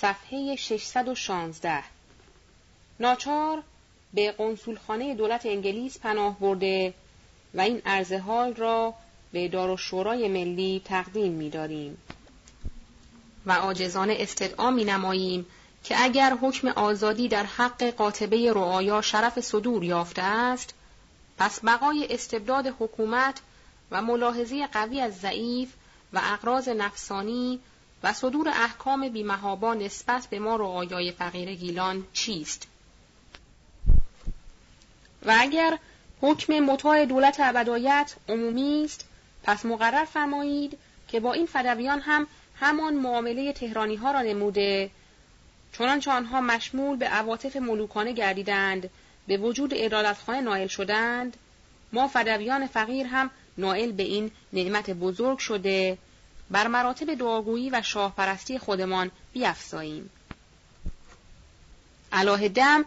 صفحه 616 ناچار به قنسولخانه دولت انگلیس پناه برده و این عرض حال را به دار شورای ملی تقدیم می داریم. و آجزانه استدعا می نماییم که اگر حکم آزادی در حق قاطبه رعایا شرف صدور یافته است پس بقای استبداد حکومت و ملاحظه قوی از ضعیف و اقراض نفسانی و صدور احکام بیمهابا نسبت به ما رعایای فقیر گیلان چیست؟ و اگر حکم مطاع دولت ابدایت عمومی است پس مقرر فرمایید که با این فدویان هم همان معامله تهرانی ها را نموده چنانچه آنها مشمول به عواطف ملوکانه گردیدند به وجود ادالتخانه نائل شدند ما فدویان فقیر هم نائل به این نعمت بزرگ شده بر مراتب دعاگویی و شاهپرستی خودمان بیافزاییم علاه دم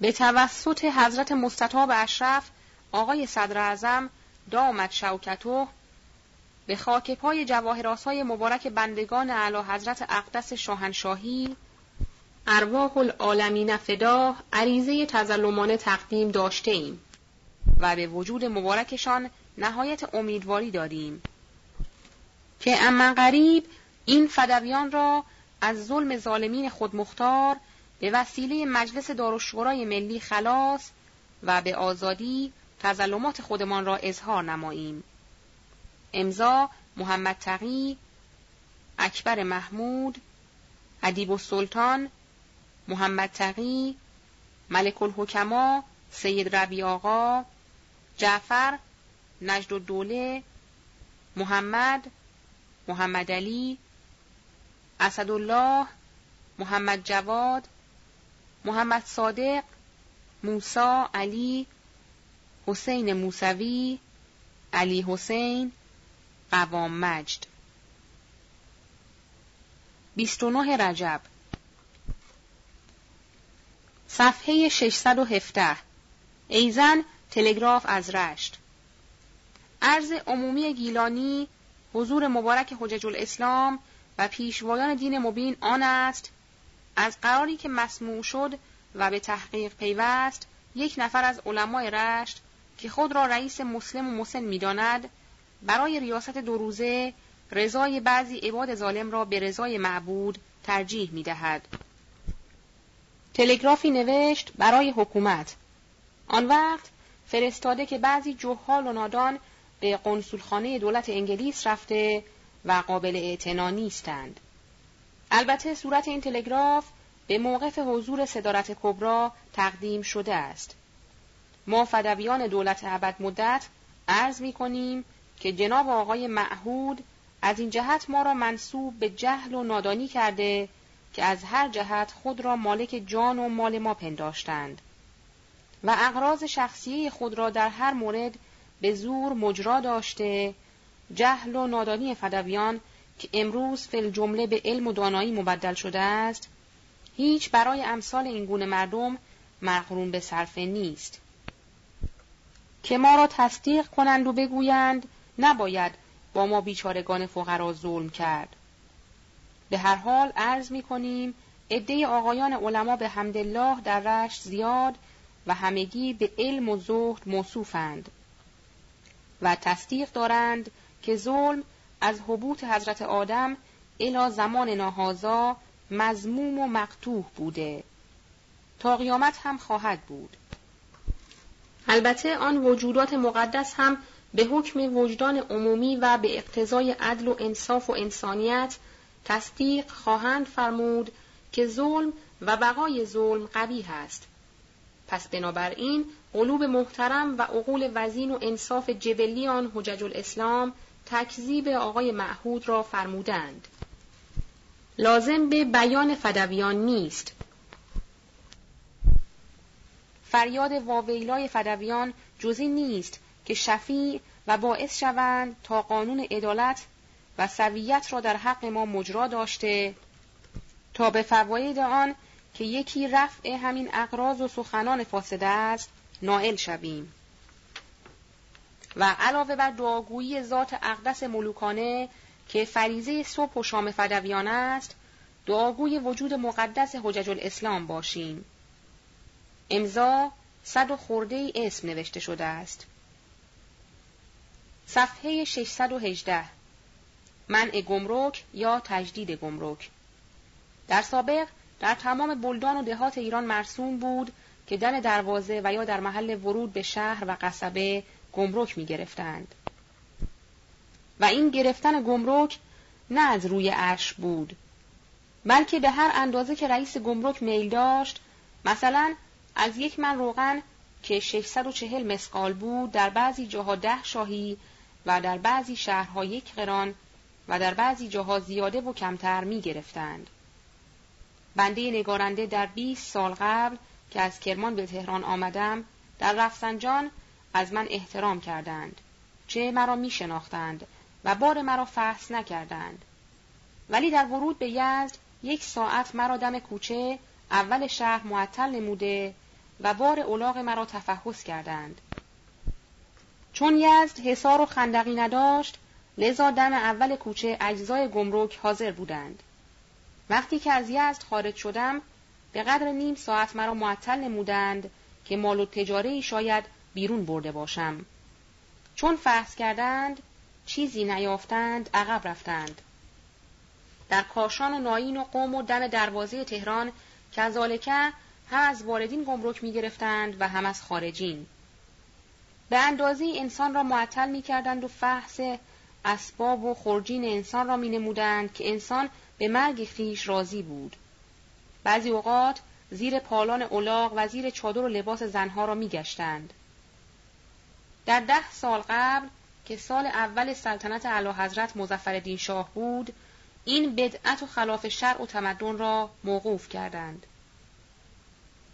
به توسط حضرت مستطاب اشرف آقای صدر اعظم دامت شوکتو به خاک پای های مبارک بندگان اعلی حضرت اقدس شاهنشاهی ارواح العالمین فدا عریضه تزلمانه تقدیم داشته ایم و به وجود مبارکشان نهایت امیدواری داریم که اما قریب این فدویان را از ظلم ظالمین خودمختار به وسیله مجلس دارالشورای ملی خلاص و به آزادی تظلمات خودمان را اظهار نماییم. امضا محمد تقی اکبر محمود ادیب السلطان محمد تقی ملک الحکما سید ربی آقا جعفر نجد الدوله محمد محمد علی اسدالله محمد جواد محمد صادق موسا علی حسین موسوی علی حسین قوام مجد. 29 رجب. صفحه 617 ایزن تلگراف از رشت. عرض عمومی گیلانی حضور مبارک حجج الاسلام و پیشوایان دین مبین آن است از قراری که مسموع شد و به تحقیق پیوست یک نفر از علمای رشت که خود را رئیس مسلم و مسن می‌داند برای ریاست دو روزه رضای بعضی عباد ظالم را به رضای معبود ترجیح می دهد. تلگرافی نوشت برای حکومت آن وقت فرستاده که بعضی جهال و نادان به قنسولخانه دولت انگلیس رفته و قابل اعتنا نیستند. البته صورت این تلگراف به موقف حضور صدارت کبرا تقدیم شده است. ما فدویان دولت ابد مدت عرض می کنیم که جناب آقای معهود از این جهت ما را منصوب به جهل و نادانی کرده که از هر جهت خود را مالک جان و مال ما پنداشتند و اقراض شخصی خود را در هر مورد به زور مجرا داشته جهل و نادانی فدویان که امروز فل جمله به علم و دانایی مبدل شده است هیچ برای امثال این گونه مردم مقرون به صرفه نیست. که ما را تصدیق کنند و بگویند نباید با ما بیچارگان فقرا ظلم کرد. به هر حال عرض می کنیم عده آقایان علما به حمدالله در رشت زیاد و همگی به علم و زهد موصوفند. و تصدیق دارند که ظلم از حبوط حضرت آدم الی زمان ناهازا مزموم و مقتوح بوده. تا قیامت هم خواهد بود. البته آن وجودات مقدس هم به حکم وجدان عمومی و به اقتضای عدل و انصاف و انسانیت تصدیق خواهند فرمود که ظلم و بقای ظلم قبیه است. پس بنابراین قلوب محترم و عقول وزین و انصاف جبلی آن حجج الاسلام تکذیب آقای معهود را فرمودند. لازم به بیان فدویان نیست. فریاد واویلای فدویان جزی نیست که شفیع و باعث شوند تا قانون عدالت و سویت را در حق ما مجرا داشته تا به فواید آن که یکی رفع همین اقراض و سخنان فاسده است نائل شویم و علاوه بر دعاگویی ذات اقدس ملوکانه که فریزه صبح و شام فدویان است دعاگوی وجود مقدس حجج الاسلام باشیم. امضا صد و خورده اسم نوشته شده است. صفحه 618 منع گمرک یا تجدید گمرک در سابق در تمام بلدان و دهات ایران مرسوم بود که دن دروازه و یا در محل ورود به شهر و قصبه گمرک می گرفتند. و این گرفتن گمرک نه از روی اش بود بلکه به هر اندازه که رئیس گمرک میل داشت مثلا از یک من روغن که 640 مسقال بود در بعضی جاها ده شاهی و در بعضی شهرها یک قران و در بعضی جاها زیاده و کمتر می گرفتند. بنده نگارنده در 20 سال قبل که از کرمان به تهران آمدم در رفسنجان از من احترام کردند. چه مرا می شناختند و بار مرا فحص نکردند. ولی در ورود به یزد یک ساعت مرا دم کوچه اول شهر معطل نموده و بار اولاغ مرا تفحص کردند. چون یزد حصار و خندقی نداشت لذا دم اول کوچه اجزای گمرک حاضر بودند. وقتی که از یزد خارج شدم به قدر نیم ساعت مرا معطل نمودند که مال و تجاره شاید بیرون برده باشم. چون فحص کردند چیزی نیافتند عقب رفتند. در کاشان و ناین و قوم و دم دروازه تهران کذالکه هم از واردین گمرک می گرفتند و هم از خارجین. به اندازه انسان را معطل می کردند و فحص اسباب و خرجین انسان را می نمودند که انسان به مرگ خیش راضی بود. بعضی اوقات زیر پالان اولاغ و زیر چادر و لباس زنها را می گشتند. در ده سال قبل که سال اول سلطنت اعلی حضرت مظفرالدین شاه بود این بدعت و خلاف شرع و تمدن را موقوف کردند.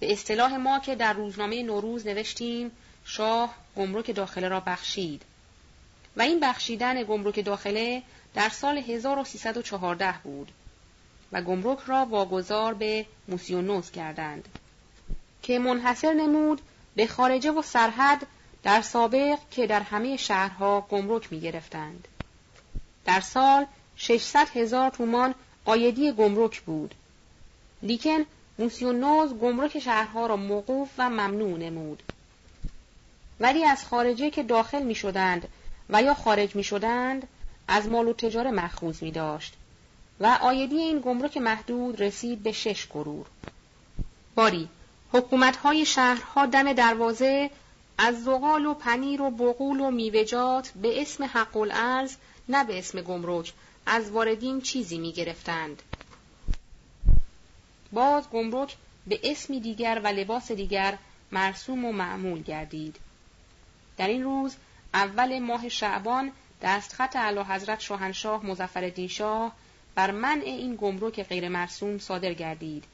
به اصطلاح ما که در روزنامه نوروز نوشتیم شاه گمرک داخله را بخشید. و این بخشیدن گمرک داخله در سال 1314 بود و گمرک را واگذار به موسیونوز کردند که منحصر نمود به خارجه و سرحد در سابق که در همه شهرها گمرک می گرفتند. در سال 600 هزار تومان قایدی گمرک بود. لیکن موسیونوز گمرک شهرها را موقوف و ممنوع نمود. ولی از خارجه که داخل می شدند و یا خارج می شدند از مال و تجاره مخوض می داشت و آیدی این گمرک محدود رسید به شش کرور. باری حکومتهای شهرها دم دروازه از زغال و پنیر و بغول و میوجات به اسم حق الارز نه به اسم گمرک از واردین چیزی می گرفتند. باز گمرک به اسمی دیگر و لباس دیگر مرسوم و معمول گردید. در این روز اول ماه شعبان دستخط اعلی حضرت شاهنشاه مظفرالدین شاه بر منع این گمرک غیر مرسوم صادر گردید.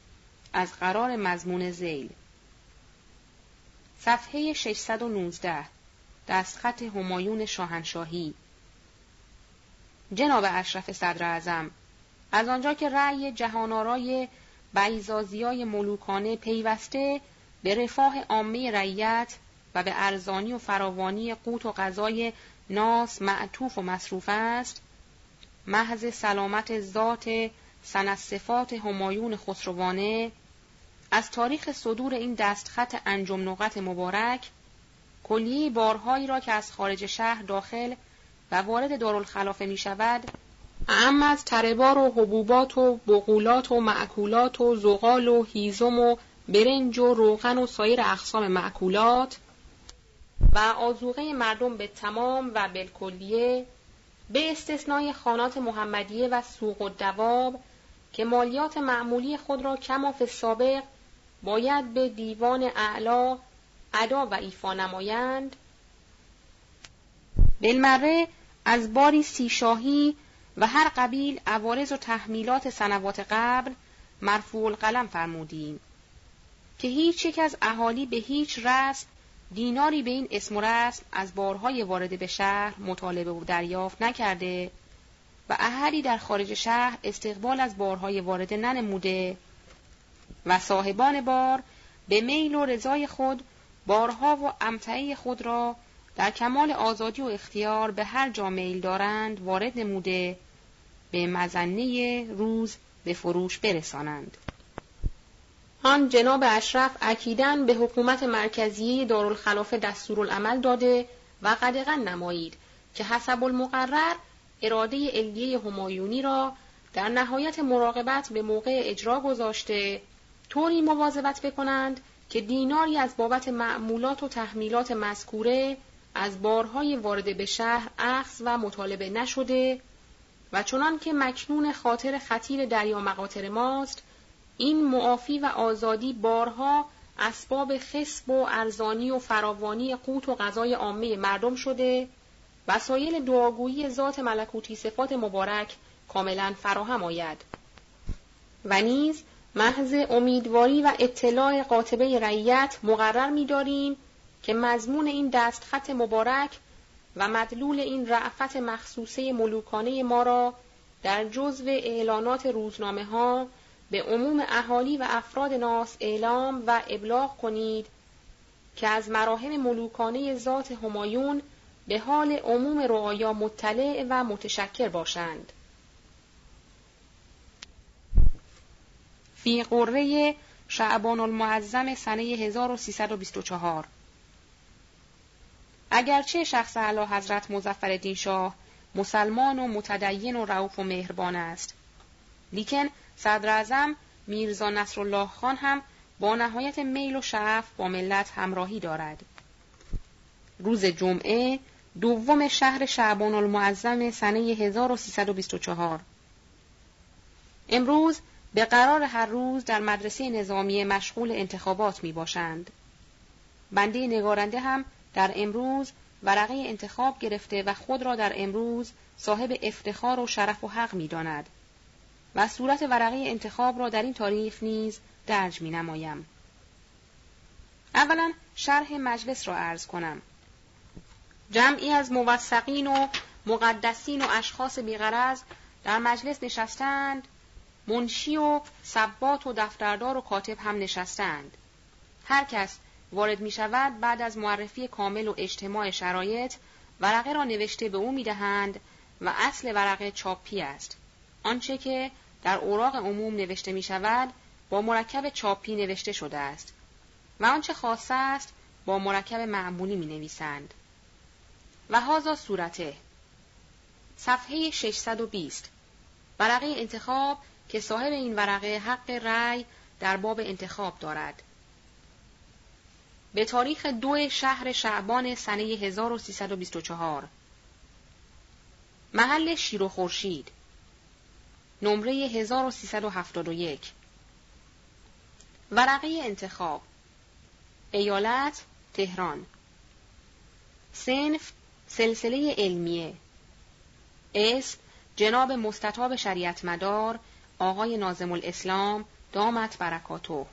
از قرار مضمون زیل صفحه 619 دستخط همایون شاهنشاهی. جناب اشرف صدر اعظم از آنجا که رأی جهانارای بیزازیای ملوکانه پیوسته به رفاه عامه رعیت و به ارزانی و فراوانی قوت و غذای ناس معطوف و مصروف است. محض سلامت ذات سنصفات همایون خسروانه. از تاریخ صدور این دستخط انجم نقط مبارک کلیه بارهایی را که از خارج شهر داخل و وارد دارالخلافه می شود اما از تربار و حبوبات و بقولات و معکولات و زغال و هیزم و برنج و روغن و سایر اقسام معکولات و آزوغه مردم به تمام و بالکلیه به استثنای خانات محمدیه و سوق و دواب که مالیات معمولی خود را کماف سابق باید به دیوان اعلا ادا و ایفا نمایند. بالمره از باری سی شاهی و هر قبیل عوارض و تحمیلات سنوات قبل مرفوع القلم فرمودیم که هیچ یک از اهالی به هیچ رسم دیناری به این اسم و رسم از بارهای وارد به شهر مطالبه و دریافت نکرده و اهلی در خارج شهر استقبال از بارهای وارد ننموده و صاحبان بار به میل و رضای خود بارها و امتعه خود را در کمال آزادی و اختیار به هر جا میل دارند وارد نموده به مزنه روز به فروش برسانند. آن جناب اشرف اکیدن به حکومت مرکزی دارالخلافه دستورالعمل داده و قدغن نمایید که حسب المقرر اراده علیه همایونی را در نهایت مراقبت به موقع اجرا گذاشته طوری مواظبت بکنند که دیناری از بابت معمولات و تحمیلات مذکوره از بارهای وارد به شهر اخذ و مطالبه نشده و چنان که مکنون خاطر خطیر دریا مقاطر ماست این معافی و آزادی بارها اسباب خسب و ارزانی و فراوانی قوت و غذای عامه مردم شده. وسایل دعاگویی ذات ملکوتی صفات مبارک کاملا فراهم آید. و نیز محض امیدواری و اطلاع قاطبه رعیت مقرر می‌داریم که مضمون این دستخط مبارک و مدلول این رعفت مخصوصه ملوکانه ما را در جزو اعلانات روزنامه ها به عموم اهالی و افراد ناس اعلام و ابلاغ کنید که از مراحل ملوکانه ذات همایون به حال عموم رعایا مطلع و متشکر باشند. فی قره شعبان المعظم سنه 1324 اگرچه شخص علا حضرت مزفر شاه مسلمان و متدین و رعوف و مهربان است لیکن صدر میرزا نصرالله خان هم با نهایت میل و شعف با ملت همراهی دارد روز جمعه دوم شهر شعبان المعظم سنه 1324 امروز به قرار هر روز در مدرسه نظامی مشغول انتخابات می باشند. بنده نگارنده هم در امروز ورقه انتخاب گرفته و خود را در امروز صاحب افتخار و شرف و حق می داند. و صورت ورقه انتخاب را در این تاریخ نیز درج می نمایم. اولا شرح مجلس را عرض کنم. جمعی از موثقین و مقدسین و اشخاص بیغرز در مجلس نشستند منشی و ثبات و دفتردار و کاتب هم نشستند. هر کس وارد می شود بعد از معرفی کامل و اجتماع شرایط ورقه را نوشته به او می دهند و اصل ورقه چاپی است. آنچه که در اوراق عموم نوشته می شود با مرکب چاپی نوشته شده است. و آنچه خاصه است با مرکب معمولی می نویسند. و هازا صورته. صفحه 620 ورقه انتخاب که صاحب این ورقه حق رأی در باب انتخاب دارد. به تاریخ دو شهر شعبان سنه 1324 محل شیر و خورشید. نمره 1371 ورقه انتخاب. ایالت تهران. سنف سلسله علمیه. اسم جناب مستطاب شریعت مدار آقای نازم الاسلام دامت برکاتو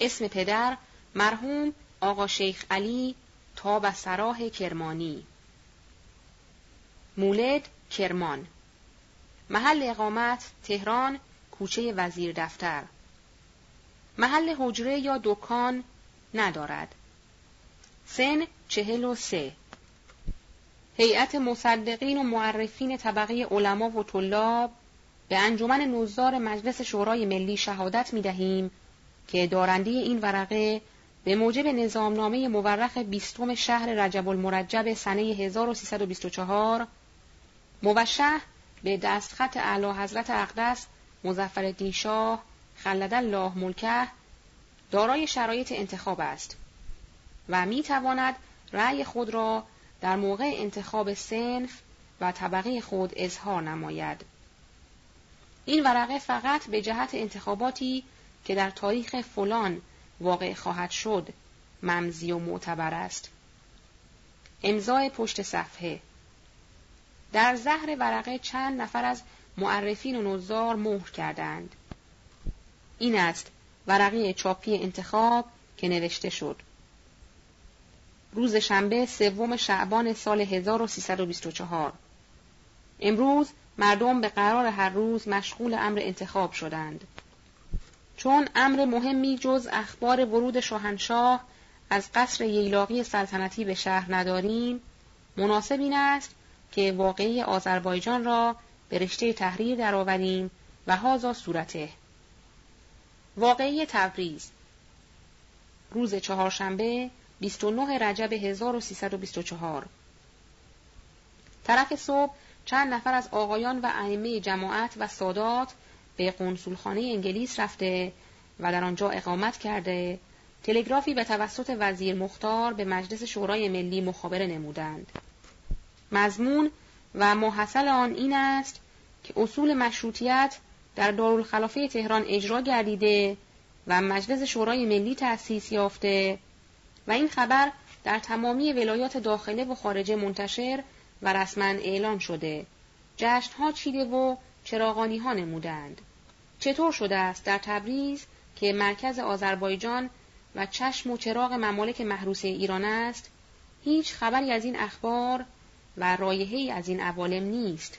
اسم پدر مرحوم آقا شیخ علی تاب سراح کرمانی. مولد کرمان. محل اقامت تهران کوچه وزیر دفتر. محل حجره یا دکان ندارد. سن چهل و سه. هیئت مصدقین و معرفین طبقه علما و طلاب به انجمن نوزار مجلس شورای ملی شهادت می دهیم که دارنده این ورقه به موجب نظامنامه مورخ بیستم شهر رجب المرجب سنه 1324 موشح به دستخط اعلی حضرت اقدس مزفر شاه خلد الله ملکه دارای شرایط انتخاب است و می تواند رأی خود را در موقع انتخاب سنف و طبقه خود اظهار نماید. این ورقه فقط به جهت انتخاباتی که در تاریخ فلان واقع خواهد شد ممزی و معتبر است. امضای پشت صفحه در زهر ورقه چند نفر از معرفین و نوزار مهر کردند. این است ورقه چاپی انتخاب که نوشته شد. روز شنبه سوم شعبان سال 1324 امروز مردم به قرار هر روز مشغول امر انتخاب شدند. چون امر مهمی جز اخبار ورود شاهنشاه از قصر ییلاقی سلطنتی به شهر نداریم، مناسب این است که واقعی آذربایجان را به رشته تحریر درآوریم و هازا صورته. واقعی تبریز. روز چهارشنبه 29 رجب 1324 طرف صبح چند نفر از آقایان و ائمه جماعت و سادات به قنصولخانه انگلیس رفته و در آنجا اقامت کرده تلگرافی به توسط وزیر مختار به مجلس شورای ملی مخابره نمودند. مضمون و محصل آن این است که اصول مشروطیت در دارالخلافه تهران اجرا گردیده و مجلس شورای ملی تأسیس یافته و این خبر در تمامی ولایات داخله و خارجه منتشر و رسما اعلان شده. جشنها چیده و چراغانی ها نمودند. چطور شده است در تبریز که مرکز آذربایجان و چشم و چراغ ممالک محروسه ایران است؟ هیچ خبری از این اخبار و رایحه‌ای از این عوالم نیست.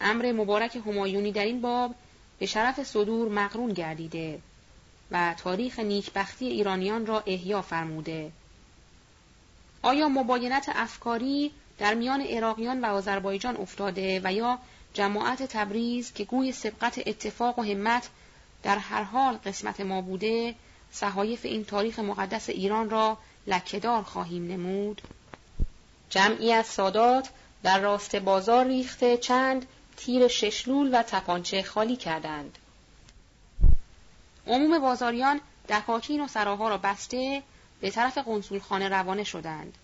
امر مبارک همایونی در این باب به شرف صدور مقرون گردیده و تاریخ نیکبختی ایرانیان را احیا فرموده. آیا مباینت افکاری در میان عراقیان و آذربایجان افتاده و یا جماعت تبریز که گوی سبقت اتفاق و همت در هر حال قسمت ما بوده صحایف این تاریخ مقدس ایران را لکهدار خواهیم نمود؟ جمعی از سادات در راست بازار ریخته چند تیر ششلول و تپانچه خالی کردند. عموم بازاریان دکاکین و سراها را بسته به طرف قنصولخانه روانه شدند.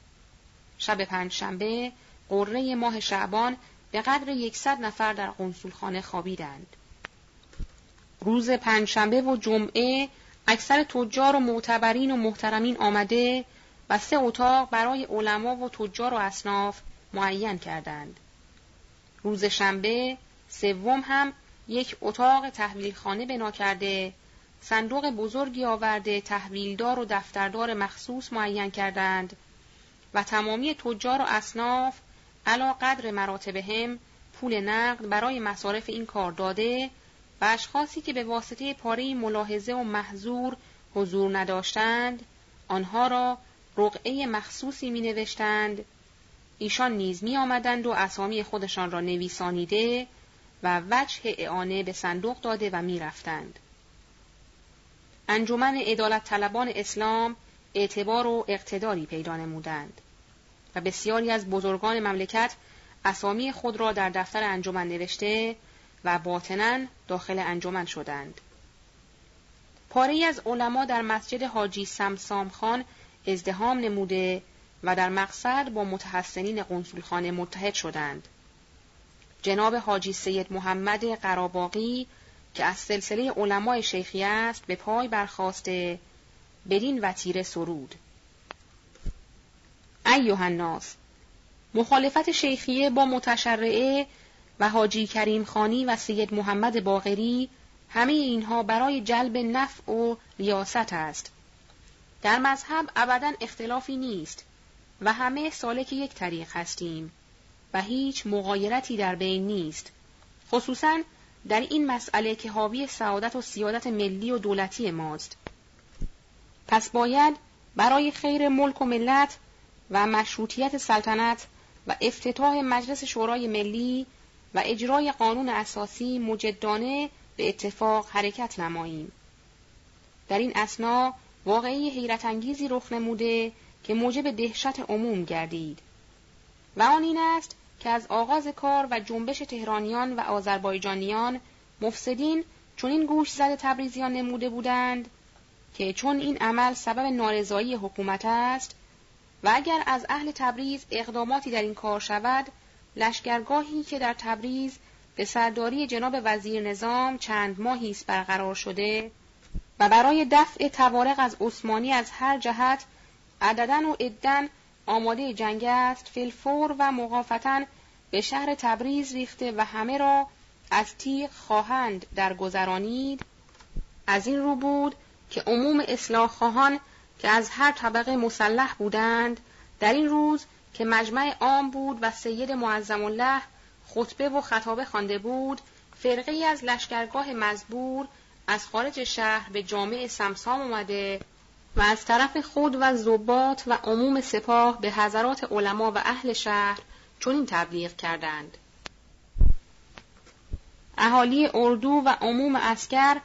شب پنجشنبه قره ماه شعبان به قدر یکصد نفر در قنصولخانه خوابیدند. روز پنجشنبه و جمعه اکثر تجار و معتبرین و محترمین آمده و سه اتاق برای علما و تجار و اصناف معین کردند. روز شنبه سوم هم یک اتاق تحویلخانه بنا کرده صندوق بزرگی آورده تحویلدار و دفتردار مخصوص معین کردند و تمامی تجار و اصناف علا قدر مراتب هم پول نقد برای مصارف این کار داده و اشخاصی که به واسطه پاره ملاحظه و محضور حضور نداشتند آنها را رقعه مخصوصی می نوشتند ایشان نیز می آمدند و اسامی خودشان را نویسانیده و وجه اعانه به صندوق داده و می رفتند. انجمن ادالت طلبان اسلام اعتبار و اقتداری پیدا نمودند و بسیاری از بزرگان مملکت اسامی خود را در دفتر انجمن نوشته و باطنا داخل انجمن شدند. پاره از علما در مسجد حاجی سمسام خان ازدهام نموده و در مقصد با متحسنین قنصولخانه متحد شدند. جناب حاجی سید محمد قراباقی که از سلسله علمای شیخی است به پای برخواسته بدین وطیره سرود. ایوه الناس مخالفت شیخیه با متشرعه و حاجی کریم خانی و سید محمد باغری همه اینها برای جلب نفع و ریاست است. در مذهب ابدا اختلافی نیست و همه سالک یک طریق هستیم و هیچ مغایرتی در بین نیست. خصوصا در این مسئله که حاوی سعادت و سیادت ملی و دولتی ماست. پس باید برای خیر ملک و ملت و مشروطیت سلطنت و افتتاح مجلس شورای ملی و اجرای قانون اساسی مجدانه به اتفاق حرکت نماییم. در این اسنا واقعی حیرت انگیزی رخ نموده که موجب دهشت عموم گردید. و آن این است که از آغاز کار و جنبش تهرانیان و آذربایجانیان مفسدین چون این گوش زد تبریزیان نموده بودند که چون این عمل سبب نارضایی حکومت است و اگر از اهل تبریز اقداماتی در این کار شود لشکرگاهی که در تبریز به سرداری جناب وزیر نظام چند ماهی است برقرار شده و برای دفع توارق از عثمانی از هر جهت عددن و عدن آماده جنگ است فلفور و مقافتن به شهر تبریز ریخته و همه را از تیغ خواهند درگذرانید. از این رو بود که عموم اصلاح خواهان که از هر طبقه مسلح بودند در این روز که مجمع عام بود و سید معظم الله خطبه و خطابه خوانده بود فرقه از لشکرگاه مزبور از خارج شهر به جامع سمسام آمده و از طرف خود و زبات و عموم سپاه به حضرات علما و اهل شهر چنین تبلیغ کردند. اهالی اردو و عموم اسکر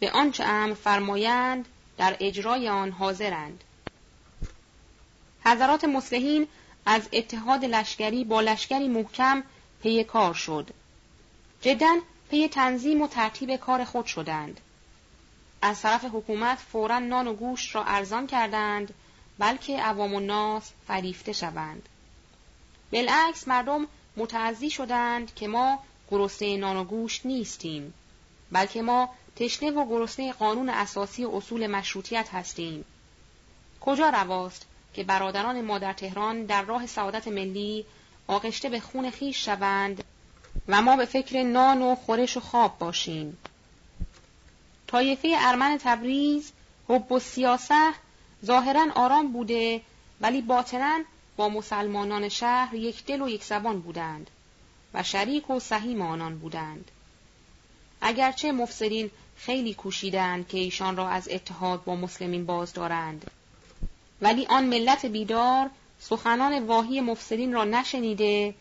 به آنچه امر فرمایند در اجرای آن حاضرند. حضرات مسلحین از اتحاد لشکری با لشکری محکم پی کار شد. جدا پی تنظیم و ترتیب کار خود شدند. از طرف حکومت فورا نان و گوشت را ارزان کردند بلکه عوام الناس فریفته شوند. بالعکس مردم متعذی شدند که ما گرسنه نان و گوشت نیستیم بلکه ما تشنه و گرسنه قانون اساسی و اصول مشروطیت هستیم. کجا رواست که برادران ما در تهران در راه سعادت ملی آغشته به خون خیش شوند و ما به فکر نان و خورش و خواب باشیم؟ طایفه ارمن تبریز حب و سیاسه ظاهرا آرام بوده ولی باطنا با مسلمانان شهر یک دل و یک زبان بودند و شریک و سهیم آنان بودند. اگرچه مفسرین خیلی کوشیدند که ایشان را از اتحاد با مسلمین باز دارند ولی آن ملت بیدار سخنان واهی مفسرین را نشنیده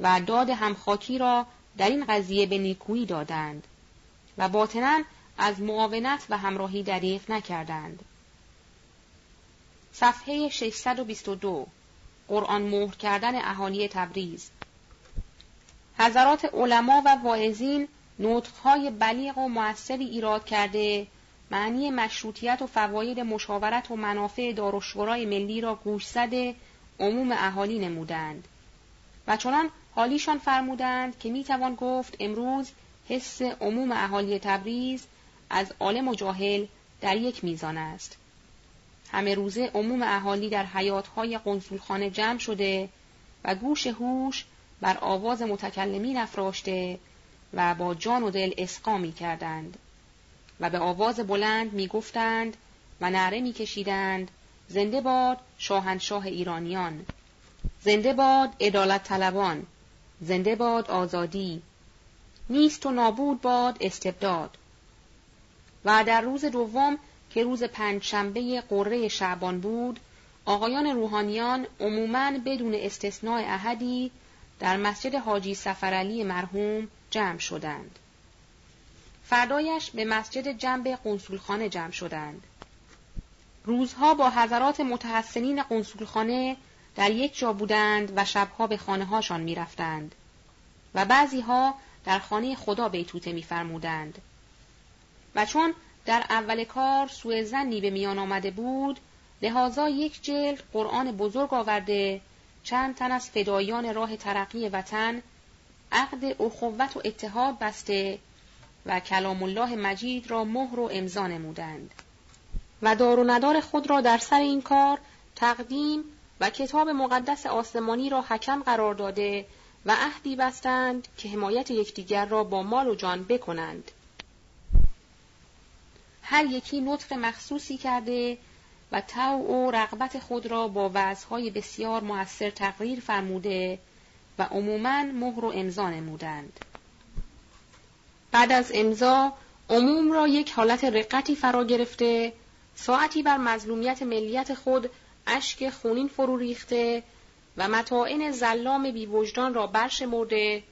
و داد همخاکی را در این قضیه به نیکویی دادند و باطنا از معاونت و همراهی دریغ نکردند. صفحه 622 قرآن مهر کردن اهالی تبریز حضرات علما و واعظین نطقهای بلیغ و موثری ایراد کرده معنی مشروطیت و فواید مشاورت و منافع دارالشورای ملی را گوش زده عموم اهالی نمودند و چنان حالیشان فرمودند که می‌توان گفت امروز حس عموم اهالی تبریز از عالم و جاهل در یک میزان است. همه روزه عموم اهالی در حیاتهای قنسولخانه جمع شده و گوش هوش بر آواز متکلمین افراشته و با جان و دل اسقا می کردند و به آواز بلند می گفتند و نعره می کشیدند زنده باد شاهنشاه ایرانیان زنده باد ادالت طلبان زنده باد آزادی نیست و نابود باد استبداد. و در روز دوم که روز پنجشنبه قره شعبان بود آقایان روحانیان عموماً بدون استثناء احدی در مسجد حاجی سفرعلی مرحوم جمع شدند. فردایش به مسجد جنب قنسولخانه جمع شدند. روزها با حضرات متحسنین قنسولخانه در یک جا بودند و شبها به خانه هاشان می رفتند و بعضی ها در خانه خدا بیتوته می فرمودند. و چون در اول کار سوء زنی به میان آمده بود لحاظا یک جلد قرآن بزرگ آورده چند تن از فدایان راه ترقی وطن عقد اخوت و اتحاد بسته و کلام الله مجید را مهر و امضا نمودند. و دار و ندار خود را در سر این کار تقدیم و کتاب مقدس آسمانی را حکم قرار داده و عهدی بستند که حمایت یکدیگر را با مال و جان بکنند. هر یکی نطق مخصوصی کرده و تو و رغبت خود را با وضعهای بسیار موثر تقریر فرموده و عموماً مهر و امضا نمودند. بعد از امضا عموم را یک حالت رقتی فرا گرفته ساعتی بر مظلومیت ملیت خود اشک خونین فرو ریخته و متاعن زلام بیوجدان را برشمرده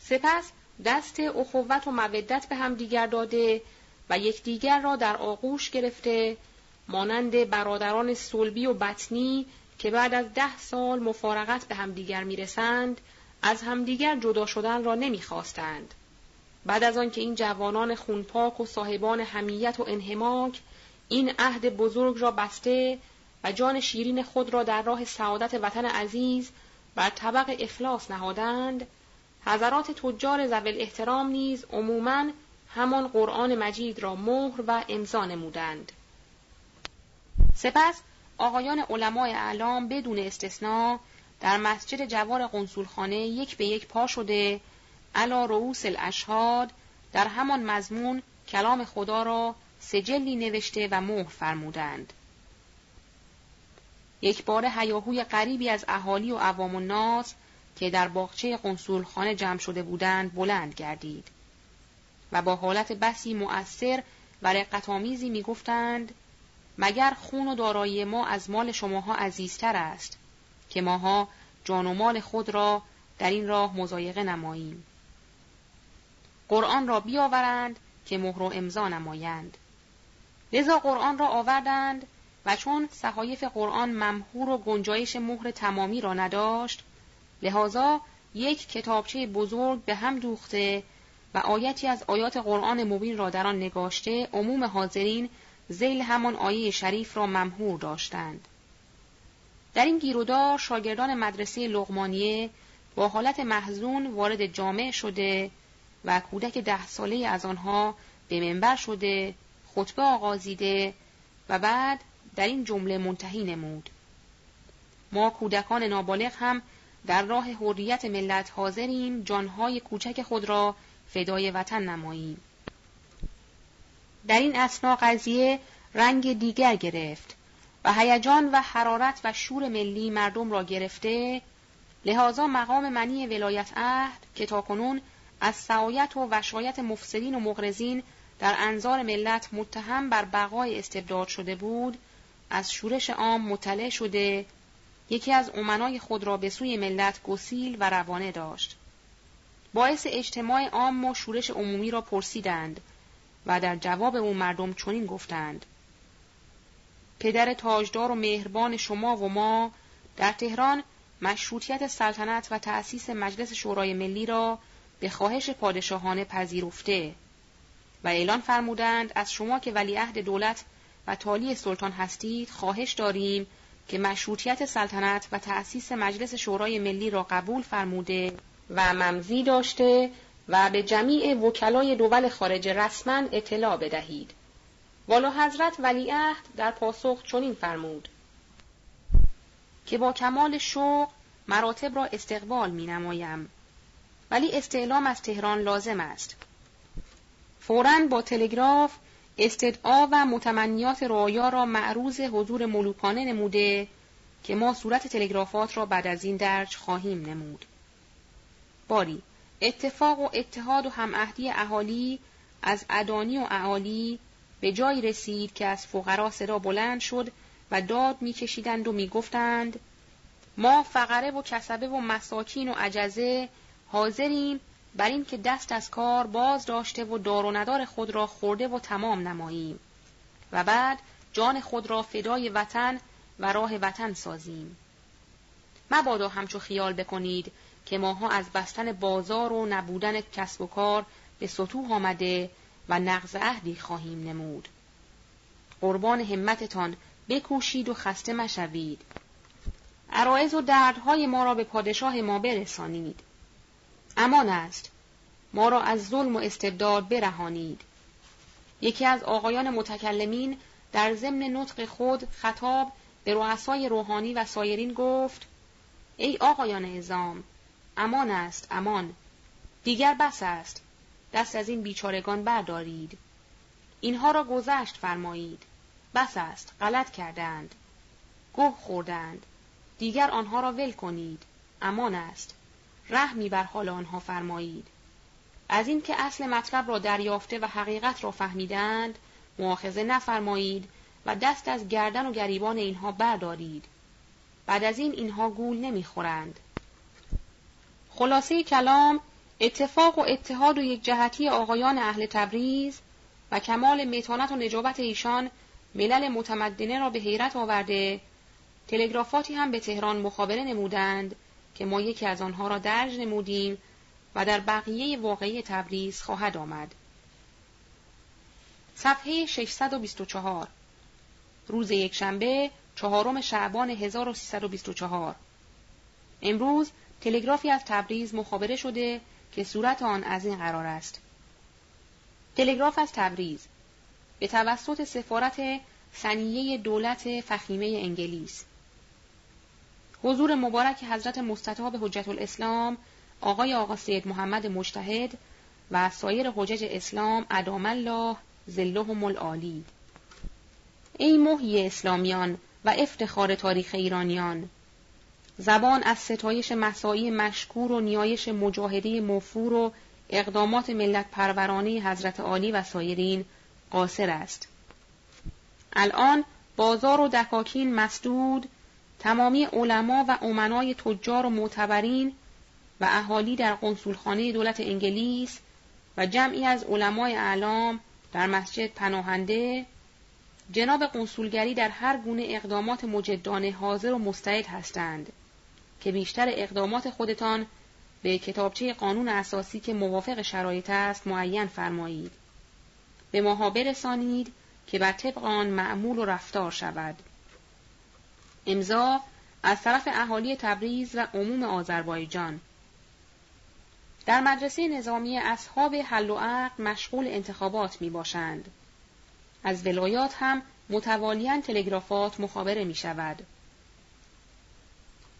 سپس دست اخوت و مودت به هم دیگر داده و یکدیگر را در آغوش گرفته مانند برادران سلبی و بطنی که بعد از ده سال مفارقت به همدیگر می‌رسند از همدیگر جدا شدن را نمی‌خواستند. بعد از آنکه این جوانان خونپاک و صاحبان همیت و انهماک این عهد بزرگ را بسته و جان شیرین خود را در راه سعادت وطن عزیز بر طبق اخلاص نهادند حضرات تجار زول احترام نیز عموماً همان قرآن مجید را مهر و امضا نمودند. سپس آقایان علمای اعلام بدون استثنا در مسجد جوار قنسولخانه یک به یک پا شده علا رؤوس الاشهاد در همان مضمون کلام خدا را سجلی نوشته و مهر فرمودند. یک بار هیاهوی غریبی از اهالی و عوام الناس که در باغچه قنسولخانه جمع شده بودند بلند گردید. و با حالت بسی مؤثر و رقتآمیزی می‌گفتند مگر خون و دارایی ما از مال شماها عزیزتر است که ماها جان و مال خود را در این راه مزایقه نماییم. قرآن را بیاورند که مهر و امضا نمایند. لذا قرآن را آوردند و چون صحایف قرآن ممهور و گنجایش مهر تمامی را نداشت لذا یک کتابچه بزرگ به هم دوخته و آیتی از آیات قرآن مبین را در آن نگاشته عموم حاضرین زیل همان آیه شریف را ممهور داشتند. در این گیرودار شاگردان مدرسه لغمانیه با حالت محزون وارد جامع شده و کودک ده ساله از آنها به منبر شده خطبه آغازیده و بعد در این جمله منتهی نمود. ما کودکان نابالغ هم در راه حریت ملت حاضریم جانهای کوچک خود را فدای وطن نماییم. در این اسنا قضیه رنگ دیگر گرفت و هیجان و حرارت و شور ملی مردم را گرفته لحاظا مقام منی ولایت عهد که تاکنون از سعایت و وشایت مفسدین و مغرزین در انظار ملت متهم بر بقای استبداد شده بود از شورش عام مطلع شده یکی از امنای خود را به سوی ملت گسیل و روانه داشت. باعث اجتماع عام و شورش عمومی را پرسیدند و در جواب او مردم چنین گفتند. پدر تاجدار و مهربان شما و ما در تهران مشروطیت سلطنت و تأسیس مجلس شورای ملی را به خواهش پادشاهانه پذیرفته و اعلان فرمودند از شما که ولیعهد دولت و تالی سلطان هستید خواهش داریم که مشروطیت سلطنت و تأسیس مجلس شورای ملی را قبول فرموده و ممزی داشته و به جمیع وکلای دول خارج رسما اطلاع بدهید. والا حضرت ولیعهد در پاسخ چنین فرمود که با کمال شوق مراتب را استقبال می نمایم ولی استعلام از تهران لازم است. فوراً با تلگراف استدعا و متمنیات رعایا را معروض حضور ملوکانه نموده که ما صورت تلگرافات را بعد از این درج خواهیم نمود. باری. اتفاق و اتحاد و همعهدی اهالی از ادانی و اعالی به جایی رسید که از فقرا صدا بلند شد و داد میکشیدند و می‌گفتند ما فقره و کسبه و مساکین و عجزه حاضریم بر این که دست از کار باز داشته و دار و ندار خود را خورده و تمام نماییم و بعد جان خود را فدای وطن و راه وطن سازیم. مبادا همچو خیال بکنید که ماها از بستن بازار و نبودن کسب و کار به سطوح آمده و نقض عهدی خواهیم نمود. قربان همتتان بکوشید و خسته مشوید. عرایز و دردهای ما را به پادشاه ما برسانید. امان است. ما را از ظلم و استبداد برهانید. یکی از آقایان متکلمین در ضمن نطق خود خطاب به رؤسای روحانی و سایرین گفت ای آقایان ازام امان است امان. دیگر بس است. دست از این بیچارگان بردارید. اینها را گذشت فرمایید. بس است غلط کردند. گوه خوردند. دیگر آنها را ول کنید. امان است. رحمی بر حال آنها فرمایید. از اینکه اصل مطلب را دریافته و حقیقت را فهمیدند مؤاخذه نفرمایید و دست از گردن و گریبان اینها بردارید. بعد از این اینها گول نمی‌خورند. خلاصه کلام اتفاق و اتحاد و یک جهتی آقایان اهل تبریز و کمال متانت و نجابت ایشان ملل متمدنه را به حیرت آورده. تلگرافاتی هم به تهران مخابره نمودند که ما یکی از آنها را درج نمودیم و در بقیه واقعی تبریز خواهد آمد. صفحه 624 روز یکشنبه چهارم شعبان 1324 امروز تلگرافی از تبریز مخابره شده که صورت آن از این قرار است. تلگراف از تبریز. به توسط سفارت سنیه دولت فخیمه انگلیس. حضور مبارک حضرت مستطاب حجت الاسلام آقای آقا سید محمد مجتهد و سایر حجج اسلام ادام الله زلهم العالی ای محی اسلامیان و افتخار تاریخ ایرانیان زبان از ستایش مساعی مشکور و نیایش مجاهده مفور و اقدامات ملت پرورانه حضرت عالی و سایرین قاصر است. الان بازار و دکاکین مسدود تمامی علما و امنای تجار و معتبرین و اهالی در قنصولخانه دولت انگلیس و جمعی از علمای اعلام در مسجد پناهنده جناب قنسولگری در هر گونه اقدامات مجدانه حاضر و مستعد هستند که بیشتر اقدامات خودتان به کتابچه قانون اساسی که موافق شرایط است معین فرمایید به ماها برسانید که بر طبق آن معمول و رفتار شود امضا از طرف اهالی تبریز و عموم آذربایجان در مدرسه نظامی اصحاب حل و عقد مشغول انتخابات می باشند. از ولایات هم متوالیان تلگرافات مخابره می شود.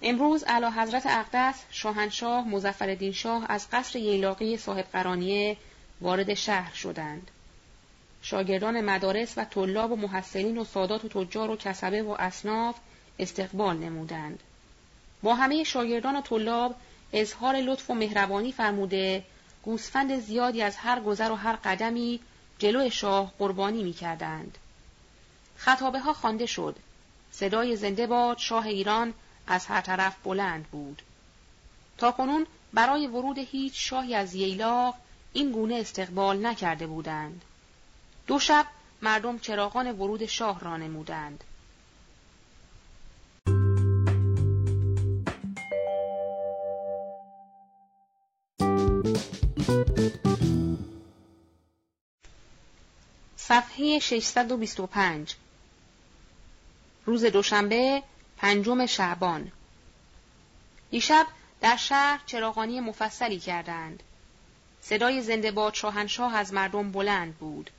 امروز علا حضرت اقدس شاهنشاه مزفردین شاه از قصر ییلاقی صاحب قرانیه وارد شهر شدند. شاگردان مدارس و طلاب و محصلین و سادات و تجار و کسبه و اصناف استقبال نمودند. با همه شاگردان و طلاب اظهار لطف و مهربانی فرموده گوسفند زیادی از هر گذر و هر قدمی جلو شاه قربانی می کردند. خطابه ها خوانده شد. صدای زنده باد شاه ایران از هر طرف بلند بود. تا کنون برای ورود هیچ شاهی از ییلاق این گونه استقبال نکرده بودند. دو شب مردم چراغان ورود شاه را نمودند. صفحه 625 روز دوشنبه پنجم شعبان دیشب در شهر چراغانی مفصلی کردند. صدای زنده باد شاهنشاه از مردم بلند بود.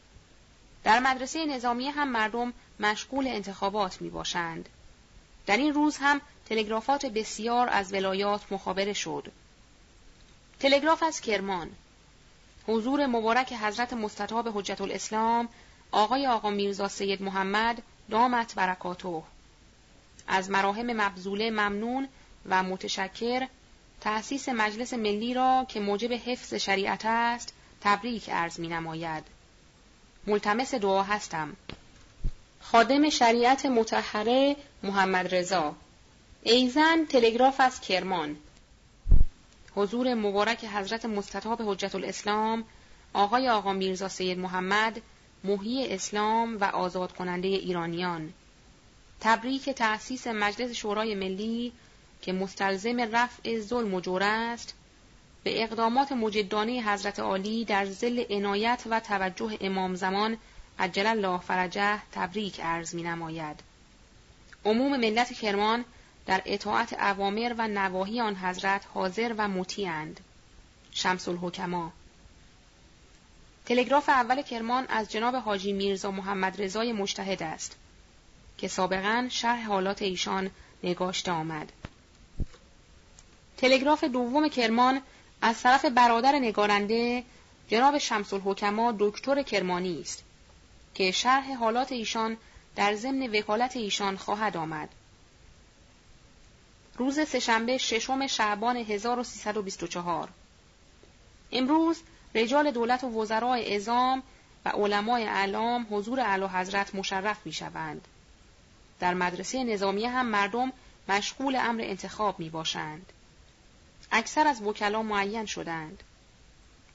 در مدرسه نظامی هم مردم مشغول انتخابات می باشند. در این روز هم تلگرافات بسیار از ولایات مخابره شد. تلگراف از کرمان حضور مبارک حضرت مستطاب حجت الاسلام آقای آقا میرزا سید محمد دامت برکاتو از مراهم مبزوله ممنون و متشکر تأسیس مجلس ملی را که موجب حفظ شریعت است تبریک عرض می نماید. ملتمس دعا هستم. خادم شریعت متحره محمد رضا ایزن تلگراف از کرمان حضور مبارک حضرت مستطاب حجت الاسلام آقای آقا میرزا سید محمد محی اسلام و آزاد کننده ایرانیان تبریک تأسیس مجلس شورای ملی که مستلزم رفع ظلم و جور است به اقدامات مجدانه حضرت عالی در زل عنایت و توجه امام زمان عجل الله فرجه تبریک عرض می نماید. عموم ملت کرمان در اطاعت اوامر و نواهی آن حضرت حاضر و مطیعند. شمس الحکما تلگراف اول کرمان از جناب حاجی میرزا محمد رضای مجتهد است که سابقا شرح حالات ایشان نگاشته آمد. تلگراف دوم کرمان از طرف برادر نگارنده جناب شمس الحکما دکتر کرمانی است که شرح حالات ایشان در ضمن وکالت ایشان خواهد آمد. روز سهشنبه ششم شعبان 1324 امروز رجال دولت و وزرای ازام و علمای اعلام حضور اعلی حضرت مشرف می شوند. در مدرسه نظامیه هم مردم مشغول امر انتخاب می باشند. اکثر از وکلا معین شدند.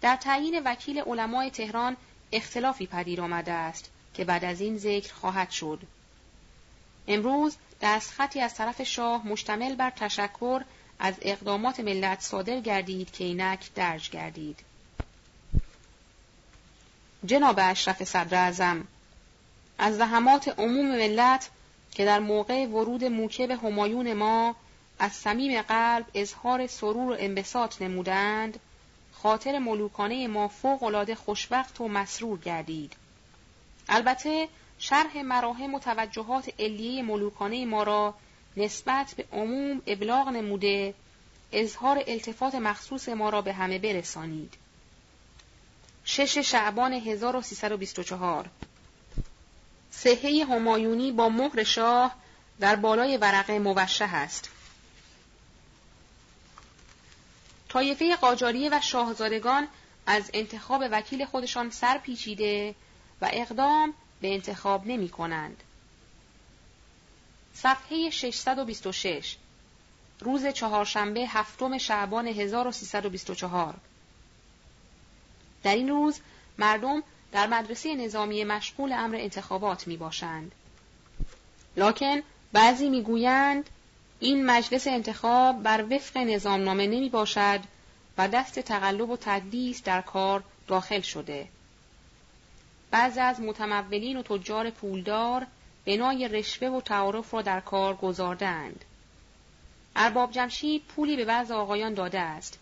در تعیین وکیل علمای تهران اختلافی پدید آمده است که بعد از این ذکر خواهد شد. امروز دستخطی از طرف شاه مشتمل بر تشکر از اقدامات ملت صادر گردید که اینک درج گردید. جناب اشرف صدر ازم از زحمات عموم ملت که در موقع ورود موکب همایون ما از صمیم قلب اظهار سرور و انبساط نمودند خاطر ملوکانه ما فوق العاده خوشبخت و مسرور گردید. البته شرح مراهم و توجهات علیه ملوکانه ما را نسبت به عموم ابلاغ نموده اظهار التفات مخصوص ما را به همه برسانید. شش شعبان 1324 سهه همایونی با مهر شاه در بالای ورقه موشه است. طایفه قاجاریه و شاهزادگان از انتخاب وکیل خودشان سر پیچیده و اقدام به انتخاب نمی کنند. صفحه 626 روز چهارشنبه هفتم شعبان 1324 در این روز مردم در مدرسه نظامی مشغول امر انتخابات می باشند. لکن بعضی می گویند این مجلس انتخاب بر وفق نظامنامه نمی باشد و دست تقلب و تدلیس در کار داخل شده. بعضی از متمولین و تجار پولدار بنای رشوه و تعارف را در کار گذاردند. ارباب جمشید پولی به بعض آقایان داده است.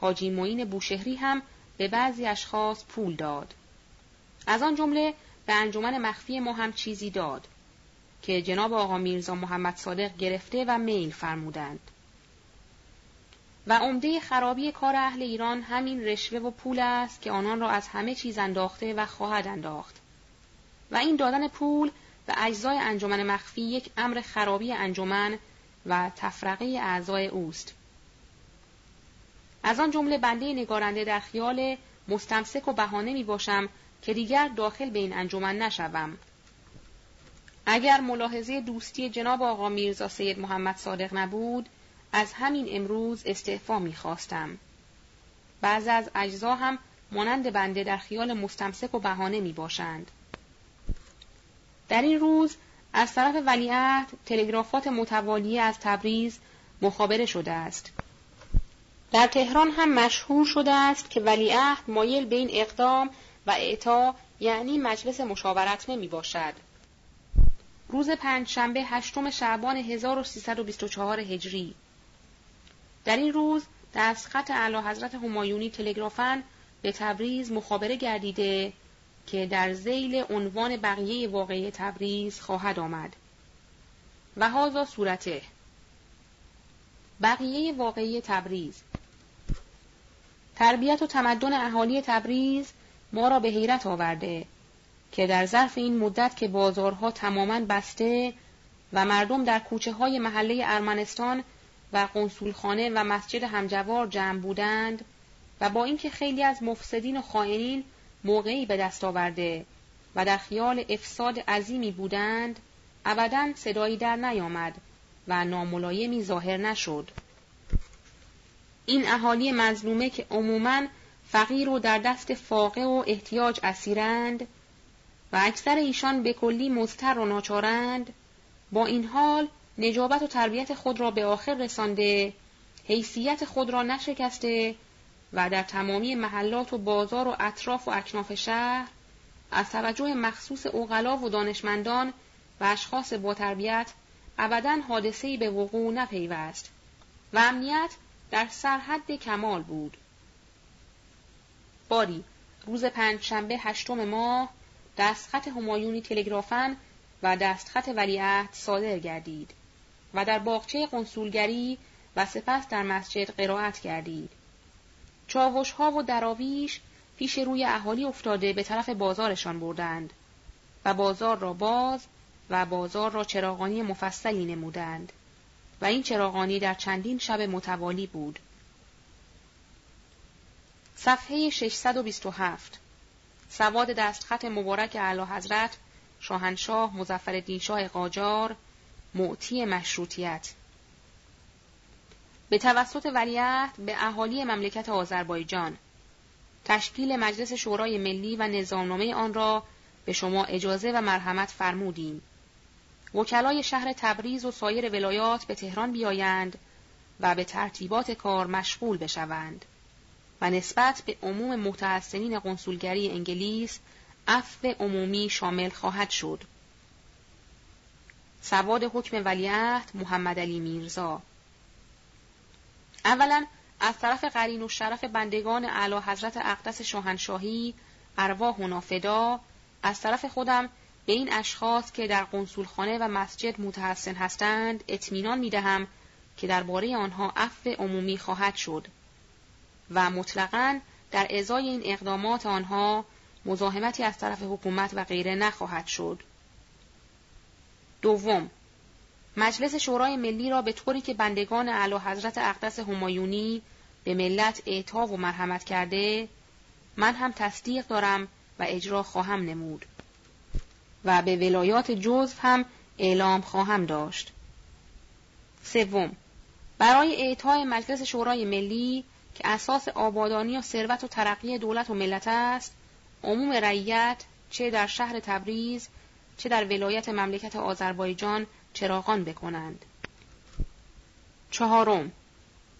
حاجی معین بوشهری هم به بعضی اشخاص پول داد. از آن جمله به انجمن مخفی ما هم چیزی داد که جناب آقا میرزا محمد صادق گرفته و میل فرمودند. و عمده خرابی کار اهل ایران همین رشوه و پول است که آنان را از همه چیز انداخته و خواهد انداخت. و این دادن پول به اجزای انجمن مخفی یک امر خرابی انجمن و تفرقه اعضای اوست. از آن جمله بنده نگارنده در خیال مستمسک و بهانه می باشم که دیگر داخل به این انجمن نشوم. اگر ملاحظه دوستی جناب آقا میرزا سید محمد صادق نبود، از همین امروز استعفا می خواستم. بعض از اجزا هم مانند بنده در خیال مستمسک و بهانه می باشند. در این روز از طرف ولیعهد تلگرافات متوالیه از تبریز مخابره شده است. در تهران هم مشهور شده است که ولیعهد مایل به این اقدام و اعطا یعنی مجلس مشاورت نمی باشد. روز پنج شنبه هشتم شعبان 1324 هجری. در این روز دستخط اعلی حضرت همایونی تلگرافن به تبریز مخابره گردیده که در زیل عنوان بقیه واقعی تبریز خواهد آمد. و هازا صورته. بقیه واقعی تبریز. تربیت و تمدن اهالی تبریز ما را به حیرت آورده که در ظرف این مدت که بازارها تماما بسته و مردم در کوچه های محله ارمنستان و قنسولخانه و مسجد همجوار جمع بودند و با اینکه خیلی از مفسدین و خائنین موقعی به دست آورده و در خیال افساد عظیمی بودند ابدا صدایی در نیامد و ناملایمی ظاهر نشد. این اهالی مظلومه که عموماً فقیر و در دست فاقه و احتیاج اسیرند و اکثر ایشان به کلی مضطر و ناچارند با این حال نجابت و تربیت خود را به آخر رسانده حیثیت خود را نشکسته و در تمامی محلات و بازار و اطراف و اکناف شهر از توجه مخصوص اوغلا و دانشمندان و اشخاص با تربیت ابدا حادثه‌ای به وقوع نپیوست و امنیت در سرحد کمال بود. باری روز پنج شنبه هشتم ماه دستخط همایونی تلگرافن و دستخط ولیعهد صادر گردید و در باغچه قنسولگری و سپس در مسجد قرائت کردید. چاوش ها و دراویش پیش روی اهالی افتاده به طرف بازارشان بردند و بازار را باز و بازار را چراغانی مفصلی نمودند و این چراغانی در چندین شب متوالی بود. صفحه 627 سواد دستخط مبارک اعلی حضرت شاهنشاه مزفر شاه قاجار معطی مشروطیت. به توسط ولیعهد به اهالی مملکت آذربایجان. تشکیل مجلس شورای ملی و نظامنامه آن را به شما اجازه و مرحمت فرمودیم. وکلای شهر تبریز و سایر ولایات به تهران بیایند و به ترتیبات کار مشغول بشوند. و نسبت به عموم متحسنین قنسولگری انگلیس عفو عمومی شامل خواهد شد. سواد حکم ولیعهد محمد علی میرزا اولا از طرف قرین و شرف بندگان اعلی حضرت اقدس شاهنشاهی ارواح و نافدا از طرف خودم به این اشخاص که در قنسولخانه و مسجد متحسن هستند اطمینان می دهم که درباره آنها عفو عمومی خواهد شد و مطلقا در ازای این اقدامات آنها مزاحمتی از طرف حکومت و غیره نخواهد شد. دوم مجلس شورای ملی را به طوری که بندگان اعلی حضرت اقدس همایونی به ملت اعطا و مرحمت کرده من هم تصدیق دارم و اجرا خواهم نمود و به ولایات جزف هم اعلام خواهم داشت. سوم برای اعطای مجلس شورای ملی که اساس آبادانی و ثروت و ترقی دولت و ملت است عموم رعیت چه در شهر تبریز چه در ولایت مملکت آذربایجان چراغان بکنند چهارم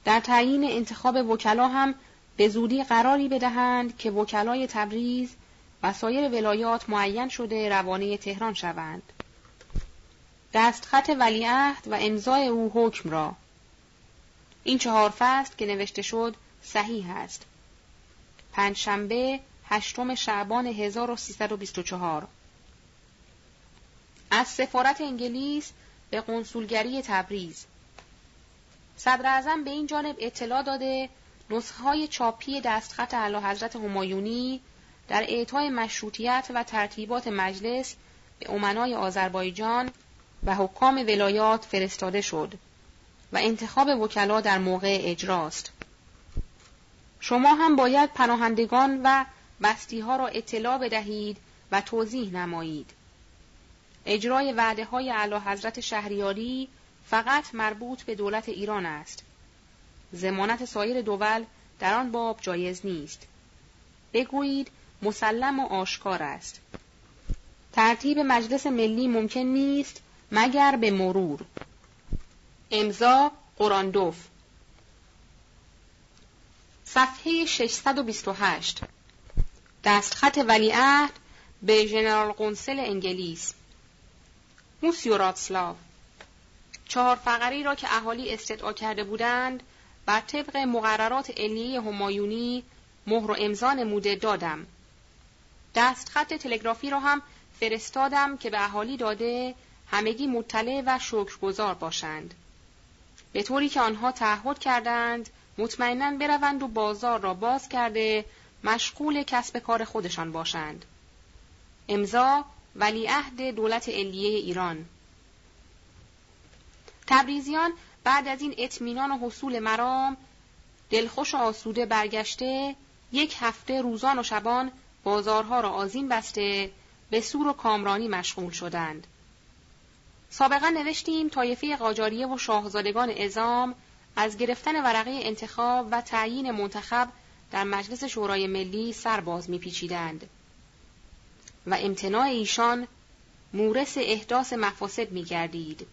در تعیین انتخاب وکلا هم به زودی قراری بدهند که وکلای تبریز و سایر ولایات معین شده روانه تهران شوند. دستخط ولیعهد و امضای او حکم را این چهار فصل که نوشته شد صحیح است. پنجشنبه هشتم شعبان 1324 از سفارت انگلیس به قنسولگری تبریز صدر به این جانب اطلاع داده نسخه های چاپی دستخط اعلی حضرت همایونی در اعطای مشروطیت و ترتیبات مجلس به امنای آذربایجان و حکام ولایات فرستاده شد و انتخاب وکلا در موقع اجراست. شما هم باید پناهندگان و بستی ها را اطلاع بدهید و توضیح نمایید. اجرای وعده های اعلی حضرت شهریاری فقط مربوط به دولت ایران است. زمانت سایر دول در آن باب جایز نیست. بگویید مسلم و آشکار است. ترتیب مجلس ملی ممکن نیست مگر به مرور. امضا قراندوف صفحه 628 دستخط ولیعهد به ژنرال قنسل انگلیس. موسیو راتسلاو چهار فقری را که اهالی استدعا کرده بودند بر طبق مقررات علیه همایونی مهر و امضا نموده دادم. دستخط تلگرافی را هم فرستادم که به اهالی داده همگی مطلع و شکرگزار باشند. به طوری که آنها تعهد کردند مطمئنا بروند و بازار را باز کرده مشغول کسب کار خودشان باشند امضا ولیعهد دولت علیه ایران تبریزیان بعد از این اطمینان و حصول مرام دلخوش و آسوده برگشته یک هفته روزان و شبان بازارها را آزین بسته به سور و کامرانی مشغول شدند. سابقا نوشتیم طایفه قاجاریه و شاهزادگان ازام از گرفتن ورقه انتخاب و تعیین منتخب در مجلس شورای ملی سرباز میپیچیدند و امتناع ایشان مورس احداث مفاسد میگردید.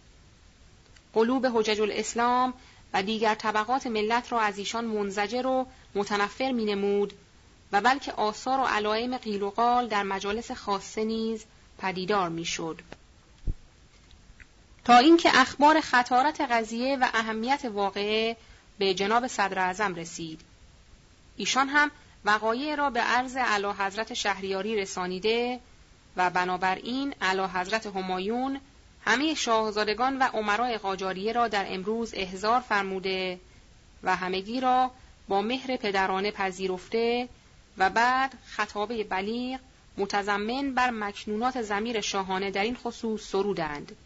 قلوب حجج الاسلام و دیگر طبقات ملت را از ایشان منزجر و متنفر می نمود و بلکه آثار و علائم قیل و قال در مجالس خاصه نیز پدیدار می‌شد. تا اینکه اخبار خطارت قضیه و اهمیت واقعه به جناب صدر اعظم رسید. ایشان هم وقایع را به عرض علا حضرت شهریاری رسانیده و بنابراین علا حضرت همایون همه شاهزادگان و عمرای قاجاریه را در امروز احضار فرموده و همگی را با مهر پدرانه پذیرفته و بعد خطابه بلیغ متضمن بر مکنونات زمیر شاهانه در این خصوص سرودند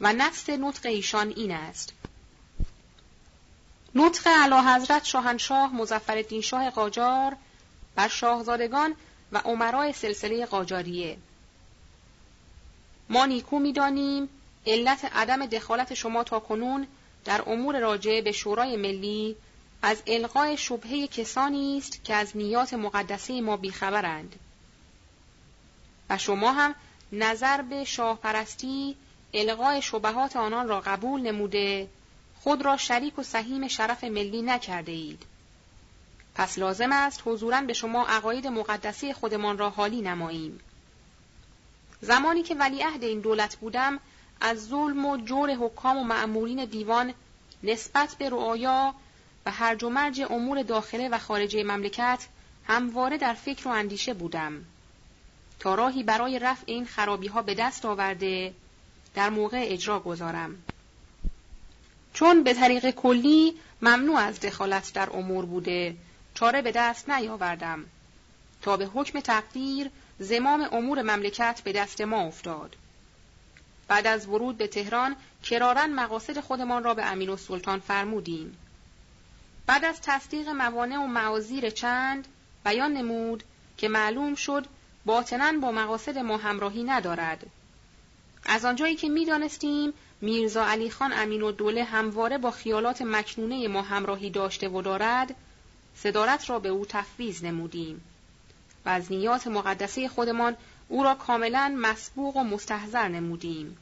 و نفس نطق ایشان این است. نطق علا حضرت شاهنشاه مزفر شاه قاجار بر شاهزادگان و عمرای سلسله قاجاریه. ما نیکو می‌دانیم علت عدم دخالت شما تا کنون در امور راجع به شورای ملی از القای شبهه کسانی است که از نیات مقدسه ما بیخبرند. و شما هم نظر به شاه پرستی القای شبهات آنان را قبول نموده خود را شریک و سهیم شرف ملی نکرده اید. پس لازم است حضورا به شما عقاید مقدسی خودمان را حالی نماییم. زمانی که ولیعهد این دولت بودم از ظلم و جور حکام و معمورین دیوان نسبت به رعایا و هرج و مرج امور داخله و خارجه مملکت همواره در فکر و اندیشه بودم تا راهی برای رفع این خرابی ها به دست آورده در موقع اجرا گذارم چون به طریق کلی ممنوع از دخالت در امور بوده چاره به دست نیاوردم تا به حکم تقدیر زمام امور مملکت به دست ما افتاد. بعد از ورود به تهران کرارن مقاصد خودمان را به امین سلطان فرمودیم. بعد از تصدیق موانع و معازیر چند بیان نمود که معلوم شد باطنا با مقاصد ما همراهی ندارد. از آنجایی که می‌دانستیم میرزا علی خان امین و دوله همواره با خیالات مکنونه ما همراهی داشته و دارد صدارت را به او تفویض نمودیم و از نیات مقدسه خودمان او را کاملا مسبوق و مستحضر نمودیم.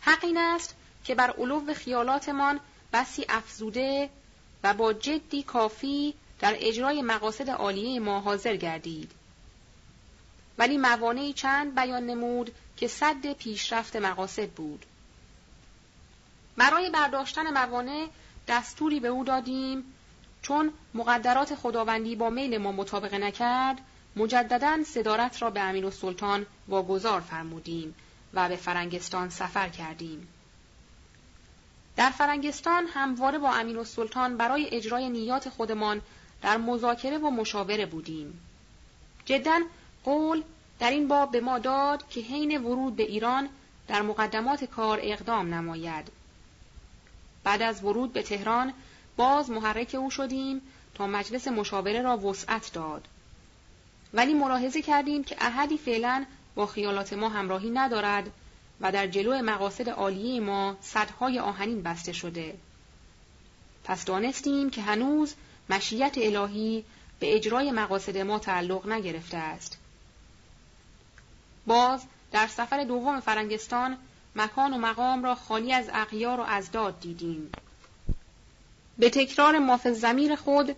حق این است که بر علو خیالاتمان بسی افزوده و با جدی کافی در اجرای مقاصد عالیه ما حاضر گردید. ولی موانعی چند بیان نمود که صد پیشرفت مقاصد بود برای برداشتن موانع دستوری به او دادیم چون مقدرات خداوندی با میل ما مطابق نکرد مجددا صدارت را به امین و سلطان واگذار فرمودیم و به فرنگستان سفر کردیم. در فرنگستان همواره با امین و سلطان برای اجرای نیات خودمان در مذاکره و مشاوره بودیم. جدا قول در این باب به ما داد که حین ورود به ایران در مقدمات کار اقدام نماید. بعد از ورود به تهران باز محرک او شدیم تا مجلس مشاوره را وسعت داد. ولی ملاحظه کردیم که احدی فعلا با خیالات ما همراهی ندارد و در جلو مقاصد عالیه ما صدهای آهنین بسته شده. پس دانستیم که هنوز مشیت الهی به اجرای مقاصد ما تعلق نگرفته است. باز در سفر دوم فرنگستان مکان و مقام را خالی از اغیار و ازداد دیدیم. به تکرار ماف زمیر خود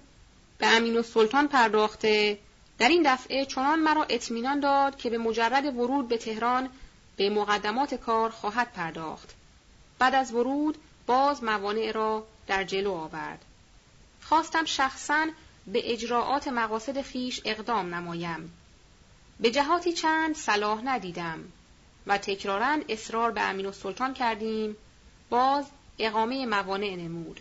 به امین و سلطان پرداخته در این دفعه چنان مرا اطمینان داد که به مجرد ورود به تهران به مقدمات کار خواهد پرداخت. بعد از ورود باز موانع را در جلو آورد. خواستم شخصا به اجراعات مقاصد خیش اقدام نمایم. به جهاتی چند صلاح ندیدم و تکرارا اصرار به امین و سلطان کردیم باز اقامه موانع نمود.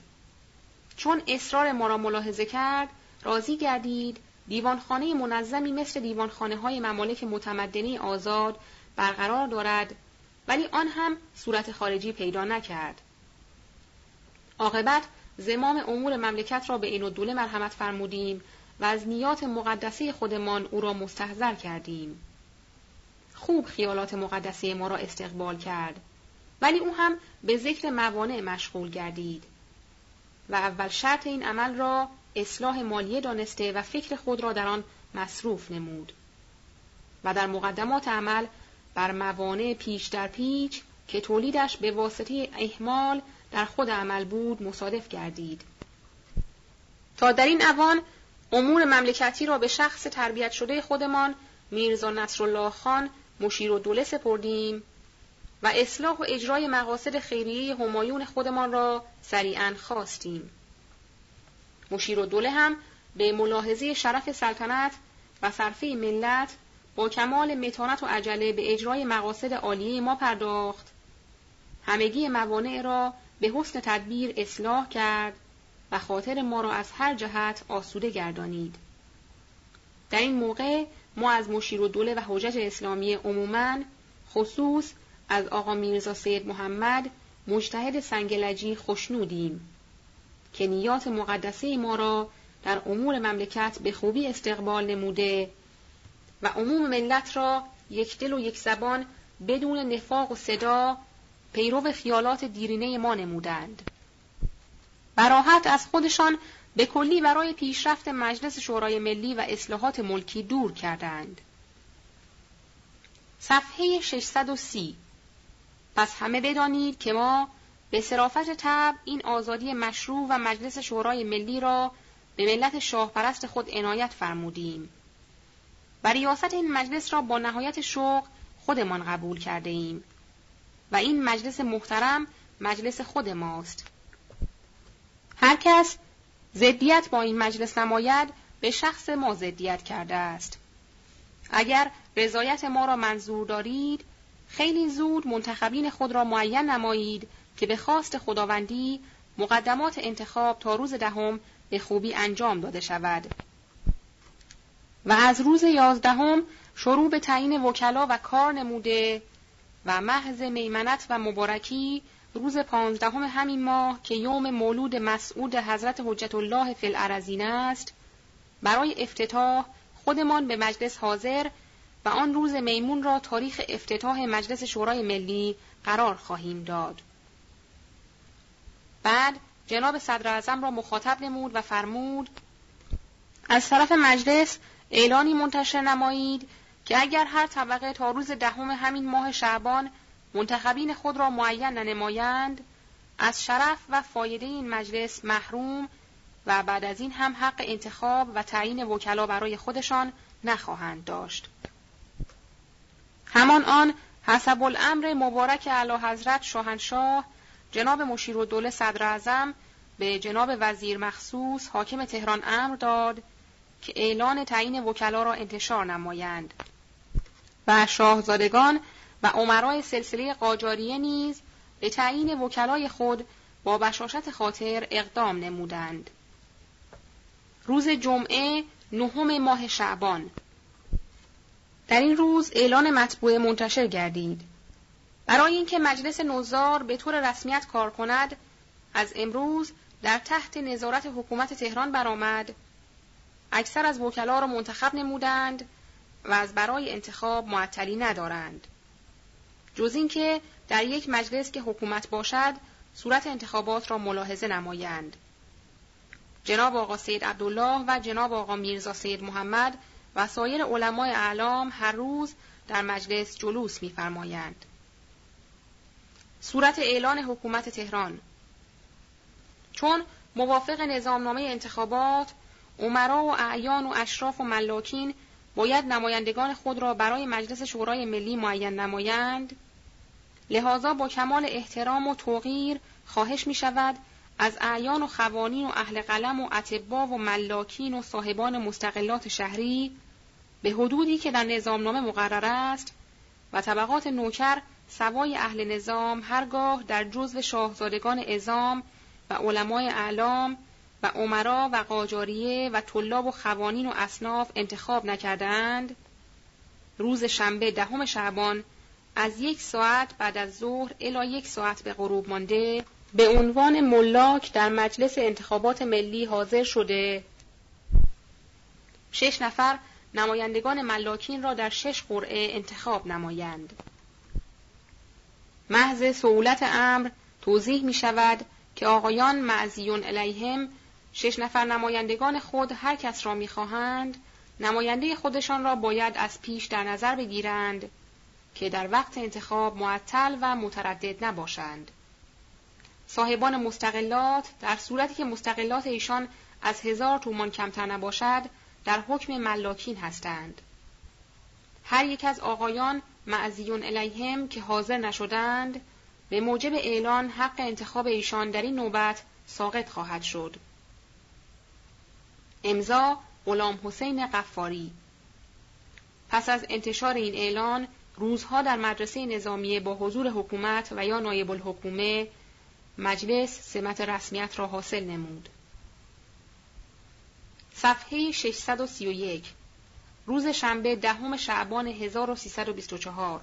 چون اصرار ما را ملاحظه کرد راضی گردید دیوانخانه منظمی مثل دیوانخانه های ممالک متمدنی آزاد برقرار دارد ولی آن هم صورت خارجی پیدا نکرد. عاقبت زمام امور مملکت را به این و دوله مرحمت فرمودیم و از نیات مقدسه خودمان او را مستحضر کردیم. خوب خیالات مقدسه ما را استقبال کرد ولی او هم به ذکر موانع مشغول گردید و اول شرط این عمل را اصلاح مالیه دانسته و فکر خود را در آن مصروف نمود و در مقدمات عمل بر موانع پیش در پیچ که تولیدش به واسطه احمال در خود عمل بود مصادف گردید تا در این اوان امور مملکتی را به شخص تربیت شده خودمان میرزا نصرالله خان مشیر و دوله سپردیم و اصلاح و اجرای مقاصد خیریه همایون خودمان را سریعا خواستیم. مشیر و دوله هم به ملاحظه شرف سلطنت و صرفه ملت با کمال متانت و عجله به اجرای مقاصد عالیه ما پرداخت همگی موانع را به حسن تدبیر اصلاح کرد و خاطر ما را از هر جهت آسوده گردانید. در این موقع ما از مشیر و دوله و حجج اسلامی عموماً خصوص از آقا میرزا سید محمد مجتهد سنگلجی خوشنودیم که نیات مقدسه ما را در امور مملکت به خوبی استقبال نموده و عموم ملت را یک دل و یک زبان بدون نفاق و صدا پیرو خیالات دیرینه ما نمودند. براحت از خودشان به کلی برای پیشرفت مجلس شورای ملی و اصلاحات ملکی دور کردند. صفحه 630 پس همه بدانید که ما به صرافت تب این آزادی مشروع و مجلس شورای ملی را به ملت شاهپرست خود عنایت فرمودیم. و ریاست این مجلس را با نهایت شوق خودمان قبول کرده ایم و این مجلس محترم مجلس خود ماست. هر کس زدیت با این مجلس نماید به شخص ما زدیت کرده است. اگر رضایت ما را منظور دارید خیلی زود منتخبین خود را معین نمایید که به خواست خداوندی مقدمات انتخاب تا روز دهم به خوبی انجام داده شود و از روز یازدهم شروع به تعیین وکلا و کار نموده و محض میمنت و مبارکی روز پانزدهم همین ماه که یوم مولود مسعود حضرت حجت الله فی الارزین است برای افتتاح خودمان به مجلس حاضر و آن روز میمون را تاریخ افتتاح مجلس شورای ملی قرار خواهیم داد. بعد جناب صدر را مخاطب نمود و فرمود از طرف مجلس اعلانی منتشر نمایید که اگر هر طبقه تا روز دهم همین ماه شعبان منتخبین خود را معین ننمایند از شرف و فایده این مجلس محروم و بعد از این هم حق انتخاب و تعیین وکلا برای خودشان نخواهند داشت. همان آن حسب الامر مبارک اعلی حضرت شاهنشاه جناب مشیر و دوله صدر اعظم به جناب وزیر مخصوص حاکم تهران امر داد که اعلان تعیین وکلا را انتشار نمایند و شاهزادگان و عمرای سلسله قاجاریه نیز به تعیین وکلای خود با بشاشت خاطر اقدام نمودند. روز جمعه نهم ماه شعبان در این روز اعلان مطبوع منتشر گردید. برای اینکه مجلس نوزار به طور رسمیت کار کند، از امروز در تحت نظارت حکومت تهران برآمد اکثر از وکلا را منتخب نمودند و از برای انتخاب معطلی ندارند جز اینکه در یک مجلس که حکومت باشد صورت انتخابات را ملاحظه نمایند جناب آقا سید عبدالله و جناب آقا میرزا سید محمد و سایر علمای اعلام هر روز در مجلس جلوس می‌فرمایند. صورت اعلان حکومت تهران چون موافق نظامنامه انتخابات عمرا و اعیان و اشراف و ملاکین باید نمایندگان خود را برای مجلس شورای ملی معین نمایند لحاظا با کمال احترام و توقیر خواهش می شود از اعیان و خوانین و اهل قلم و اطبا و ملاکین و صاحبان مستقلات شهری به حدودی که در نظامنامه مقرر است و طبقات نوکر سوای اهل نظام هرگاه در جزو شاهزادگان ازام و علمای اعلام و عمرا و قاجاریه و طلاب و خوانین و اصناف انتخاب نکردند روز شنبه دهم شعبان از یک ساعت بعد از ظهر الی یک ساعت به غروب مانده به عنوان ملاک در مجلس انتخابات ملی حاضر شده. شش نفر نمایندگان ملاکین را در شش قرعه انتخاب نمایند. محض سهولت امر توضیح می شود که آقایان معزیون الیهم شش نفر نمایندگان خود هر کس را می‌خواهند نماینده خودشان را باید از پیش در نظر بگیرند. که در وقت انتخاب معطل و متردد نباشند. صاحبان مستقلات در صورتی که مستقلات ایشان از هزار تومان کمتر نباشد در حکم ملاکین هستند. هر یک از آقایان معزیون الیهم که حاضر نشدند به موجب اعلان حق انتخاب ایشان در این نوبت ساقط خواهد شد. امضا غلام حسین قفاری پس از انتشار این اعلان روزها در مدرسه نظامیه با حضور حکومت و یا نایب الحکومه مجلس سمت رسمیت را حاصل نمود. صفحه 631 روز شنبه دهم شعبان 1324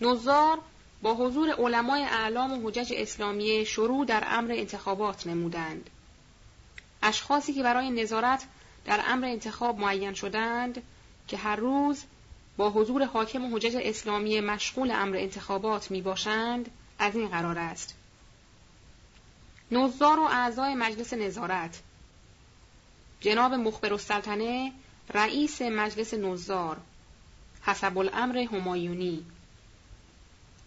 نوزار با حضور علمای اعلام و حجج اسلامیه شروع در امر انتخابات نمودند. اشخاصی که برای نظارت در امر انتخاب معین شدند که هر روز با حضور حاکم و حجج اسلامی مشغول امر انتخابات می باشند از این قرار است. نوزار و اعضای مجلس نظارت. جناب مخبر السلطنه رئیس مجلس نوزار حسب الامر همایونی.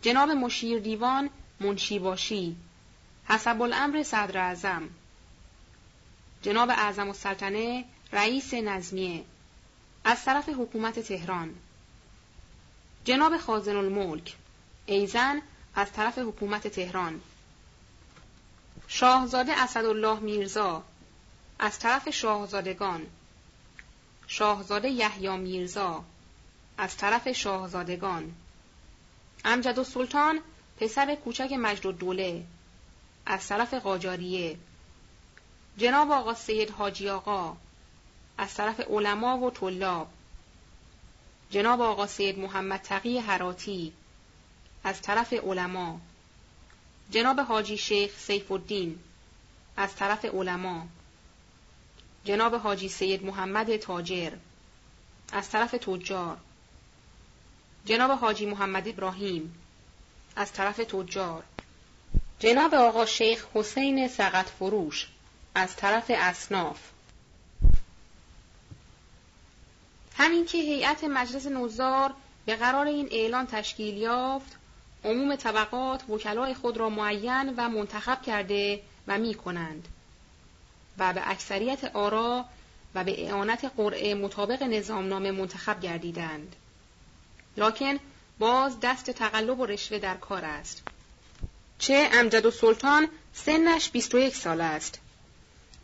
جناب مشیر دیوان منشی باشی حسب الامر صدر اعظم. جناب اعظم السلطنه رئیس نظمیه. از طرف حکومت تهران. جناب خازن الملک ایزن از طرف حکومت تهران. شاهزاده اسدالله میرزا از طرف شاهزادگان. شاهزاده یحیی میرزا از طرف شاهزادگان. امجد سلطان پسر کوچک مجد دوله از طرف قاجاریه. جناب آقا سید حاجی آقا از طرف علما و طلاب. جناب آقا سید محمد تقی حراتی از طرف علما. جناب حاجی شیخ سیف الدین از طرف علما. جناب حاجی سید محمد تاجر از طرف تجار. جناب حاجی محمد ابراهیم از طرف تجار. جناب آقا شیخ حسین سقط فروش از طرف اصناف. همین که هیئت مجلس نوزار به قرار این اعلان تشکیل یافت عموم طبقات وکلای خود را معین و منتخب کرده و می کنند و به اکثریت آرا و به اعانت قرعه مطابق نظامنامه منتخب گردیدند. لکن باز دست تقلب و رشوه در کار است. چه امجد و سلطان سنش 21 سال است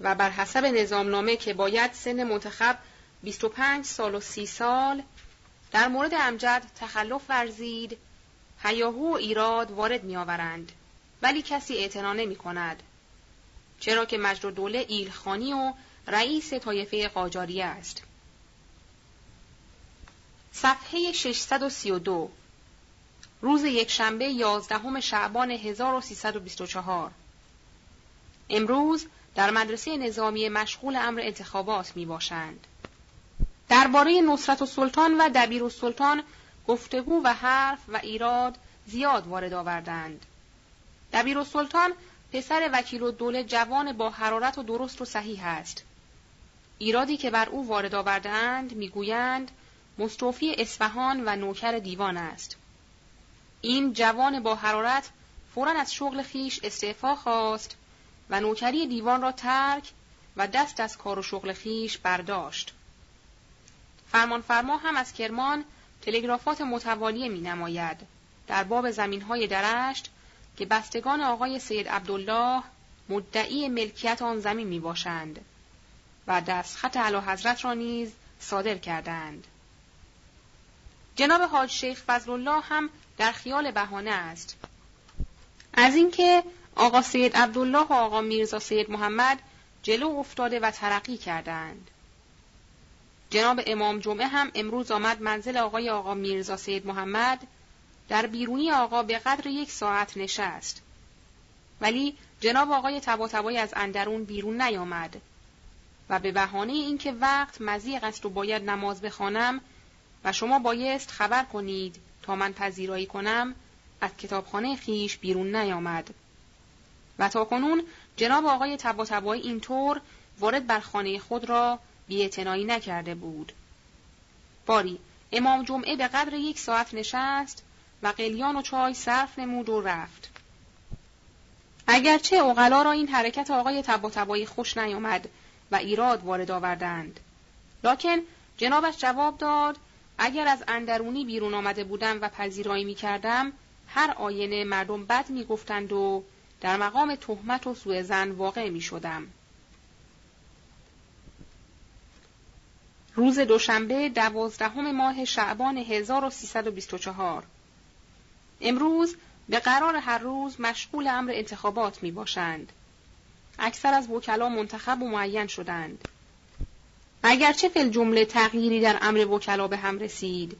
و بر حسب نظامنامه که باید سن منتخب 25 سال و 30 سال در مورد امجد تخلف ورزید هیاهو و ایراد وارد میآورند ولی کسی اعتنا نمی کند چرا که مجد دوله ایلخانی و رئیس طایفه قاجاری است صفحه 632 روز یکشنبه یازدهم شعبان 1324 امروز در مدرسه نظامی مشغول امر انتخابات می باشند. درباره نصرت و سلطان و دبیر و سلطان گفتگو و حرف و ایراد زیاد وارد آوردند. دبیر و سلطان پسر وکیل و دوله جوان با حرارت و درست و صحیح است. ایرادی که بر او وارد آوردهاند می‌گویند مستوفی اصفهان و نوکر دیوان است. این جوان با حرارت فورا از شغل خیش استعفا خواست و نوکری دیوان را ترک و دست از کار و شغل خیش برداشت. فرمان فرما هم از کرمان تلگرافات متوالیه می نماید در باب زمین های درشت که بستگان آقای سید عبدالله مدعی ملکیت آن زمین می باشند و دستخط علا حضرت را نیز صادر کردند. جناب حاج شیخ فضل الله هم در خیال بهانه است. از اینکه آقا سید عبدالله و آقا میرزا سید محمد جلو افتاده و ترقی کردند. جناب امام جمعه هم امروز آمد منزل آقای آقا میرزا سید محمد در بیرونی آقا به قدر یک ساعت نشست. ولی جناب آقای تبا از اندرون بیرون نیامد و به بهانه اینکه وقت مزیق است و باید نماز بخوانم و شما بایست خبر کنید تا من پذیرایی کنم از کتابخانه خیش بیرون نیامد و تا کنون جناب آقای تبا تبایی اینطور وارد بر خانه خود را بیاعتنایی نکرده بود. باری امام جمعه به قدر یک ساعت نشست و قلیان و چای صرف نمود و رفت. اگرچه اوغلا را این حرکت آقای تبا خوش نیامد و ایراد وارد آوردند. لکن جنابش جواب داد اگر از اندرونی بیرون آمده بودم و پذیرایی می کردم هر آینه مردم بد می گفتند و در مقام تهمت و سوء زن واقع می شدم. روز دوشنبه دوازدهم ماه شعبان 1324 امروز به قرار هر روز مشغول امر انتخابات می باشند. اکثر از وکلا منتخب و معین شدند. اگرچه فل جمله تغییری در امر وکلا به هم رسید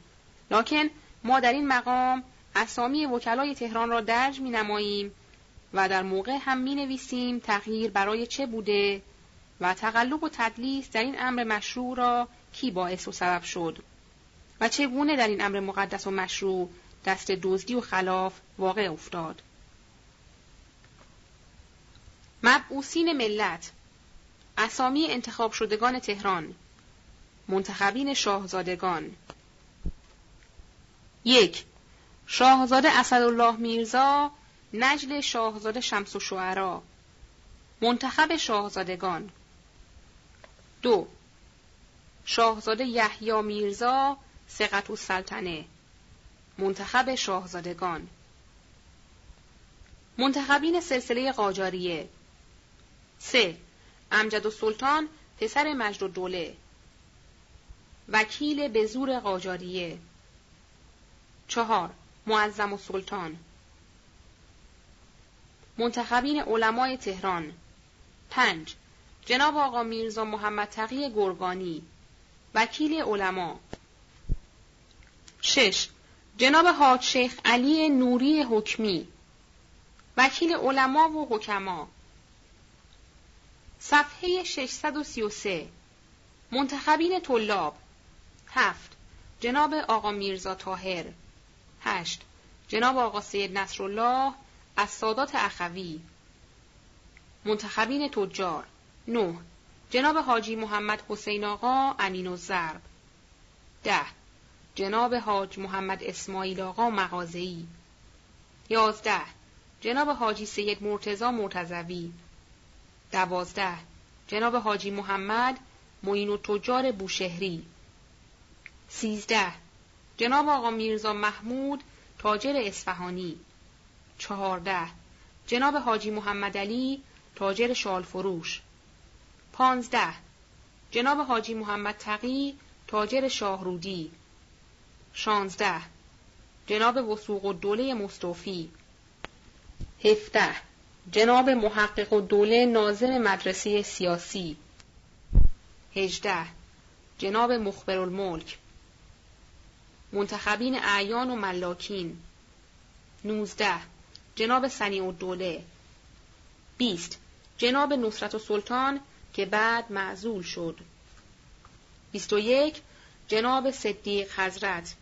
لکن ما در این مقام اسامی وکلای تهران را درج می نماییم و در موقع هم می نویسیم تغییر برای چه بوده و تقلب و تدلیس در این امر مشروع را کی باعث و سبب شد و چگونه در این امر مقدس و مشروع دست دزدی و خلاف واقع افتاد. مبعوثین ملت اسامی انتخاب شدگان تهران منتخبین شاهزادگان. یک شاهزاده اسدالله میرزا نجل شاهزاده شمس و شعرا منتخب شاهزادگان. دو شاهزاده یحیی میرزا سقط و سلطنه منتخب شاهزادگان. منتخبین سلسله قاجاریه. سه امجد و سلطان پسر مجد و دوله وکیل به زور قاجاریه. چهار معظم و سلطان منتخبین علمای تهران. پنج جناب آقا میرزا محمد تقی گرگانی. وکیل علما. شش. جناب حاج شیخ علی نوری حکمی. وکیل علما و حکما. صفحه 633 منتخبین طلاب. هفت. جناب آقا میرزا تاهر هشت. جناب آقا سید نصرالله از سادات اخوی. منتخبین تجار. نه. جناب حاجی محمد حسین آقا امین و زرب. ده. جناب حاج محمد اسماعیل آقا مغازهی یازده. جناب حاجی سید مرتزا مرتزوی دوازده. جناب حاجی محمد معین و تجار بوشهری. سیزده. جناب آقا میرزا محمود تاجر اصفهانی. چهارده. جناب حاجی محمد علی تاجر شال فروش. پانزده. جناب حاجی محمد تقی تاجر شاهرودی. شانزده. جناب وسوق و دوله مستوفی هفته جناب محقق و دوله ناظم مدرسه سیاسی. هجده. جناب مخبر الملک. منتخبین اعیان و ملاکین. نوزده. جناب سنی و دوله بیست. جناب نصرت و سلطان که بعد معزول شد. بیست و یک جناب صدیق حضرت.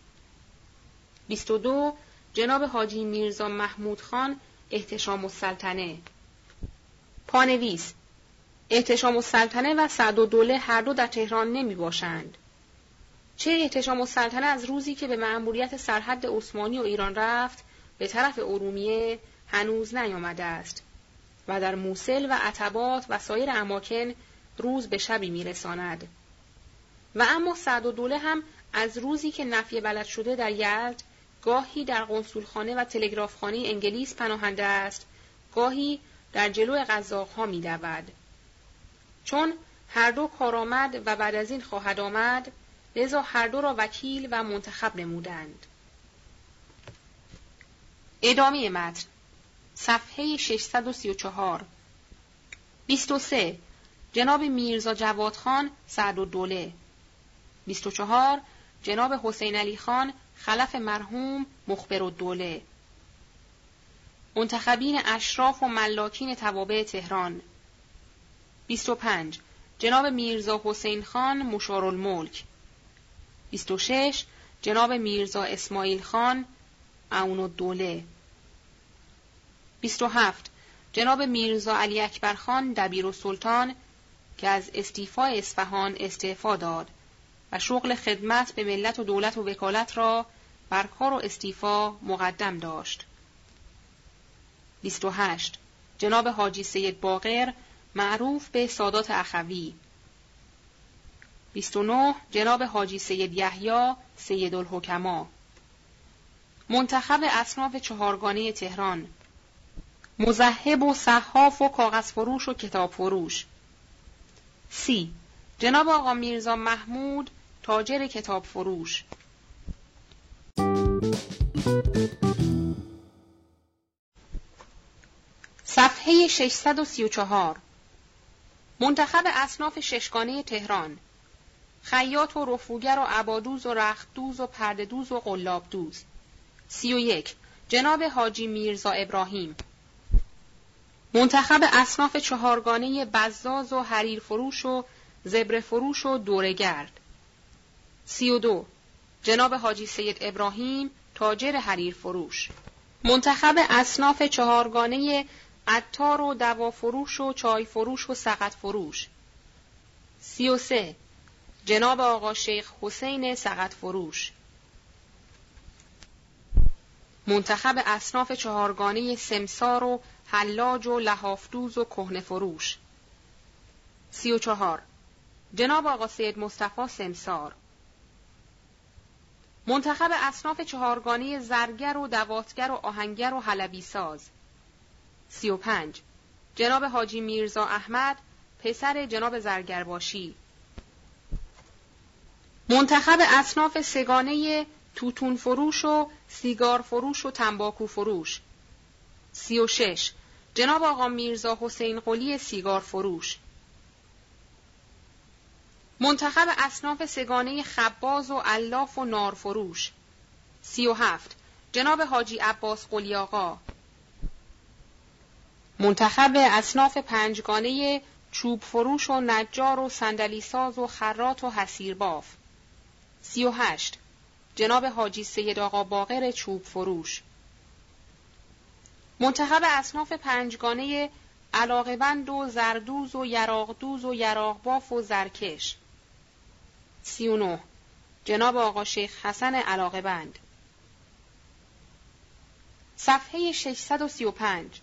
بیست و دو جناب حاجی میرزا محمود خان احتشام السلطنه. پانویس احتشام السلطنه و سعد و دوله هر دو در تهران نمی باشند. چه احتشام السلطنه از روزی که به مأموریت سرحد عثمانی و ایران رفت به طرف ارومیه هنوز نیامده است. و در موسل و عتبات و سایر اماکن روز به شبی میرساند. و اما سعد و دوله هم از روزی که نفی بلد شده در یلد گاهی در قنسولخانه و تلگرافخانه انگلیس پناهنده است گاهی در جلو قزاقها میدود. چون هر دو کارآمد و بعد از این خواهد آمد لذا هر دو را وکیل و منتخب نمودند. ادامه متن صفحه 634 23 جناب میرزا جواد خان سعد و دوله. 24 جناب حسین علی خان خلف مرحوم مخبر و دوله. منتخبین اشراف و ملاکین توابع تهران. 25 جناب میرزا حسین خان مشارالملک. 26 جناب میرزا اسماعیل خان اون الدوله 27 جناب میرزا علی اکبر خان دبیر و سلطان که از استیفای اصفهان استعفا داد و شغل خدمت به ملت و دولت و وکالت را بر کار و استیفا مقدم داشت. 28. جناب حاجی سید باقر معروف به سادات اخوی 29. جناب حاجی سید یحیی سید الحکما منتخب اصناف چهارگانه تهران مزهب و صحاف و کاغذ فروش و کتاب فروش. سی. جناب آقا میرزا محمود تاجر کتاب فروش. صفحه 634 منتخب اصناف ششگانه تهران. خیاط و رفوگر و عبادوز و رختدوز و پردهدوز و قلابدوز. سی و یک. جناب حاجی میرزا ابراهیم. منتخب اصناف چهارگانه بزاز و حریر فروش و زبر فروش و دورگرد. سی و دو. جناب حاجی سید ابراهیم تاجر حریر فروش منتخب اصناف چهارگانه عطار و دوا فروش و چای فروش و سقط فروش سی و سه. جناب آقا شیخ حسین سقط فروش منتخب اصناف چهارگانه سمسار و حلاج و لحافدوز و کهنه فروش. سی و چهار. جناب آقا سید مصطفی سمسار. منتخب اصناف چهارگانه زرگر و دواتگر و آهنگر و حلبی ساز. سی و پنج. جناب حاجی میرزا احمد پسر جناب زرگرباشی. منتخب اصناف سگانه توتون فروش و سیگار فروش و تنباکو فروش. سی و شش. جناب آقا میرزا حسین قلی سیگار فروش. منتخب اصناف سگانه خباز و علاف و نارفروش سی و هفت. جناب حاجی عباس قلی آقا. منتخب اصناف پنجگانه چوب فروش و نجار و صندلی ساز و خرات و حسیرباف سی و هشت. جناب حاجی سید آقا باقر چوب فروش. منتخب اصناف پنجگانه علاقبند و زردوز و یراقدوز و یراقباف و زرکش. سی و نه. جناب آقا شیخ حسن علاقه بند صفحه 635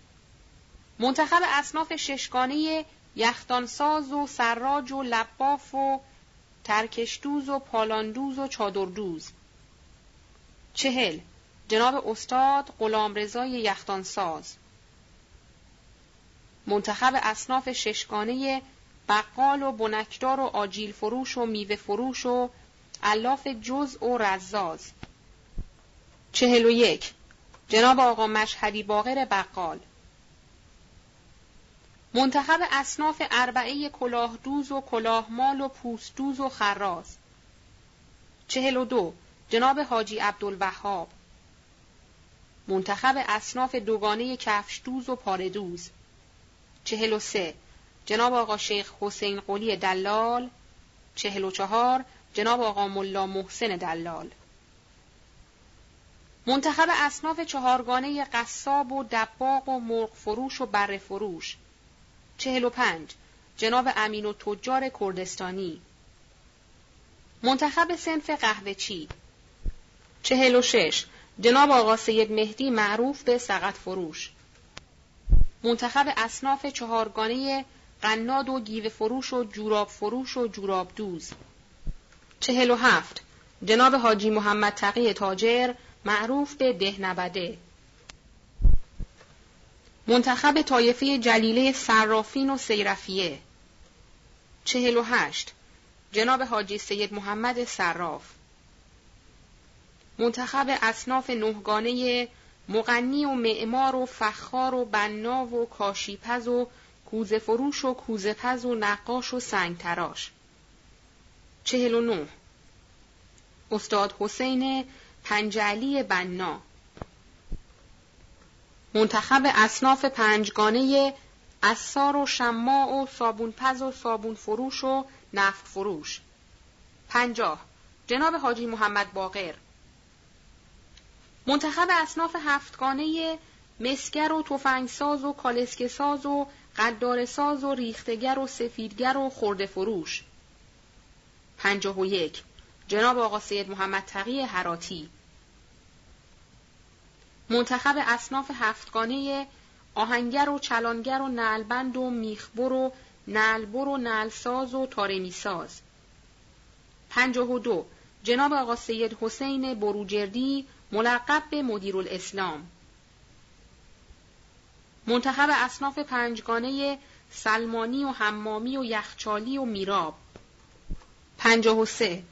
منتخب اصناف ششگانه یختانساز و سراج و لباف و ترکشدوز و پالاندوز و چادردوز. چهل. جناب استاد غلام رضای یختانساز منتخب اصناف ششگانه بقال و بنکدار و آجیل فروش و میوه فروش و علاف جز و رزاز. چهل و یک. جناب آقا مشهدی باقر بقال. منتخب اصناف اربعه کلاهدوز و کلاهمال و پوستدوز و خراز. چهل و دو. جناب حاجی عبدالوهاب. منتخب اصناف دوگانه کفشدوز و پاردوز. چهل و سه. جناب آقا شیخ حسین قلی دلال. چهل و چهار. جناب آقا ملا محسن دلال. منتخب اصناف چهارگانه قصاب و دباغ و مرغ فروش و بره فروش چهل و پنج. جناب امین و تجار کردستانی. منتخب سنف قهوه چی چهل و شش. جناب آقا سید مهدی معروف به سقط فروش. منتخب اصناف چهارگانه قناد و گیوه فروش و جوراب فروش و جوراب دوز. چهل و هفت. جناب حاجی محمد تقی تاجر معروف به دهنبده. منتخب طایفه جلیله صرافین و سیرفیه. چهل و هشت. جناب حاجی سید محمد صراف. منتخب اصناف نهگانه مغنی و معمار و فخار و بنا و کاشیپز و کوزه فروش و کوزه پز و نقاش و سنگ تراش چهل و نه. استاد حسین پنجعلی بنا. منتخب اصناف پنجگانه اثار و شماع و صابونپز و صابون فروش و نفت فروش. پنجاه. جناب حاجی محمد باقر. منتخب اصناف هفتگانه مسگر و تفنگساز و کالسکه ساز و قدار ساز و ریختگر و سفیدگر و خورده فروش. پنجاه و یک. جناب آقا سید محمد تقی حراتی. منتخب اصناف هفتگانه آهنگر و چلانگر و نلبند و میخبر و نلبر و نلساز و تارمیساز. پنجاه و دو. جناب آقا سید حسین بروجردی ملقب به مدیر الاسلام منتخب اصناف پنجگانه سلمانی و حمامی و یخچالی و میراب. پنجاه و سه.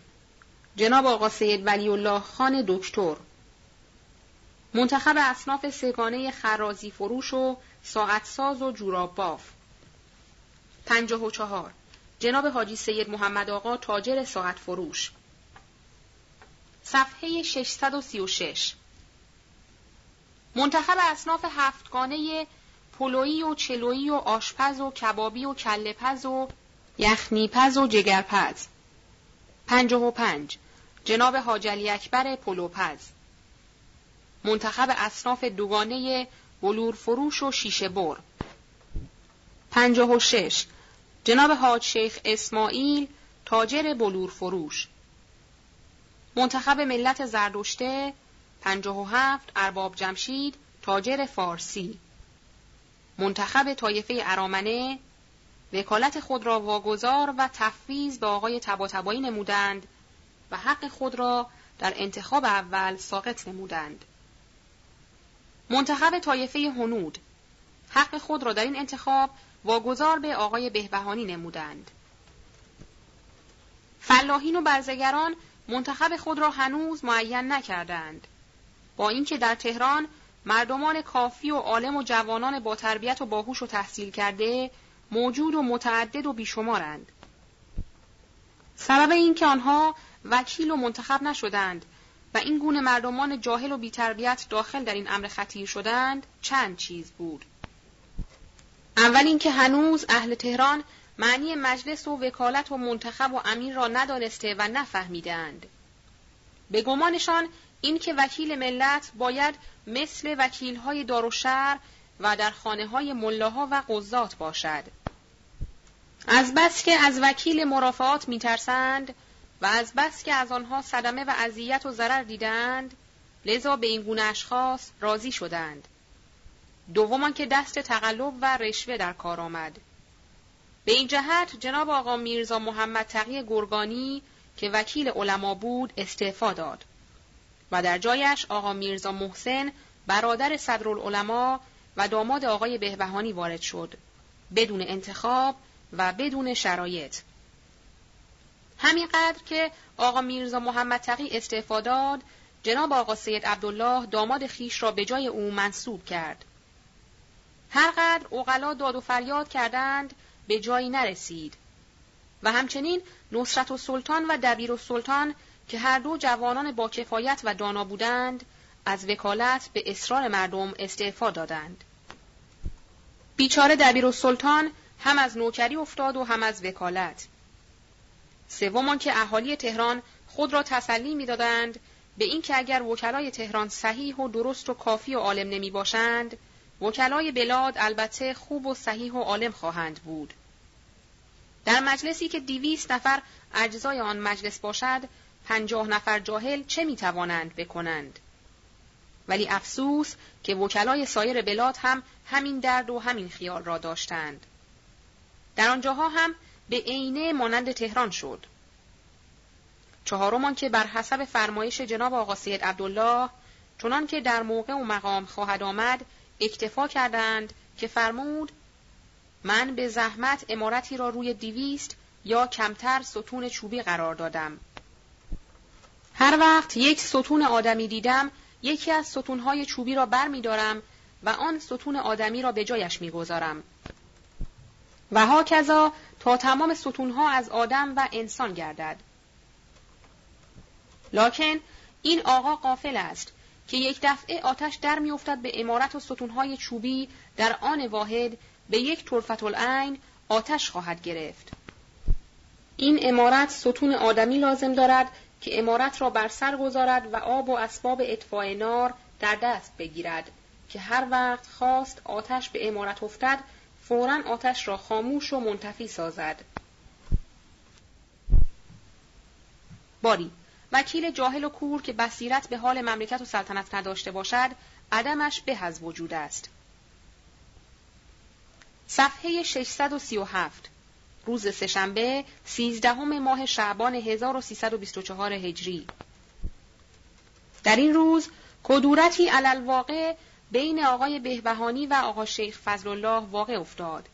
جناب آقا سید ولی الله خان دکتر. منتخب اصناف سگانه خرازی فروش و ساعت ساز و جوراب باف. پنجاه و چهار. جناب حاجی سید محمد آقا تاجر ساعت فروش. صفحه 636 منتخب اصناف هفتگانه پلویی و چلویی و آشپز و کبابی و کلپز و یخنیپز و جگرپز. پنجاه و پنج. جناب حاجلی اکبر پلوپز منتخب اصناف دوگانه بلور فروش و شیشه بر. پنجاه و شش. جناب حاج شیخ اسماعیل تاجر بلور فروش منتخب ملت زردشته پنجاه و هفت ارباب جمشید تاجر فارسی منتخب طایفه ارامنه وکالت خود را واگذار و تفویض به آقای تباتبایی نمودند و حق خود را در انتخاب اول ساقط نمودند. منتخب طایفه هنود حق خود را در این انتخاب واگذار به آقای بهبهانی نمودند. فلاحین و برزگران منتخب خود را هنوز معین نکردند. با اینکه در تهران مردمان کافی و عالم و جوانان با تربیت و باهوش و تحصیل کرده موجود و متعدد و بیشمارند. سبب اینکه آنها وکیل و منتخب نشدند و این گونه مردمان جاهل و بیتربیت داخل در این امر خطیر شدند چند چیز بود. اول اینکه هنوز اهل تهران معنی مجلس و وکالت و منتخب و امیر را ندانسته و نفهمیدند. به گمانشان اینکه وکیل ملت باید مثل وکیلهای دار و شهر و در خانه های ملاها و قضات باشد. از بس که از وکیل مرافعات میترسند و از بس که از آنها صدمه و اذیت و ضرر دیدند لذا به این گونه اشخاص راضی شدند دومان که دست تقلب و رشوه در کار آمد به این جهت جناب آقا میرزا محمد تقی گرگانی که وکیل علما بود استعفا داد. و در جایش آقا میرزا محسن برادر صدرالعلما و داماد آقای بهبهانی وارد شد. بدون انتخاب و بدون شرایط. همینقدر که آقا میرزا محمد تقی استعفا داد جناب آقا سید عبدالله داماد خیش را به جای او منصوب کرد. هرقدر اوغلا داد و فریاد کردند به جایی نرسید. و همچنین نصرت و سلطان و دبیر و سلطان که هر دو جوانان با کفایت و دانا بودند از وکالت به اصرار مردم استعفا دادند. بیچاره دبیر و سلطان هم از نوکری افتاد و هم از وکالت. سومان که اهالی تهران خود را تسلی می‌دادند به اینکه اگر وکلای تهران صحیح و درست و کافی و عالم نمی باشند وکلای بلاد البته خوب و صحیح و عالم خواهند بود. در مجلسی که دیویست نفر اجزای آن مجلس باشد پنجاه نفر جاهل چه می توانند بکنند؟ ولی افسوس که وکلای سایر بلاد هم همین درد و همین خیال را داشتند. در آنجاها هم به عینه مانند تهران شد. چهارمان که بر حسب فرمایش جناب آقا سید عبدالله چنان که در موقع و مقام خواهد آمد اکتفا کردند که فرمود من به زحمت امارتی را روی دیویست یا کمتر ستون چوبی قرار دادم هر وقت یک ستون آدمی دیدم یکی از ستونهای چوبی را بر می دارم و آن ستون آدمی را به جایش می گذارم. و هاکذا تا تمام ستونها از آدم و انسان گردد. لکن این آقا قافل است که یک دفعه آتش در میافتد به امارت و ستونهای چوبی در آن واحد به یک طرفت العین آتش خواهد گرفت. این امارت ستون آدمی لازم دارد که امارت را بر سر گذارد و آب و اسباب اطفاع نار در دست بگیرد که هر وقت خواست آتش به امارت افتد فورا آتش را خاموش و منتفی سازد. باری وکیل جاهل و کور که بصیرت به حال مملکت و سلطنت نداشته باشد عدمش به از وجود است. صفحه 637 روز سهشنبه سیزدهم ماه شعبان 1324 هجری در این روز کدورتی علالواقع بین آقای بهبهانی و آقا شیخ فضل الله واقع افتاد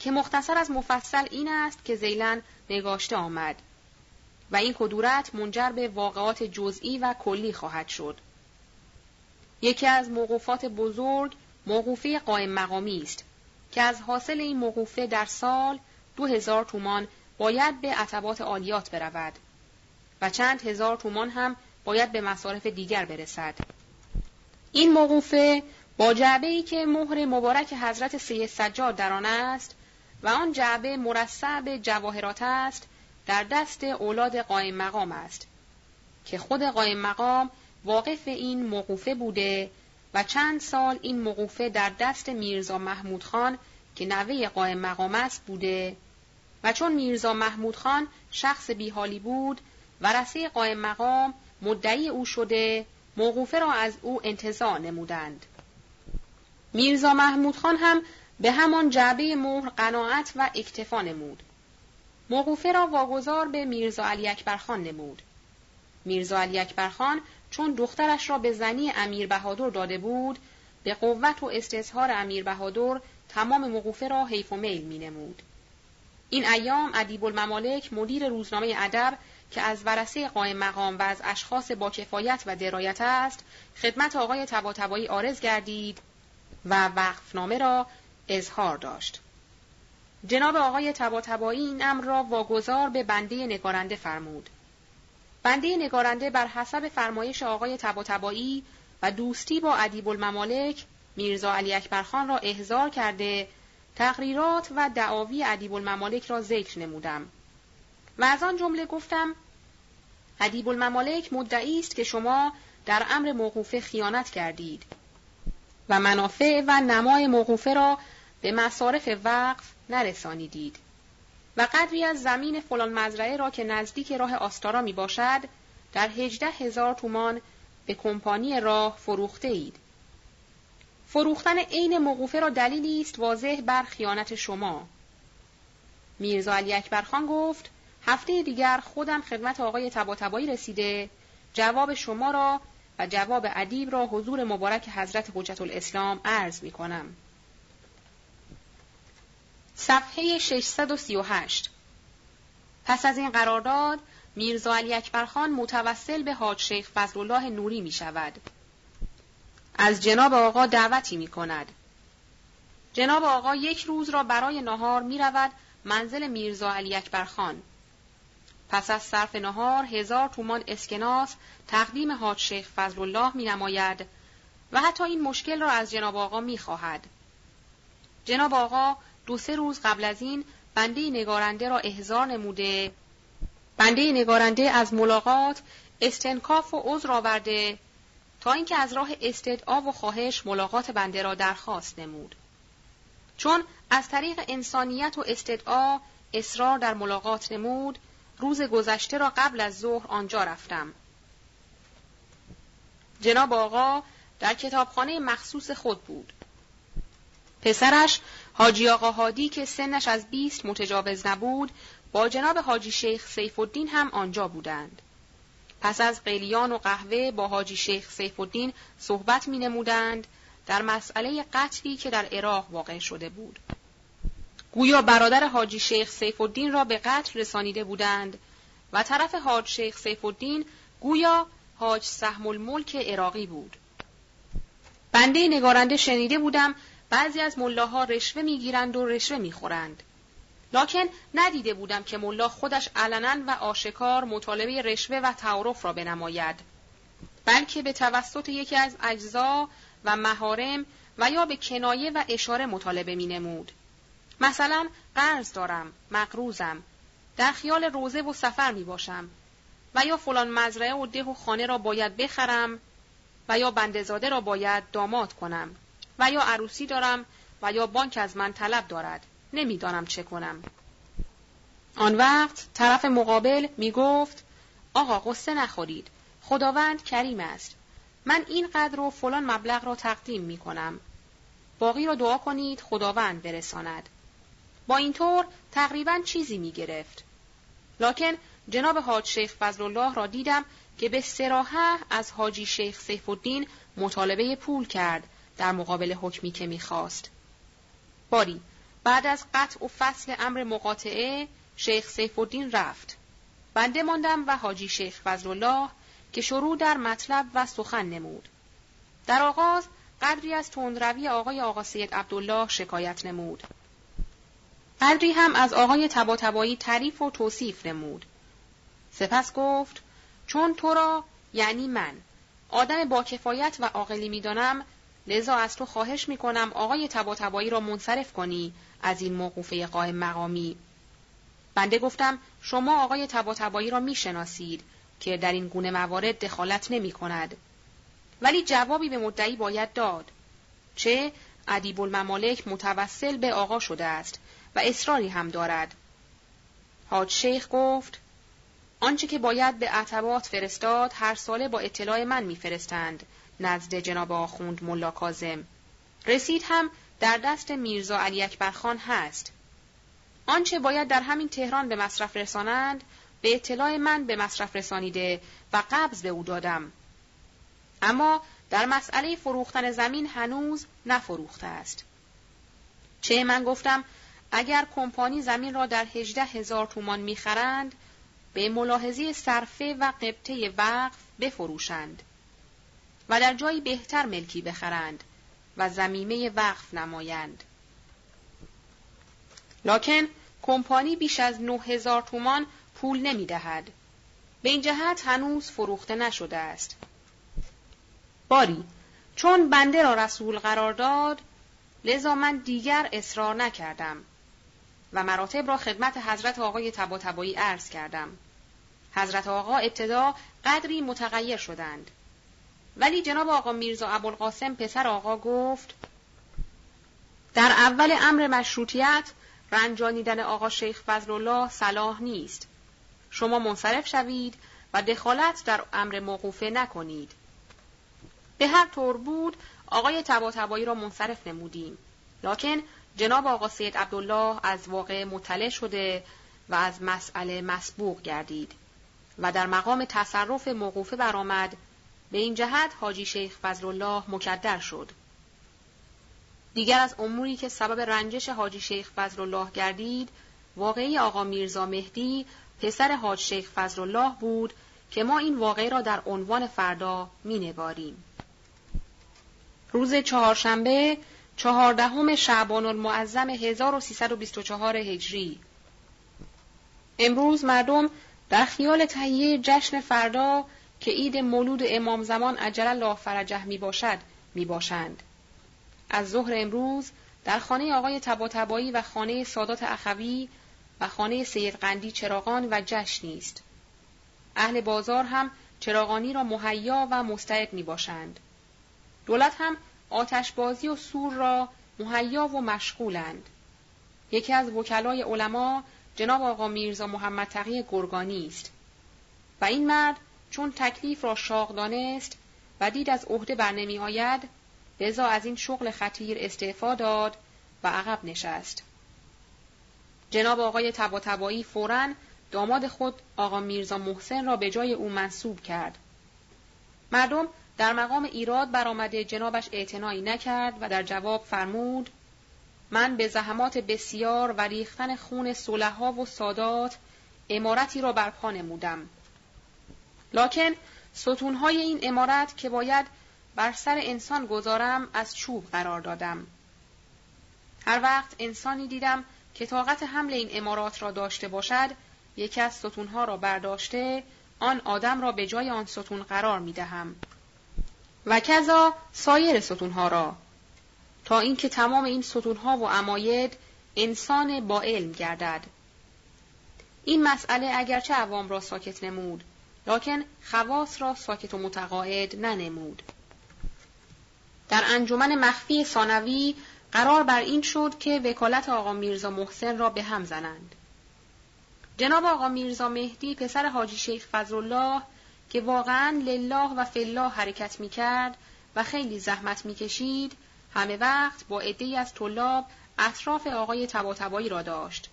که مختصر از مفصل این است که زیلن نگاشته آمد و این کدورت منجر به واقعات جزئی و کلی خواهد شد. یکی از موقوفات بزرگ موقوفه قائم مقامی است که از حاصل این موقوفه در سال دو هزار تومان باید به عتبات عالیات برود و چند هزار تومان هم باید به مصارف دیگر برسد. این موقوفه با جعبه ای که مهر مبارک حضرت سید سجاد در آن است و آن جعبه مرصع به جواهرات است در دست اولاد قائم مقام است که خود قائم مقام واقف این موقوفه بوده و چند سال این موقوفه در دست میرزا محمود خان که نوه قائم مقام است بوده و چون میرزا محمود خان شخص بیحالی بود ورسه قائم مقام مدعی او شده موقوفه را از او انتظار نمودند. میرزا محمود خان هم به همان جعبه مهر قناعت و اکتفا نمود. موقوفه را واگذار به میرزا علی اکبر خان نمود. میرزا علی اکبر خان چون دخترش را به زنی امیر بهادر داده بود، به قوت و استظهار امیر بهادر تمام موقوفه را حیف و میل می نمود. این ایام ادیب الممالک مدیر روزنامه ادب که از ورسه قائم مقام و از اشخاص با کفایت و درایت است خدمت آقای تباتبایی آرز گردید و وقفنامه را اظهار داشت. جناب آقای تباتبایی این امر را واگذار به بنده نگارنده فرمود. بنده نگارنده بر حسب فرمایش آقای تباتبایی و دوستی با ادیب الممالک میرزا علی اکبرخان را احضار کرده تقریرات و دعاوی ادیب الممالک را ذکر نمودم و از آن جمله گفتم ادیب الممالک مدعی است که شما در امر موقوفه خیانت کردید و منافع و نمای موقوفه را به مصارف وقف نرسانیدید و قدری از زمین فلان مزرعه را که نزدیک راه آستارا می باشد در هجده هزار تومان به کمپانی راه فروخته اید. فروختن عین موقوفه را دلیلی است واضح بر خیانت شما. میرزا علی اکبرخان گفت هفته دیگر خودم خدمت آقای تباتبایی رسیده جواب شما را و جواب ادیب را حضور مبارک حضرت حجت الاسلام عرض می کنم. صفحه 638 پس از این قرارداد میرزا علی اکبرخان متوسل به حاج شیخ فضل الله نوری می شود. از جناب آقا دعوتی می کند. جناب آقا یک روز را برای نهار می رود منزل میرزا علی اکبرخان. پس از صرف نهار هزار تومان اسکناس تقدیم حاج شیخ فضل الله می نماید و حتی این مشکل را از جناب آقا می خواهد. جناب آقا دو سه روز قبل از این بنده نگارنده را احضار نموده. بنده نگارنده از ملاقات استنکاف و عذر آورده تا اینکه از راه استدعا و خواهش ملاقات بنده را درخواست نمود. چون از طریق انسانیت و استدعا اصرار در ملاقات نمود روز گذشته را قبل از ظهر آنجا رفتم. جناب آقا در کتابخانه مخصوص خود بود. پسرش حاجی آقا هادی که سنش از بیست متجاوز نبود با جناب حاجی شیخ سیف الدین هم آنجا بودند. پس از قلیان و قهوه با حاجی شیخ سیف الدین صحبت می نمودند در مسئله قتلی که در عراق واقع شده بود. گویا برادر حاجی شیخ سیف الدین را به قتل رسانیده بودند و طرف حاج شیخ سیف الدین گویا حاج سهم الملک عراقی بود. بنده نگارنده شنیده بودم بعضی از ملاها رشوه می‌گیرند و رشوه می‌خورند. لکن ندیده بودم که ملا خودش علنا و آشکار مطالبه رشوه و تعارف را بنماید بلکه به توسط یکی از اجزا و مهارم و یا به کنایه و اشاره مطالبه می نمود. مثلا قرض دارم، مقروزم، در خیال روزه و سفر می باشم و یا فلان مزرعه و ده و خانه را باید بخرم و یا بندزاده را باید داماد کنم و یا عروسی دارم و یا بانک از من طلب دارد. نمی‌دانم چه کنم. آن وقت طرف مقابل می گفت آقا قصه نخورید. خداوند کریم است. من این قدر و فلان مبلغ را تقدیم می کنم باقی را دعا کنید خداوند برساند. با این طور تقریبا چیزی می گرفت لکن جناب حاج شیخ فضل الله را دیدم که به سراحه از حاجی شیخ سیف الدین مطالبه پول کرد در مقابل حکمی که می‌خواست. باری بعد از قطع و فصل امر مقاطعه شیخ سیف الدین رفت. بنده ماندم و حاجی شیخ فضل الله که شروع در مطلب و سخن نمود. در آغاز قدری از تندروی آقای آقا سید عبدالله شکایت نمود. قدری هم از آقای تباتبایی تعریف و توصیف نمود. سپس گفت چون تو را یعنی من آدم با کفایت و عاقلی می‌دانم لذا از تو خواهش می‌کنم آقای تباتبایی را منصرف کنی از این موقوفه قائم مقامی. بنده گفتم شما آقای تباتبایی را می‌شناسید که در این گونه موارد دخالت نمی کند. ولی جوابی به مدعی باید داد. چه ادیب الممالک متوسل به آقا شده است و اصراری هم دارد. حاج شیخ گفت آنچه که باید به عتبات فرستاد هر ساله با اطلاع من میفرستند نزد جناب آخوند ملا کازم رسید هم در دست میرزا علی اکبرخان هست. آنچه باید در همین تهران به مصرف رسانند به اطلاع من به مصرف رسانیده و قبض به او دادم. اما در مسئله فروختن زمین هنوز نفروخته است. چه من گفتم؟ اگر کمپانی زمین را در هجده هزار تومان می‌خرند به ملاحظه صرفه و قبطه وقف بفروشند. و در جایی بهتر ملکی بخرند و زمیمه وقف نمایند. لکن کمپانی بیش از نه هزار تومان پول نمی دهد. به این جهت هنوز فروخته نشده است. باری چون بنده را رسول قرار داد لذا من دیگر اصرار نکردم و مراتب را خدمت حضرت آقای تبا تبایی عرض کردم. حضرت آقا ابتدا قدری متغیر شدند. ولی جناب آقا میرزا ابوالقاسم پسر آقا گفت در اول امر مشروطیت رنجانیدن آقا شیخ فضل الله صلاح نیست. شما منصرف شوید و دخالت در امر موقوفه نکنید. به هر طور بود آقای تبا را منصرف نمودیم. لکن جناب آقا سید عبدالله از واقع مطلع شده و از مسئله مسبوق گردید و در مقام تصرف موقوفه برآمد به این جهت حاجی شیخ فضل الله مکدر شد. دیگر از اموری که سبب رنجش حاجی شیخ فضل الله گردید واقعی آقا میرزا مهدی پسر حاج شیخ فضل الله بود که ما این واقعی را در عنوان فردا مینگاریم. روز چهارشنبه چهاردهم شعبان المعظم 1324 هجری امروز مردم در خیال تهیه جشن فردا که عید مولود امام زمان عجل الله فرجه می باشد می باشند. از ظهر امروز در خانه آقای تباتبایی و خانه سادات اخوی و خانه سید قندی چراغان و جشنی است. اهل بازار هم چراغانی را مهیا و مستعد می باشند. دولت هم آتشبازی و سور را مهیا و مشغولند. یکی از وکلای علما جناب آقا میرزا محمد تقی گرگانی است و این مرد چون تکلیف را شاق دانست و دید از عهده بر نمی آید لذا از این شغل خطیر استعفا داد و عقب نشست جناب آقای تبا تبایی فورا داماد خود آقا میرزا محسن را به جای او منصوب کرد مردم در مقام ایراد برآمده جنابش اعتنایی نکرد و در جواب فرمود من به زحمات بسیار و ریختن خون صلحا و سادات امارتی را برپا نمودم. لکن ستونهای این امارت که باید بر سر انسان گذارم از چوب قرار دادم. هر وقت انسانی دیدم که طاقت حمل این امارات را داشته باشد یکی از ستونها را برداشته آن آدم را به جای آن ستون قرار می دهم. و کذا سایر ستونها را تا اینکه تمام این ستونها و عماید انسان با علم گردد این مسئله اگرچه عوام را ساکت نمود لکن خواص را ساکت و متقاعد ننمود. در انجمن مخفی ثانوی قرار بر این شد که وکالت آقا میرزا محسن را به هم زنند. جناب آقا میرزا مهدی پسر حاجی شیخ فضلالله که واقعا لله و فالله حرکت می کرد و خیلی زحمت می کشید همه وقت با عدهای از طلاب اطراف آقای تباتبایی را داشت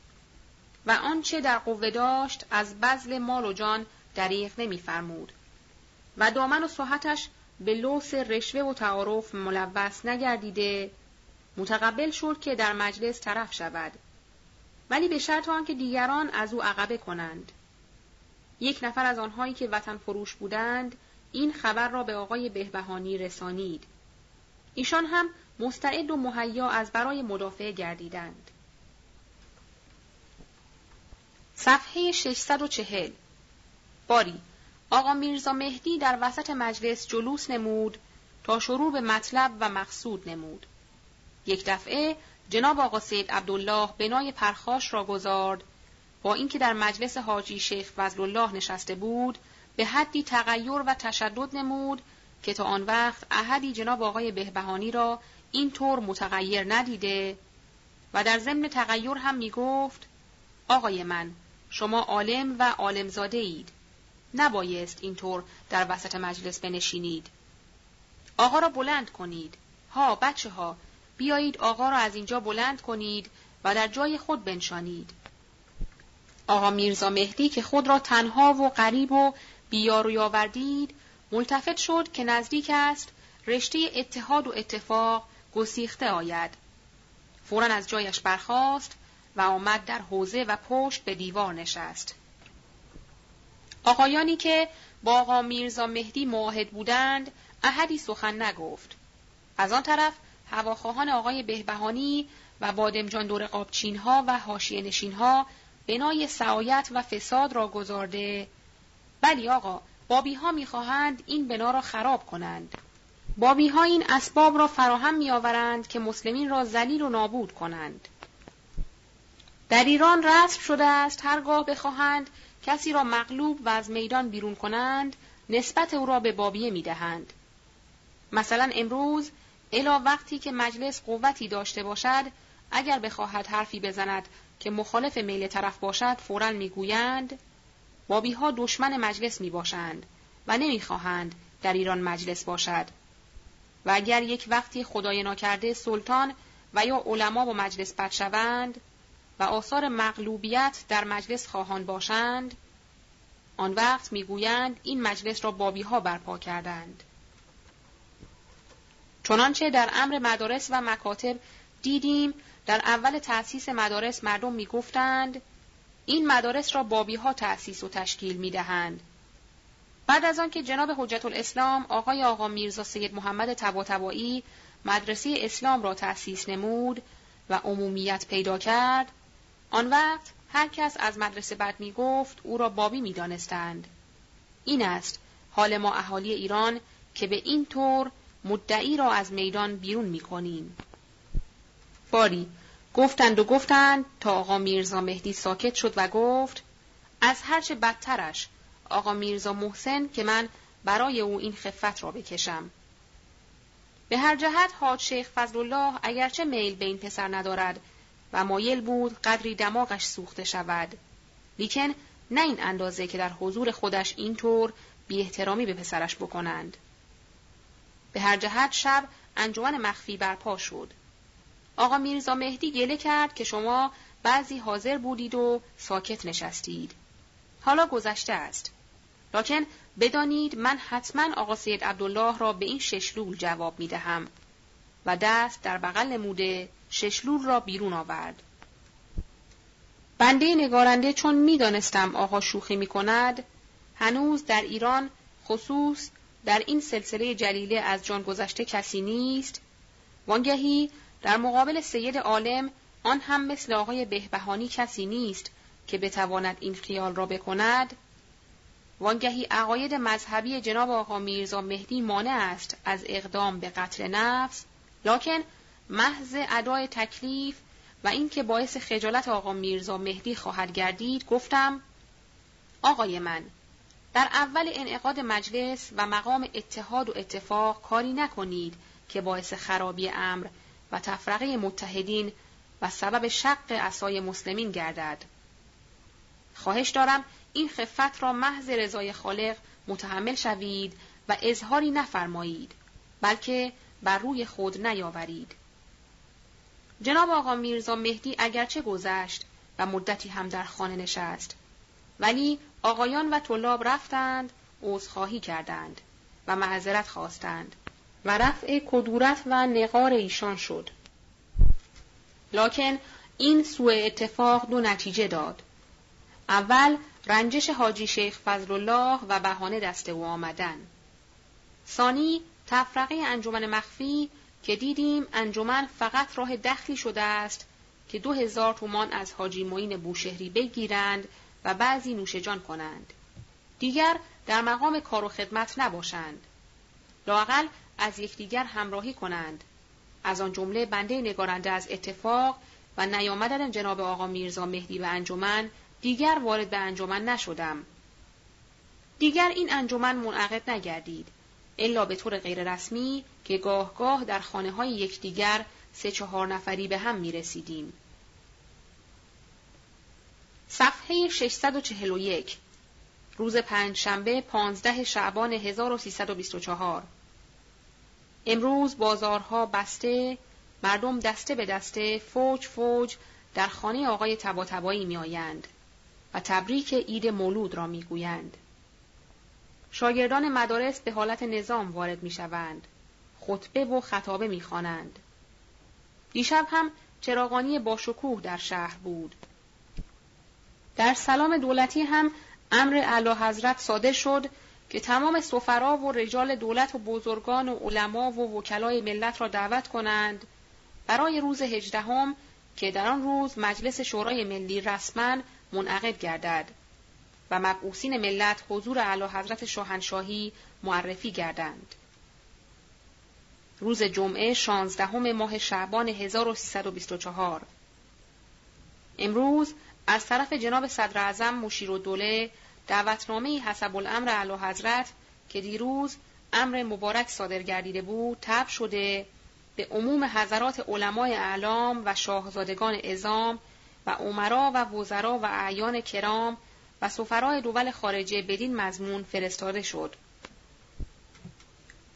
و آنچه در قوه داشت از بذل مال و جان دریغ نمیفرمود. و دامن و صحتش به لوس رشوه و تعارف ملوث نگردیده. متقبل شد که در مجلس طرف شود. ولی به شرط آنکه دیگران از او عقبه کنند. یک نفر از آنهایی که وطن فروش بودند این خبر را به آقای بهبهانی رسانید. ایشان هم مستعد و مهیا از برای مدافع گردیدند. صفحه 640 باری آقا میرزا مهدی در وسط مجلس جلوس نمود تا شروع به مطلب و مقصود نمود. یک دفعه جناب آقا سید عبدالله بنای پرخاش را گذارد. با اینکه در مجلس حاجی شیخ فضل الله نشسته بود به حدی تغییر و تشدد نمود که تا آن وقت احدی جناب آقای بهبهانی را این طور متغیر ندیده و در ضمن تغییر هم می گفت آقای من شما عالم و عالمزاده اید نبایست اینطور در وسط مجلس بنشینید آقا را بلند کنید ها بچه ها بیایید آقا را از اینجا بلند کنید و در جای خود بنشانید آقا میرزا مهدی که خود را تنها و غریب و بیاروی آوردید ملتفت شد که نزدیک است رشته اتحاد و اتفاق گسیخته آید. فورا از جایش برخاست و آمد در حوزه و پشت به دیوار نشست. آقایانی که با آقا میرزا مهدی معاهد بودند احدی سخن نگفت. از آن طرف هواخواهان آقای بهبهانی و بادمجان دور قابچین ها و حاشیه نشین ها بنای سعایت و فساد را گذارده بلی آقا بابی ها می‌خواهند این بنا را خراب کنند بابی ها این اسباب را فراهم می آورند که مسلمین را ذلیل و نابود کنند. در ایران رسم شده است هرگاه بخواهند کسی را مغلوب و از میدان بیرون کنند نسبت او را به بابیه می دهند. مثلا امروز الا وقتی که مجلس قوتی داشته باشد اگر بخواهد حرفی بزند که مخالف میل طرف باشد فورا می‌گویند بابی ها دشمن مجلس می باشند و نمی‌خواهند در ایران مجلس باشد و اگر یک وقتی خدای ناکرده سلطان و یا علما با مجلس بد شوند و آثار مغلوبیت در مجلس خواهان باشند آن وقت می‌گویند این مجلس را بابی ها برپا کردند چنانچه در امر مدارس و مکاتب دیدیم در اول تأسیس مدارس مردم می‌گفتند این مدارس را بابی ها تأسیس و تشکیل می دهند. بعد از آنکه جناب حجت الاسلام آقای آقا میرزا سید محمد طباطبایی مدرسه اسلام را تأسیس نمود و عمومیت پیدا کرد آن وقت هر کس از مدرسه بد می گفت او را بابی می دانستند. این است حال ما اهالی ایران که به این طور مدعی را از میدان بیرون می کنیم. باری گفتند و گفتند تا آقا میرزا مهدی ساکت شد و گفت از هرچه بدترش آقا میرزا محسن که من برای او این خفت را بکشم. به هر جهت حاج شیخ فضلالله اگرچه میل به این پسر ندارد و مایل بود قدری دماغش سوخته شود لیکن نه این اندازه که در حضور خودش اینطور بی احترامی به پسرش بکنند. به هر جهت شب انجمن مخفی برپا شد. آقا میرزا مهدی گله کرد که شما بعضی حاضر بودید و ساکت نشستید. حالا گذشته است. لکن بدانید من حتما آقا سید عبدالله را به این ششلول جواب می دهم و دست در بغل نموده ششلول را بیرون آورد. بنده نگارنده چون می‌دانستم آقا شوخی می کند هنوز در ایران خصوص در این سلسله جلیله از جان گذشته کسی نیست وانگهی در مقابل سید عالم آن هم مثل آقای بهبهانی کسی نیست که بتواند این خیال را بکند وانگهی عقاید مذهبی جناب آقا میرزا مهدی مانع است از اقدام به قتل نفس لکن محض ادای تکلیف و اینکه باعث خجالت آقا میرزا مهدی خواهد گردید گفتم آقای من در اول انعقاد مجلس و مقام اتحاد و اتفاق کاری نکنید که باعث خرابی امر و تفرقه متحدین و سبب شق اسای مسلمین گردد. خواهش دارم این خفت را محض رضای خالق متحمل شوید و اظهاری نفرمایید بلکه بر روی خود نیاورید. جناب آقا میرزا مهدی اگرچه گذشت و مدتی هم در خانه نشست ولی آقایان و طلاب رفتند عذرخواهی کردند و معذرت خواستند و رفع کدورت و نقار ایشان شد. لکن این سوء اتفاق دو نتیجه داد. اول رنجش حاجی شیخ فضلالله و بهانه دست او آمدن. ثانی تفرقه انجمن مخفی که دیدیم انجمن فقط راه دخلی شده است که دو هزار تومان از حاجی معین بوشهری بگیرند و بعضی نوشجان کنند. دیگر در مقام کار و خدمت نباشند. لاقل از یکدیگر همراهی کنند. از آن جمله بنده نگارنده از اتفاق و نیامدن جناب آقا میرزا مهدی و انجمن دیگر وارد به انجمن نشدم. دیگر این انجمن منعقد نگردید. الا به طور غیررسمی که گاه گاه در خانه های یکدیگر سه چهار نفری به هم می رسیدیم. صفحه 641 روز پنج شنبه 15 شعبان 1324 امروز بازارها بسته مردم دسته به دسته فوج فوج در خانه آقای تباتبایی می آیند و تبریک عید مولود را می گویند. شاگردان مدارس به حالت نظام وارد می شوند. خطبه و خطابه می خوانند. دیشب هم چراغانی باشکوه در شهر بود. در سلام دولتی هم امر اعلی حضرت صادر شد که تمام سفرا و رجال دولت و بزرگان و علما و وکلای ملت را دعوت کنند برای روز هجدهم که در آن روز مجلس شورای ملی رسما منعقد گردد و مبعوثین ملت حضور اعلی حضرت شاهنشاهی معرفی گردند. روز جمعه شانزدهم ماه شعبان 1324 امروز از طرف جناب صدر اعظم مشیر و دوله دعوتنامه حسب الامر اعلی حضرت که دیروز امر مبارک صادر گردیده بود تب شده به عموم حضرات علمای اعلام و شاهزادگان ازام و عمرا و وزرا و اعیان کرام و سفرای دول خارجه بدین مضمون فرستاده شد.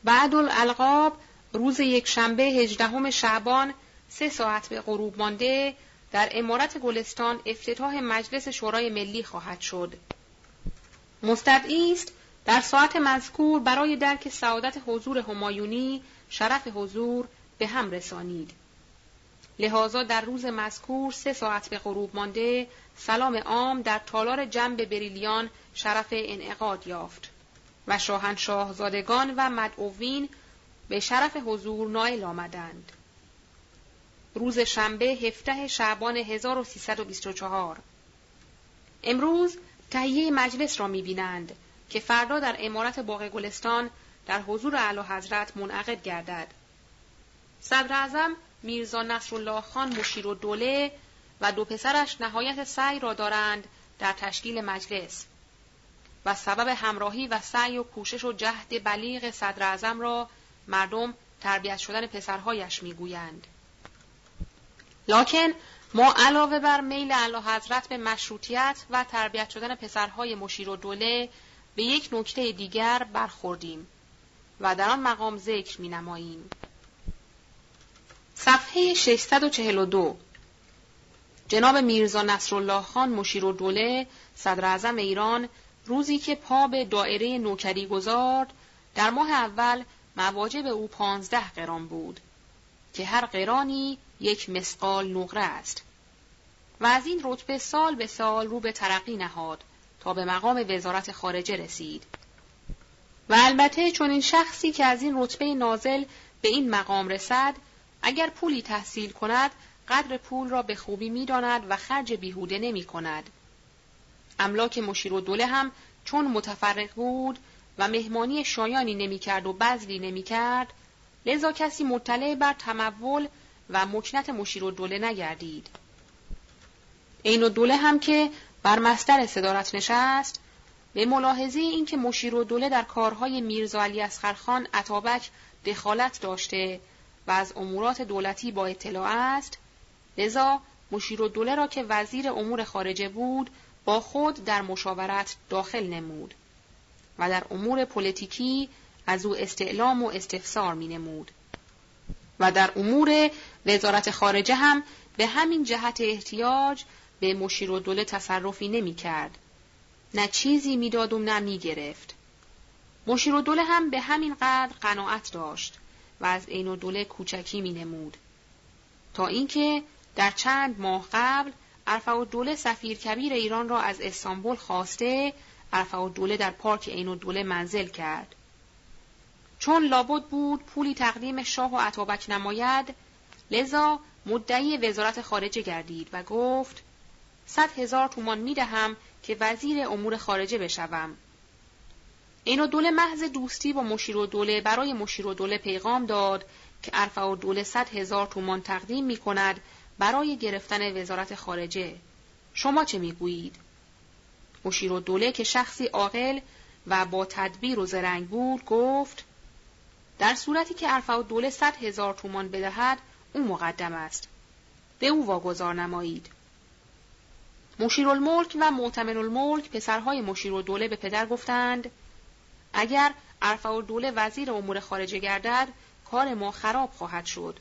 بعد الالقاب روز یک شنبه هجدهم شعبان سه ساعت به غروب مانده در امارت گلستان افتتاح مجلس شورای ملی خواهد شد. مستدعی است در ساعت مذکور برای درک سعادت حضور همایونی شرف حضور به هم رسانید. لحاظا در روز مذکور سه ساعت به غروب مانده سلام عام در تالار جنب بریلیان شرف انعقاد یافت و شاهنشاهزادگان و مدعوین به شرف حضور نائل آمدند. روز شنبه هفته شعبان 1324 امروز تهیه مجلس را می‌بینند که فردا در امارت باغ گلستان در حضور اعلی حضرت منعقد گردد. صدر اعظم میرزا نصرالله خان مشیر و دوله و دو پسرش نهایت سعی را دارند در تشکیل مجلس و سبب همراهی و سعی و کوشش و جهد بلیغ صدر را مردم تربیت شدن پسرهایش می‌گویند. لکن ما علاوه بر میل اعلی حضرت به مشروطیت و تربیت شدن پسرهای مشیر و دوله به یک نکته دیگر برخوردیم و در آن مقام ذکر می نماییم. صفحه 642 جناب میرزا نصرالله خان مشیر و دوله صدر اعظم ایران روزی که پا به دائره نوکری گذارد در ماه اول مواجب او پانزده قران بود که هر قرانی یک مسقال نقره است. و از این رتبه سال به سال رو به ترقی نهاد تا به مقام وزارت خارجه رسید. و البته چون این شخصی که از این رتبه نازل به این مقام رسد اگر پولی تحصیل کند قدر پول را به خوبی می‌داند و خرج بیهوده نمی کند. املاک مشیر و دوله هم چون متفرق بود و مهمانی شایانی نمی‌کرد و بذلی نمی‌کرد لذا کسی مطلع بر تمول و مکنت مشیر و دوله نگردید. این و دوله هم که بر مستر صدارت نشست به ملاحظه اینکه مشیر و دوله در کارهای میرزا علی اسخرخان عطابک دخالت داشته و از امورات دولتی با اطلاع است لذا مشیر و دوله را که وزیر امور خارجه بود با خود در مشاورت داخل نمود و در امور پلیتیکی از او استعلام و استفسار می نمود. و در امور وزارت خارجه هم به همین جهت احتیاج به مشیر و دوله تصرفی نمی کرد. نه چیزی می‌داد و نه می گرفت. مشیر و دوله هم به همین قدر قناعت داشت و از عین دوله کوچکی می نمود. تا اینکه در چند ماه قبل عرفه و دوله سفیر کبیر ایران را از استانبول خواسته عرفه و دوله در پارک عین دوله منزل کرد. چون لابد بود پولی تقدیم شاه و عطابک نماید لذا مدعی وزارت خارجه گردید و گفت صد هزار تومان می دهم که وزیر امور خارجه بشوم. این و دوله محض دوستی با مشیر و دوله برای مشیر و دوله پیغام داد که عرفه و دوله صد هزار تومان تقدیم می کند برای گرفتن وزارت خارجه. شما چه می گویید؟ مشیر و دوله که شخصی عاقل و با تدبیر و زرنگ بود گفت در صورتی که عرفه و دوله صد هزار تومان بدهد او مقدم است. به او واگذار نمایید. مشیر الملک و معتمن الملک پسرهای مشیر و دوله به پدر گفتند اگر و دوله وزیر امور خارجه گردد کار ما خراب خواهد شد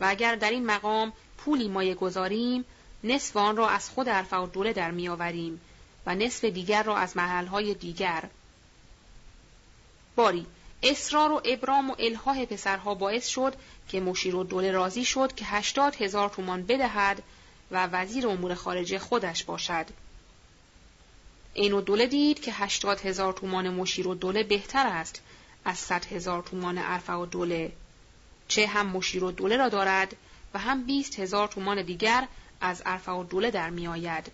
و اگر در این مقام پولی مایه گذاریم نصف آن را از خود و دوله در میآوریم و نصف دیگر را از محلهای دیگر باری اصرار و ابرام و الهاه پسرها باعث شد که مشیر و دوله راضی شد که هشتاد هزار تومان بدهد و وزیر امور خارجه خودش باشد. این و دوله دید که هشتاد هزار تومان مشیر و دوله بهتر است از صد هزار تومان عرفه و دوله. چه هم مشیر و دوله را دارد و هم بیست هزار تومان دیگر از عرفه و دوله در می آید.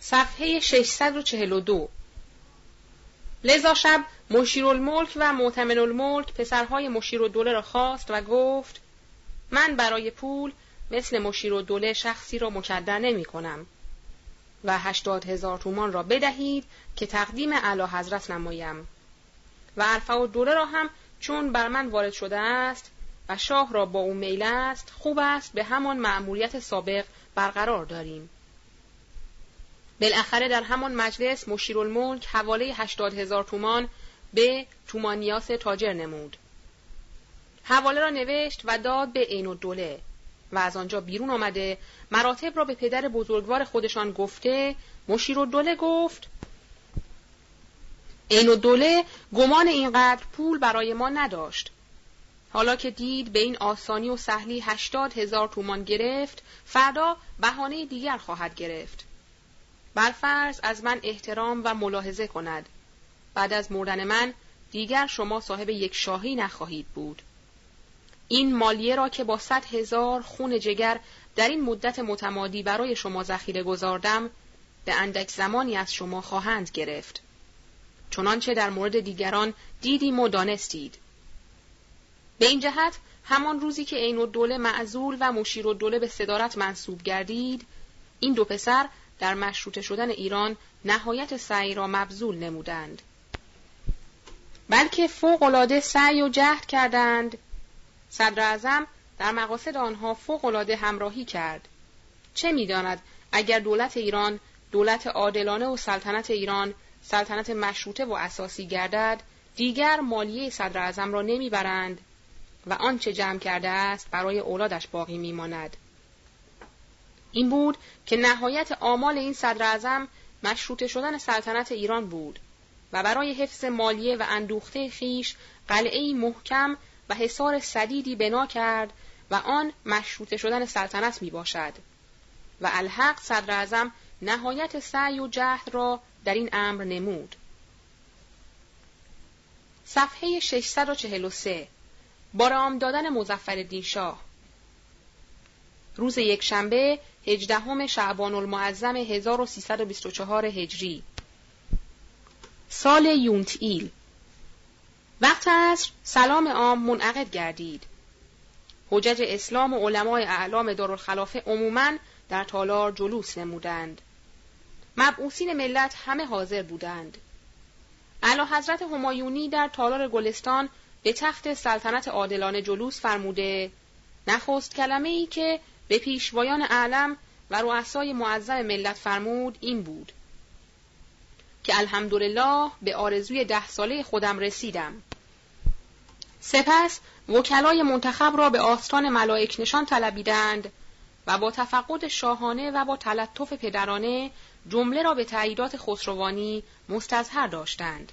صفحه 642 لذا شب مشیر الملک و معتمن الملک پسرهای مشیر و دوله را خواست و گفت من برای پول مثل مشیر و دوله شخصی را مکدر نمی کنم و هشتاد هزار تومان را بدهید که تقدیم اعلی حضرت نمایم. و عرفه و دوره را هم چون بر من وارد شده است و شاه را با او میل است خوب است به همان مأموریت سابق برقرار داریم. بالاخره در همان مجلس مشیرالملک حواله هشتاد هزار تومان به تومانیاس تاجر نمود. حواله را نوشت و داد به عین الدوله و از آنجا بیرون آمده. مراتب را به پدر بزرگوار خودشان گفته. مشیر و دوله گفت عین الدوله گمان اینقدر پول برای ما نداشت. حالا که دید به این آسانی و سهلی هشتاد هزار تومان گرفت فردا بهانه دیگر خواهد گرفت. برفرض از من احترام و ملاحظه کند. بعد از مردن من دیگر شما صاحب یک شاهی نخواهید بود. این مالیه را که با صد هزار خون جگر در این مدت متمادی برای شما ذخیره گذاردم به اندک زمانی از شما خواهند گرفت. چنانچه در مورد دیگران دیدیم و دانستید. به این جهت همان روزی که عین الدوله معزول و مشیر الدوله به صدارت منصوب گردید این دو پسر در مشروطه شدن ایران نهایت سعی را مبذول نمودند. بلکه فوق العاده سعی و جهد کردند. صدر اعظم در مقاصد آنها فوق العاده همراهی کرد. چه می‌داند اگر دولت ایران دولت عادلانه و سلطنت ایران سلطنت مشروطه و اساسی گردد دیگر مالیه صدر اعظم را نمی‌برند و آنچه جمع کرده است برای اولادش باقی میماند. این بود که نهایت آمال این صدر اعظم مشروطه شدن سلطنت ایران بود و برای حفظ مالیه و اندوخته خیش قلعه محکم و حصار صدیدی بنا کرد و آن مشروطه شدن سلطنت می باشد و الحق صدر اعظم نهایت سعی و جهد را در این امر نمود. صفحه 643 بارام دادن مزفر شاه. روز یک شنبه هجدهم شعبان المعظم 1324 هجری سال یونتیل وقت عصر سلام عام منعقد گردید. حجج اسلام و علمای اعلام دارالخلافه عموماً در تالار جلوس نمودند. مبعوثین ملت همه حاضر بودند. اعلی حضرت همایونی در تالار گلستان به تخت سلطنت عادلانه جلوس فرموده نخست کلمه ای که به پیشوایان اعلم و رؤسای معظم ملت فرمود این بود که الحمدلله به آرزوی ده ساله خودم رسیدم. سپس وکلای منتخب را به آستان ملائک نشان طلبیدند و با تفقد شاهانه و با تلطف پدرانه جمله را به تعییدات خسروانی مستظهر داشتند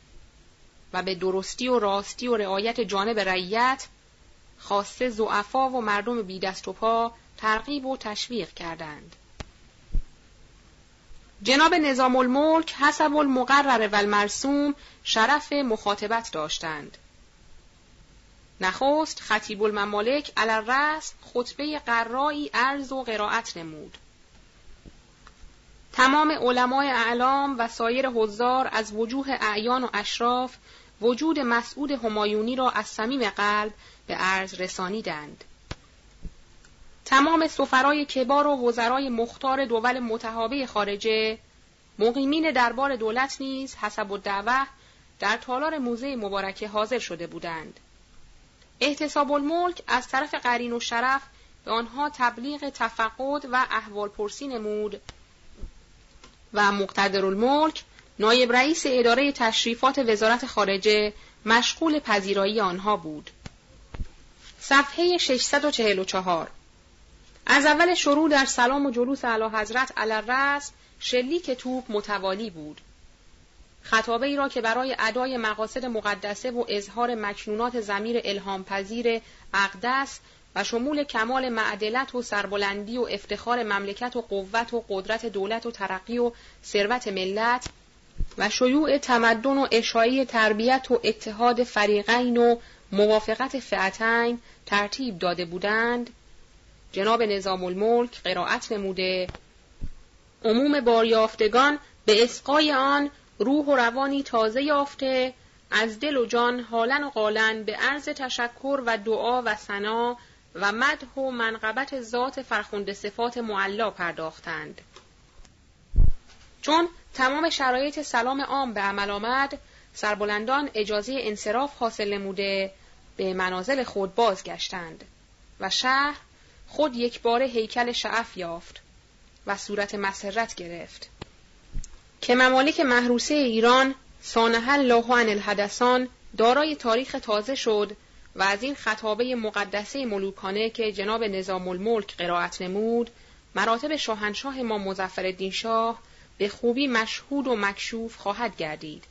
و به درستی و راستی و رعایت جانب رعیت خاصه زعفا و مردم بی دست و پا ترغیب و تشویق کردند. جناب نظام الملک حسب المقرر و المرسوم شرف مخاطبت داشتند. نخست خطیب الممالک علی رأس خطبه قرایی عرض و قرائت نمود. تمام علمای اعلام و سایر حضار از وجوه اعیان و اشراف وجود مسعود همایونی را از صمیم قلب به عرض رسانیدند. تمام سفرای کبار و وزرای مختار دول متحابه خارجه مقیمین دربار دولت نیز حسب الدعوه در تالار موزه مبارکه حاضر شده بودند. احتساب الملک از طرف قرین و شرف به آنها تبلیغ تفقد و احوال پرسی نمود و مقتدر الملک نایب رئیس اداره تشریفات وزارت خارجه مشغول پذیرایی آنها بود. صفحه 644 از اول شروع در سلام و جلوس اعلی حضرت علی رأس شلیک توپ متوالی بود. خطابه ای را که برای ادای مقاصد مقدسه و اظهار مکنونات زمیر الهام پذیر اقدس و شمول کمال معدلت و سربلندی و افتخار مملکت و قوت و قدرت دولت و ترقی و ثروت ملت و شیوع تمدن و اشایی تربیت و اتحاد فریقین و موافقت فعتین ترتیب داده بودند جناب نظام الملک قرائت نموده. عموم باریافتگان به اسقای آن روح و روانی تازه یافته از دل و جان حالا و قالن به عرض تشکر و دعا و ثنا و مدح و منقبت ذات فرخنده صفات معلا پرداختند. چون تمام شرایط سلام عام به عمل آمد سربلندان اجازه انصراف حاصل نموده به منازل خود بازگشتند و شهر خود یک بار هیکل شعف یافت و صورت مسرت گرفت که ممالک محروسه ایران سانه الله عن الحدثان دارای تاریخ تازه شد و از این خطابه مقدسه ملوکانه که جناب نظام الملک قرائت نمود مراتب شاهنشاه ما مزفر شاه به خوبی مشهود و مکشوف خواهد گردید.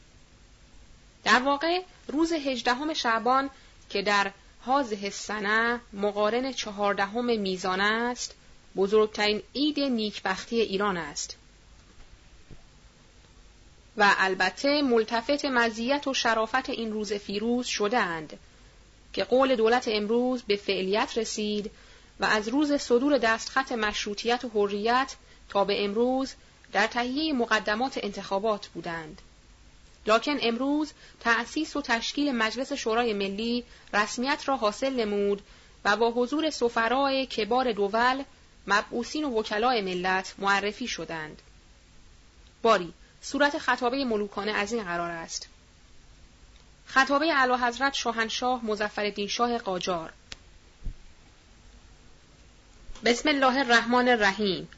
در واقع روز هجدهم شعبان که در حاضه سنه مقارن چهاردهم میزان است بزرگترین عید نیکبختی ایران است و البته ملتفت مزیت و شرافت این روز فیروز شده اند که قول دولت امروز به فعلیت رسید و از روز صدور دستخط مشروطیت و حریت تا به امروز در تهیه مقدمات انتخابات بودند. لکن امروز تأسیس و تشکیل مجلس شورای ملی رسمیت را حاصل نمود و با حضور سفرای کبار دول مبعوثین و وکلای ملت معرفی شدند. باری صورت خطابه ملوکانه از این قرار است. خطابه علا حضرت شاهنشاه مزفر شاه قاجار بسم الله الرحمن الرحیم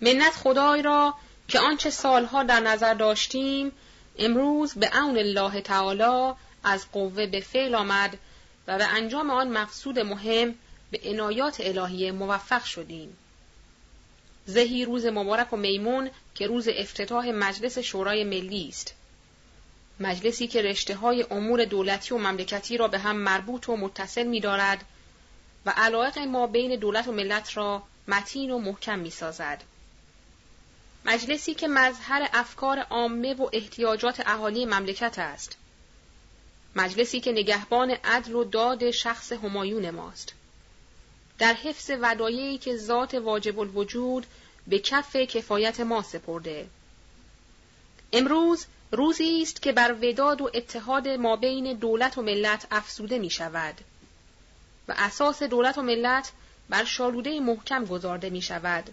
منت خدای را که آنچه سالها در نظر داشتیم امروز به اون الله تعالی از قوه به فعل آمد و به انجام آن مقصود مهم به عنایات الهیه موفق شدیم. زهی روز مبارک و میمون که روز افتتاح مجلس شورای ملی است. مجلسی که رشته های امور دولتی و مملکتی را به هم مربوط و متصل می دارد و علایق ما بین دولت و ملت را متین و محکم می سازد. مجلسی که مظهر افکار عامه و احتیاجات اهالی مملکت است. مجلسی که نگهبان عدل و داد شخص همایون ماست. در حفظ ودایعی که ذات واجب الوجود به کف کفایت ما سپرده. امروز روزی است که بر وداد و اتحاد ما بین دولت و ملت افسوده می شود و اساس دولت و ملت بر شالوده محکم گذارده می شود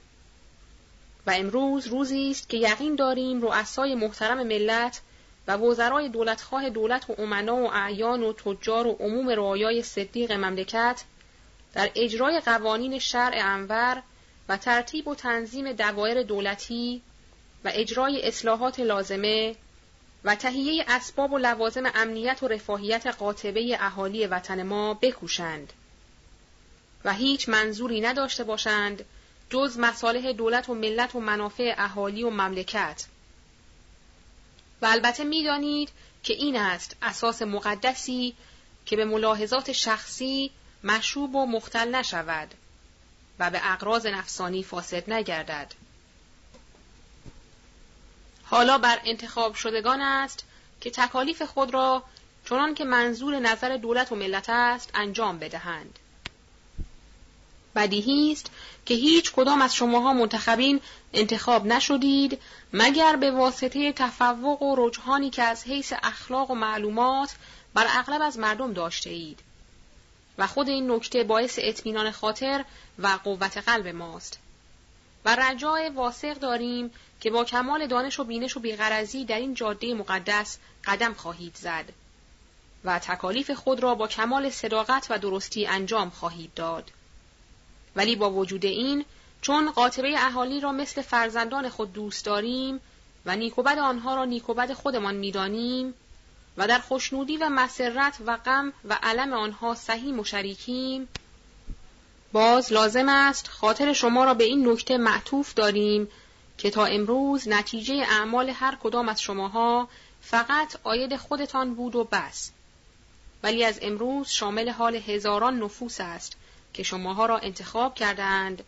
و امروز روزی است که یقین داریم رؤسای محترم ملت و وزرای دولتخواه دولت و امنا و اعیان و تجار و عموم رعایای صدیق مملکت در اجرای قوانین شرع انور و ترتیب و تنظیم دوایر دولتی و اجرای اصلاحات لازمه و تهیه اسباب و لوازم امنیت و رفاهیت قاطبه اهالی وطن ما بکوشند و هیچ منظوری نداشته باشند جز مصالح دولت و ملت و منافع اهالی و مملکت و البته می‌دانید که این است اساس مقدسی که به ملاحظات شخصی مشوب و مختل نشود و به اقراض نفسانی فاسد نگردد. حالا بر انتخاب شدگان است که تکالیف خود را چنان که منظور نظر دولت و ملت است انجام بدهند. بدیهی است که هیچ کدام از شماها منتخبین انتخاب نشدید مگر به واسطه تفوق و رجحانی که از حیث اخلاق و معلومات بر اغلب از مردم داشته اید. و خود این نکته باعث اطمینان خاطر و قوت قلب ماست. و رجای واسق داریم که با کمال دانش و بینش و بیغرزی در این جاده مقدس قدم خواهید زد و تکالیف خود را با کمال صداقت و درستی انجام خواهید داد. ولی با وجود این چون قاطبه اهالی را مثل فرزندان خود دوست داریم و نیکوبد آنها را نیکوبد خودمان می‌دانیم و در خوشنودی و مسرت و غم و علم آنها صحیح مشریکیم باز لازم است خاطر شما را به این نکته معطوف داریم که تا امروز نتیجه اعمال هر کدام از شماها فقط آید خودتان بود و بس. ولی از امروز شامل حال هزاران نفوس است. که شماها را انتخاب کردند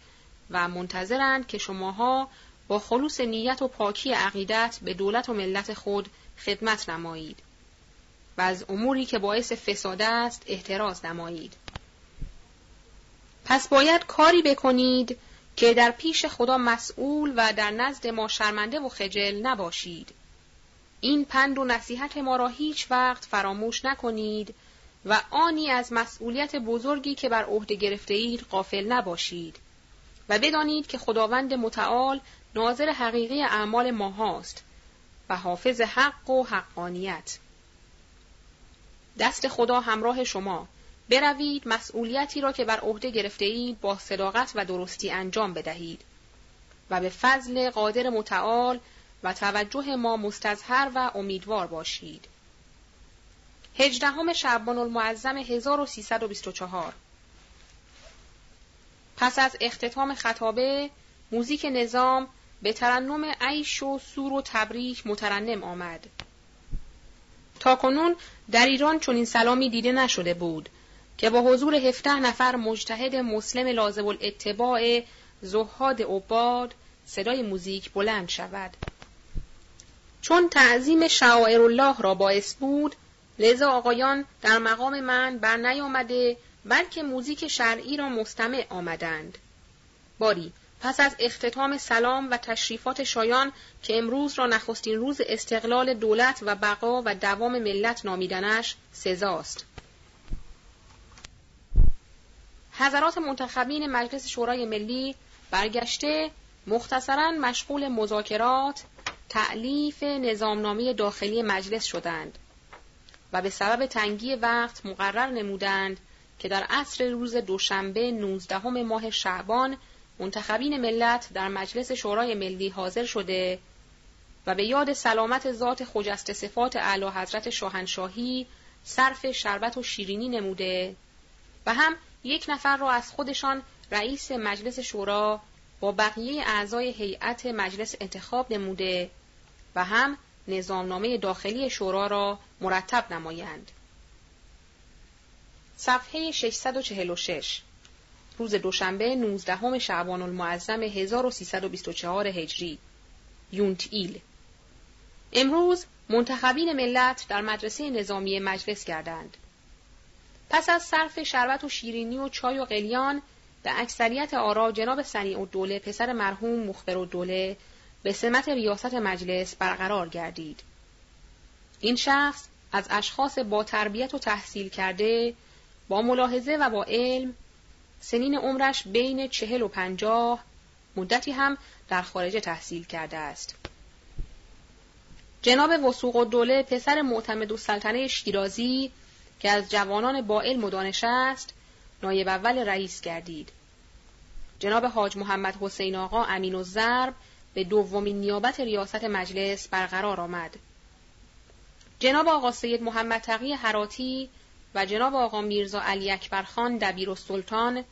و منتظرند که شماها با خلوص نیت و پاکی عقیدت به دولت و ملت خود خدمت نمایید و از اموری که باعث فساد است احتراز نمایید. پس باید کاری بکنید که در پیش خدا مسئول و در نزد ما شرمنده و خجل نباشید. این پند و نصیحت ما را هیچ وقت فراموش نکنید و آنی از مسئولیت بزرگی که بر عهده گرفته اید غافل نباشید و بدانید که خداوند متعال ناظر حقیقی اعمال ما هاست و حافظ حق و حقانیت دست خدا همراه شما بروید مسئولیتی را که بر عهده گرفته اید با صداقت و درستی انجام بدهید و به فضل قادر متعال و توجه ما مستظهر و امیدوار باشید. هجدهم شعبان المعظم 1324 پس از اختتام خطابه موزیک نظام به ترنم عیش و سور و تبریک مترنم آمد. تاکنون در ایران چنین سلامی دیده نشده بود که با حضور هفته نفر مجتهد مسلم لازم الاتباع زهاد عباد صدای موزیک بلند شود. چون تعظیم شعائر الله را باعث بود لذا آقایان در مقام من بر نیامده بلکه موزیک شرعی را مستمع آمدند. باری پس از اختتام سلام و تشریفات شایان که امروز را نخستین روز استقلال دولت و بقا و دوام ملت نامیدنش سزاست. حضرات منتخبین مجلس شورای ملی برگشته مختصرا مشغول مذاکرات تعلیف نظامنامه داخلی مجلس شدند و به سبب تنگی وقت مقرر نمودند که در عصر روز دوشنبه 19 ماه شعبان منتخبین ملت در مجلس شورای ملی حاضر شده و به یاد سلامت ذات خجست صفات اعلی حضرت شاهنشاهی صرف شربت و شیرینی نموده و هم یک نفر را از خودشان رئیس مجلس شورا با بقیه اعضای هیئت مجلس انتخاب نموده و هم نظامنامه داخلی شورا را مرتب نمایند. صفحه 646 روز دوشنبه 19 شعبان المعظم 1324 هجری یونت ایل امروز منتخبین ملت در مدرسه نظامی مجلس گردند. پس از صرف شربت و شیرینی و چای و قلیان به اکثریت آرا جناب سنی و دوله پسر مرحوم مخبر و دوله به سمت ریاست مجلس برقرار گردید. این شخص از اشخاص با تربیت و تحصیل کرده، با ملاحظه و با علم، سنین عمرش بین چهل و پنجاه، مدتی هم در خارج تحصیل کرده است. جناب وسوق و دوله پسر معتمد و سلطنه شیرازی که از جوانان با علم و دانش است، نایب اول رئیس گردید. جناب حاج محمد حسین آقا امین و زرب به دومین نیابت ریاست مجلس برقرار آمد. جناب آقا سید محمد تقی حراتی و جناب آقا میرزا علی اکبر خان دبیر و سلطان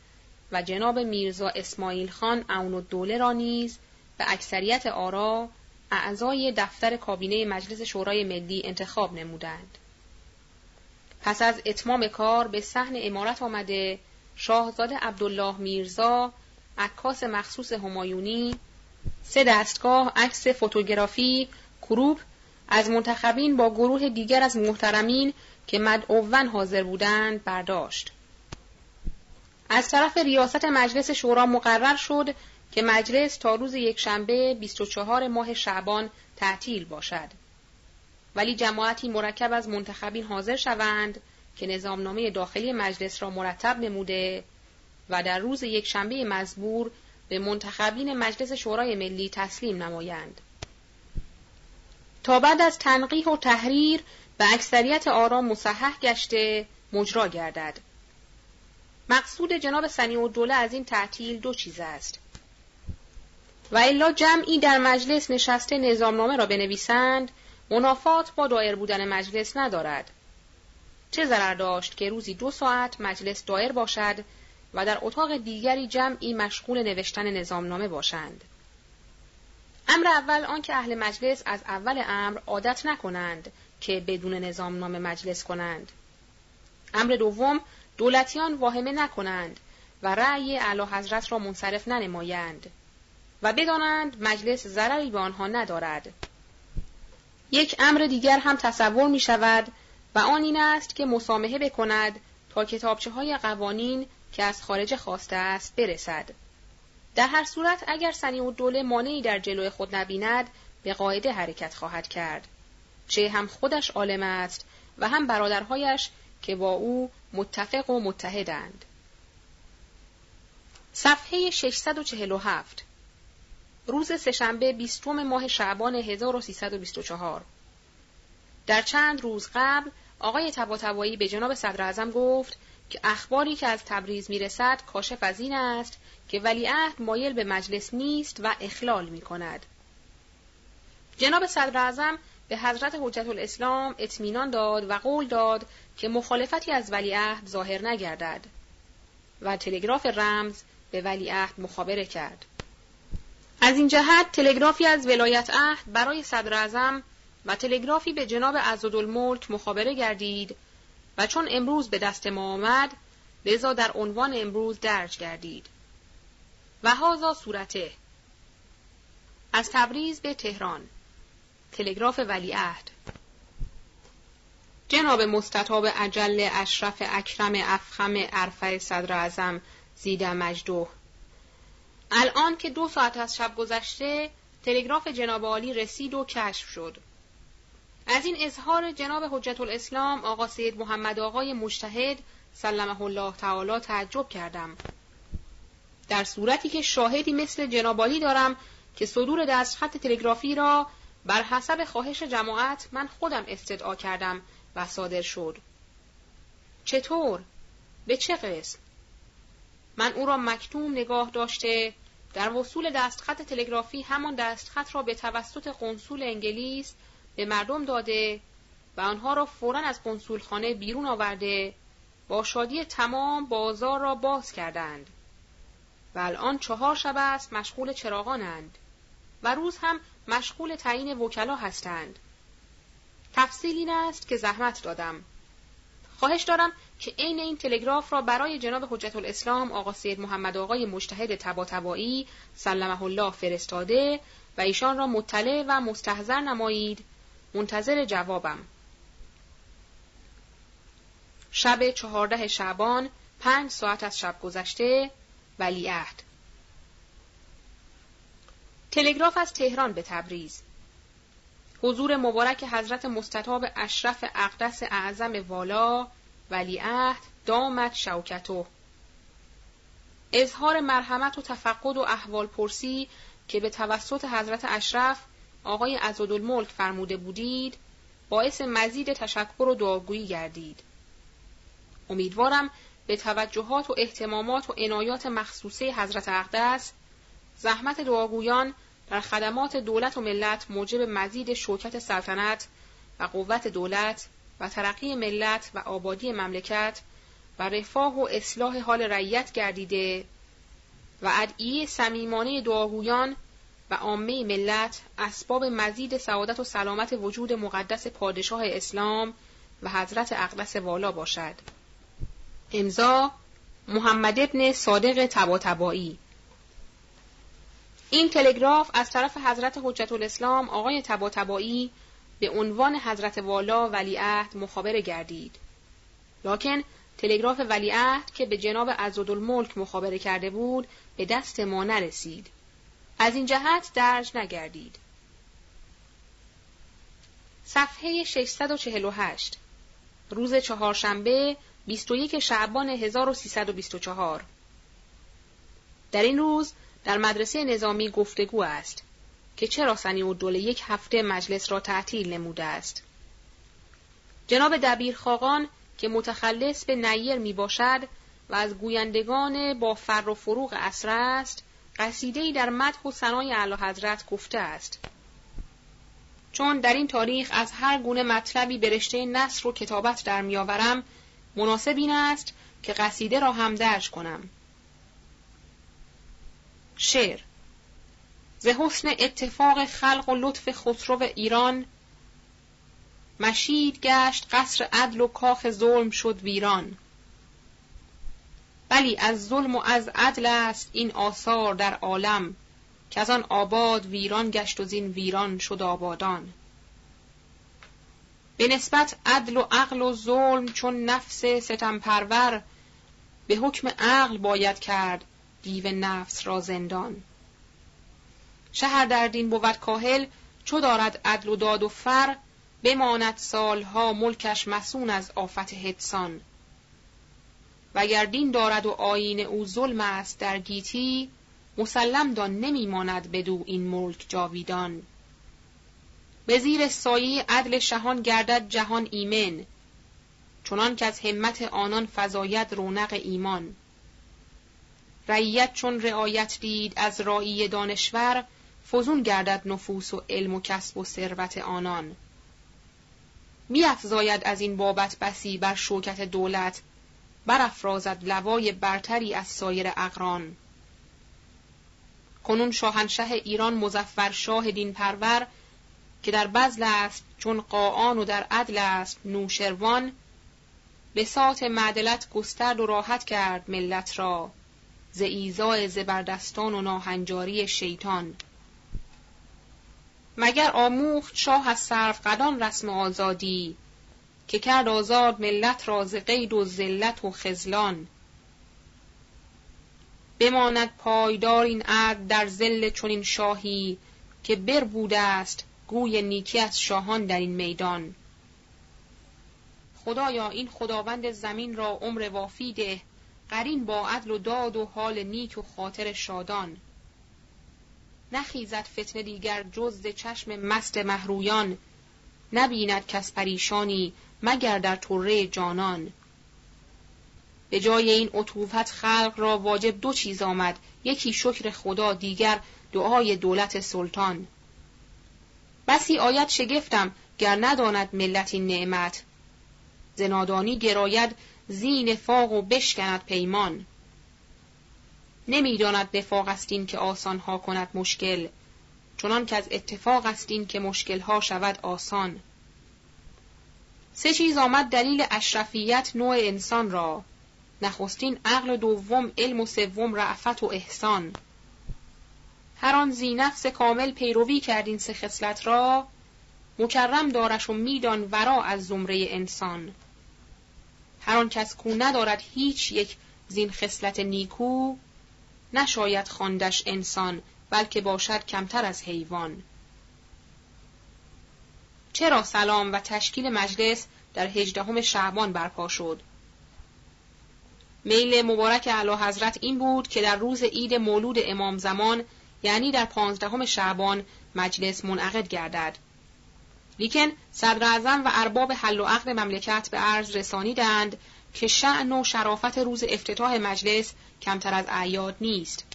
و جناب میرزا اسماعیل خان اون الدوله را نیز به اکثریت آرا اعضای دفتر کابینه مجلس شورای ملی انتخاب نمودند. پس از اتمام کار به صحن امارت آمده شاهزاده عبدالله میرزا عکاس مخصوص همایونی سه دستگاه عکس فوتوگرافی کروب از منتخبین با گروه دیگر از محترمین که مدعوون حاضر بودند برداشت. از طرف ریاست مجلس شورا مقرر شد که مجلس تا روز یکشنبه 24 ماه شعبان تعطیل باشد. ولی جماعتی مرکب از منتخبین حاضر شوند که نظامنامه داخلی مجلس را مرتب نموده و در روز یکشنبه مزبور به منتخبین مجلس شورای ملی تسلیم نمایند. تا بعد از تنقیح و تحریر به اکثریت آرام مصحح گشته مجرا گردد. مقصود جناب سنی و دوله از این تعطیل دو چیز است. و الا جمعی در مجلس نشسته نظامنامه را بنویسند منافات با دایر بودن مجلس ندارد. چه ضرر داشت که روزی دو ساعت مجلس دایر باشد و در اتاق دیگری جمعی مشغول نوشتن نظامنامه باشند. امر اول آنکه اهل مجلس از اول امر عادت نکنند که بدون نظامنامه مجلس کنند. امر دوم دولتیان واهمه نکنند و رأی اعلی حضرت را منصرف ننمایند و بدانند مجلس ضرری به آنها ندارد. یک امر دیگر هم تصور می شود و آن این است که مسامحه بکند تا کتابچه های قوانین که از خارج خواسته است برسد. در هر صورت اگر سنی و دوله مانعی در جلوی خود نبیند به قاعده حرکت خواهد کرد. چه هم خودش عالم است و هم برادرهایش که با او متفق و متحدند. صفحه 647 روز سهشنبه بیستم ماه شعبان 1324 در چند روز قبل آقای تباتبایی به جناب صدر گفت که اخباری که از تبریز می‌رسد کاشف از این است که ولیعهد مایل به مجلس نیست و اخلال می کند. جناب صدر به حضرت حجت الاسلام اطمینان داد و قول داد که مخالفتی از ولیعهد ظاهر نگردد و تلگراف رمز به ولیعهد مخابره کرد. از این جهت تلگرافی از ولایت عهد برای صدر و تلگرافی به جناب عزدالملک مخابره گردید و چون امروز به دست ما آمد لذا در عنوان امروز درج گردید. و هازا صورته. از تبریز به تهران. تلگراف ولیعهد. جناب مستطاب عجل اشرف اکرم افخم عرفه صدر اعظم زیده مجدوه. الان که دو ساعت از شب گذشته تلگراف جناب عالی رسید و کشف شد. از این اظهار جناب حجت الاسلام آقا سید محمد آقای مجتهد سلمه الله تعالی تعجب کردم در صورتی که شاهدی مثل جنابالی دارم که صدور دستخط تلگرافی را بر حسب خواهش جماعت من خودم استدعا کردم و صادر شد. چطور؟ به چه قسم؟ من او را مکتوم نگاه داشته در وصول دستخط تلگرافی همان دستخط را به توسط قنسول انگلیس به مردم داده و آنها را فورا از قنسولخانه بیرون آورده با شادی تمام بازار را باز کردند. و الان چهار شب است مشغول چراغانند و روز هم مشغول تعیین وکلا هستند. تفصیل این است که زحمت دادم. خواهش دارم که عین این تلگراف را برای جناب حجت الاسلام آقا سید محمد آقای مجتهد تباتبایی سلمه الله فرستاده و ایشان را مطلع و مستحضر نمایید منتظر جوابم. شب چهارده شعبان پنج ساعت از شب گذشته ولیعهد. تلگراف از تهران به تبریز. حضور مبارک حضرت مستطاب اشرف اقدس اعظم والا ولیعهد دامت شوکتو. اظهار مرحمت و تفقد و احوال پرسی که به توسط حضرت اشرف آقای عزدالملک فرموده بودید باعث مزید تشکر و دعاگویی گردید. امیدوارم به توجهات و احتمامات و عنایات مخصوصه حضرت اقدس زحمت دعاگویان در خدمات دولت و ملت موجب مزید شوکت سلطنت و قوت دولت و ترقی ملت و آبادی مملکت و رفاه و اصلاح حال رعیت گردیده و ادعیه صمیمانه دعاگویان و عامه ملت اسباب مزید سعادت و سلامت وجود مقدس پادشاه اسلام و حضرت اقدس والا باشد. امضا محمد ابن صادق تباتبایی این تلگراف از طرف حضرت حجت الاسلام آقای تباتبایی به عنوان حضرت والا ولیعهد مخابره گردید. لکن تلگراف ولیعهد که به جناب عزدالملک مخابره کرده بود به دست ما نرسید. از این جهت درج نگردید. صفحه 648 روز چهارشنبه 21 شعبان 1324 در این روز در مدرسه نظامی گفتگو است که چرا سنی و دوله یک هفته مجلس را تعطیل نموده است. جناب دبیر خاقان که متخلص به نیر می باشد و از گویندگان با فر و فروغ اصر است قصیده‌ای در مدح و ثنای اعلی حضرت گفته است. چون در این تاریخ از هر گونه مطلبی به رشته نصر و کتابت در میآورم مناسب این است که قصیده را هم درج کنم. شعر ز حسن اتفاق خلق و لطف خسرو ایران مشید گشت قصر عدل و کاخ ظلم شد ویران. ولی از ظلم و از عدل است این آثار در عالم که از آن آباد ویران گشت و زین ویران شد آبادان. به نسبت عدل و عقل و ظلم چون نفس ستم پرور به حکم عقل باید کرد دیو نفس را زندان. شهر در دین بود کاهل چو دارد عدل و داد و فر بماند سالها ملکش مسون از آفت هدسان وگر دین دارد و آیین او ظلم است در گیتی مسلم دان نمیماند بدو این ملک جاویدان. به زیر سایه عدل شهان گردد جهان ایمن چنان که از همت آنان فزاید رونق ایمان. رعیت چون رعایت دید از رایی دانشور فزون گردد نفوس و علم و کسب و ثروت آنان. میافزاید از این بابت بسی بر شوکت دولت برافرازد لوای برتری از سایر اقران. کنون شاهنشه ایران مزفر شاه دین پرور که در بزل است چون قاآن و در عدل است نوشروان به سات معدلت گسترد و راحت کرد ملت را ز ایزای زبردستان و ناهنجاری شیطان. مگر آموخت شاه از صرف قدان رسم آزادی که کرد آزاد ملت را ز قید و ذلت و خزلان بماند پایدار این عدل در ذل چنین شاهی که بر بوده است گوی نیکی از شاهان در این میدان. خدایا این خداوند زمین را عمر وافی ده. قرین با عدل و داد و حال نیک و خاطر شادان. نخیزد فتنه دیگر جز چشم مست محرویان نبیند کس پریشانی مگر در طره جانان. به جای این عطوفت خلق را واجب دو چیز آمد. یکی شکر خدا دیگر دعای دولت سلطان. بسی آید شگفتم گر نداند ملت این نعمت. زنادانی گراید زین فاق و بشکند پیمان. نمی‌داند نفاق استین که آسان ها کند مشکل. چنان که از اتفاق استین که مشکل ها شود آسان. سه چیز آمد دلیل اشرفیت نوع انسان را. نخستین عقل دوم علم و سوم رعفت و احسان. هر آن زی نفس کامل پیروی کرد این سه خصلت را. مکرم دارش و میدان ورا از زمره انسان. هر آن کس کو ندارد هیچ یک زین خصلت نیکو نشاید خواندش انسان بلکه باشد کمتر از حیوان. چرا سلام و تشکیل مجلس در هجدهم شعبان برپا شد میل مبارک اعلی حضرت این بود که در روز عید مولود امام زمان یعنی در پانزدهم شعبان مجلس منعقد گردد لیکن صدر و ارباب حل و عقد مملکت به عرض رسانیدند که شعن و شرافت روز افتتاح مجلس کمتر از اعیاد نیست.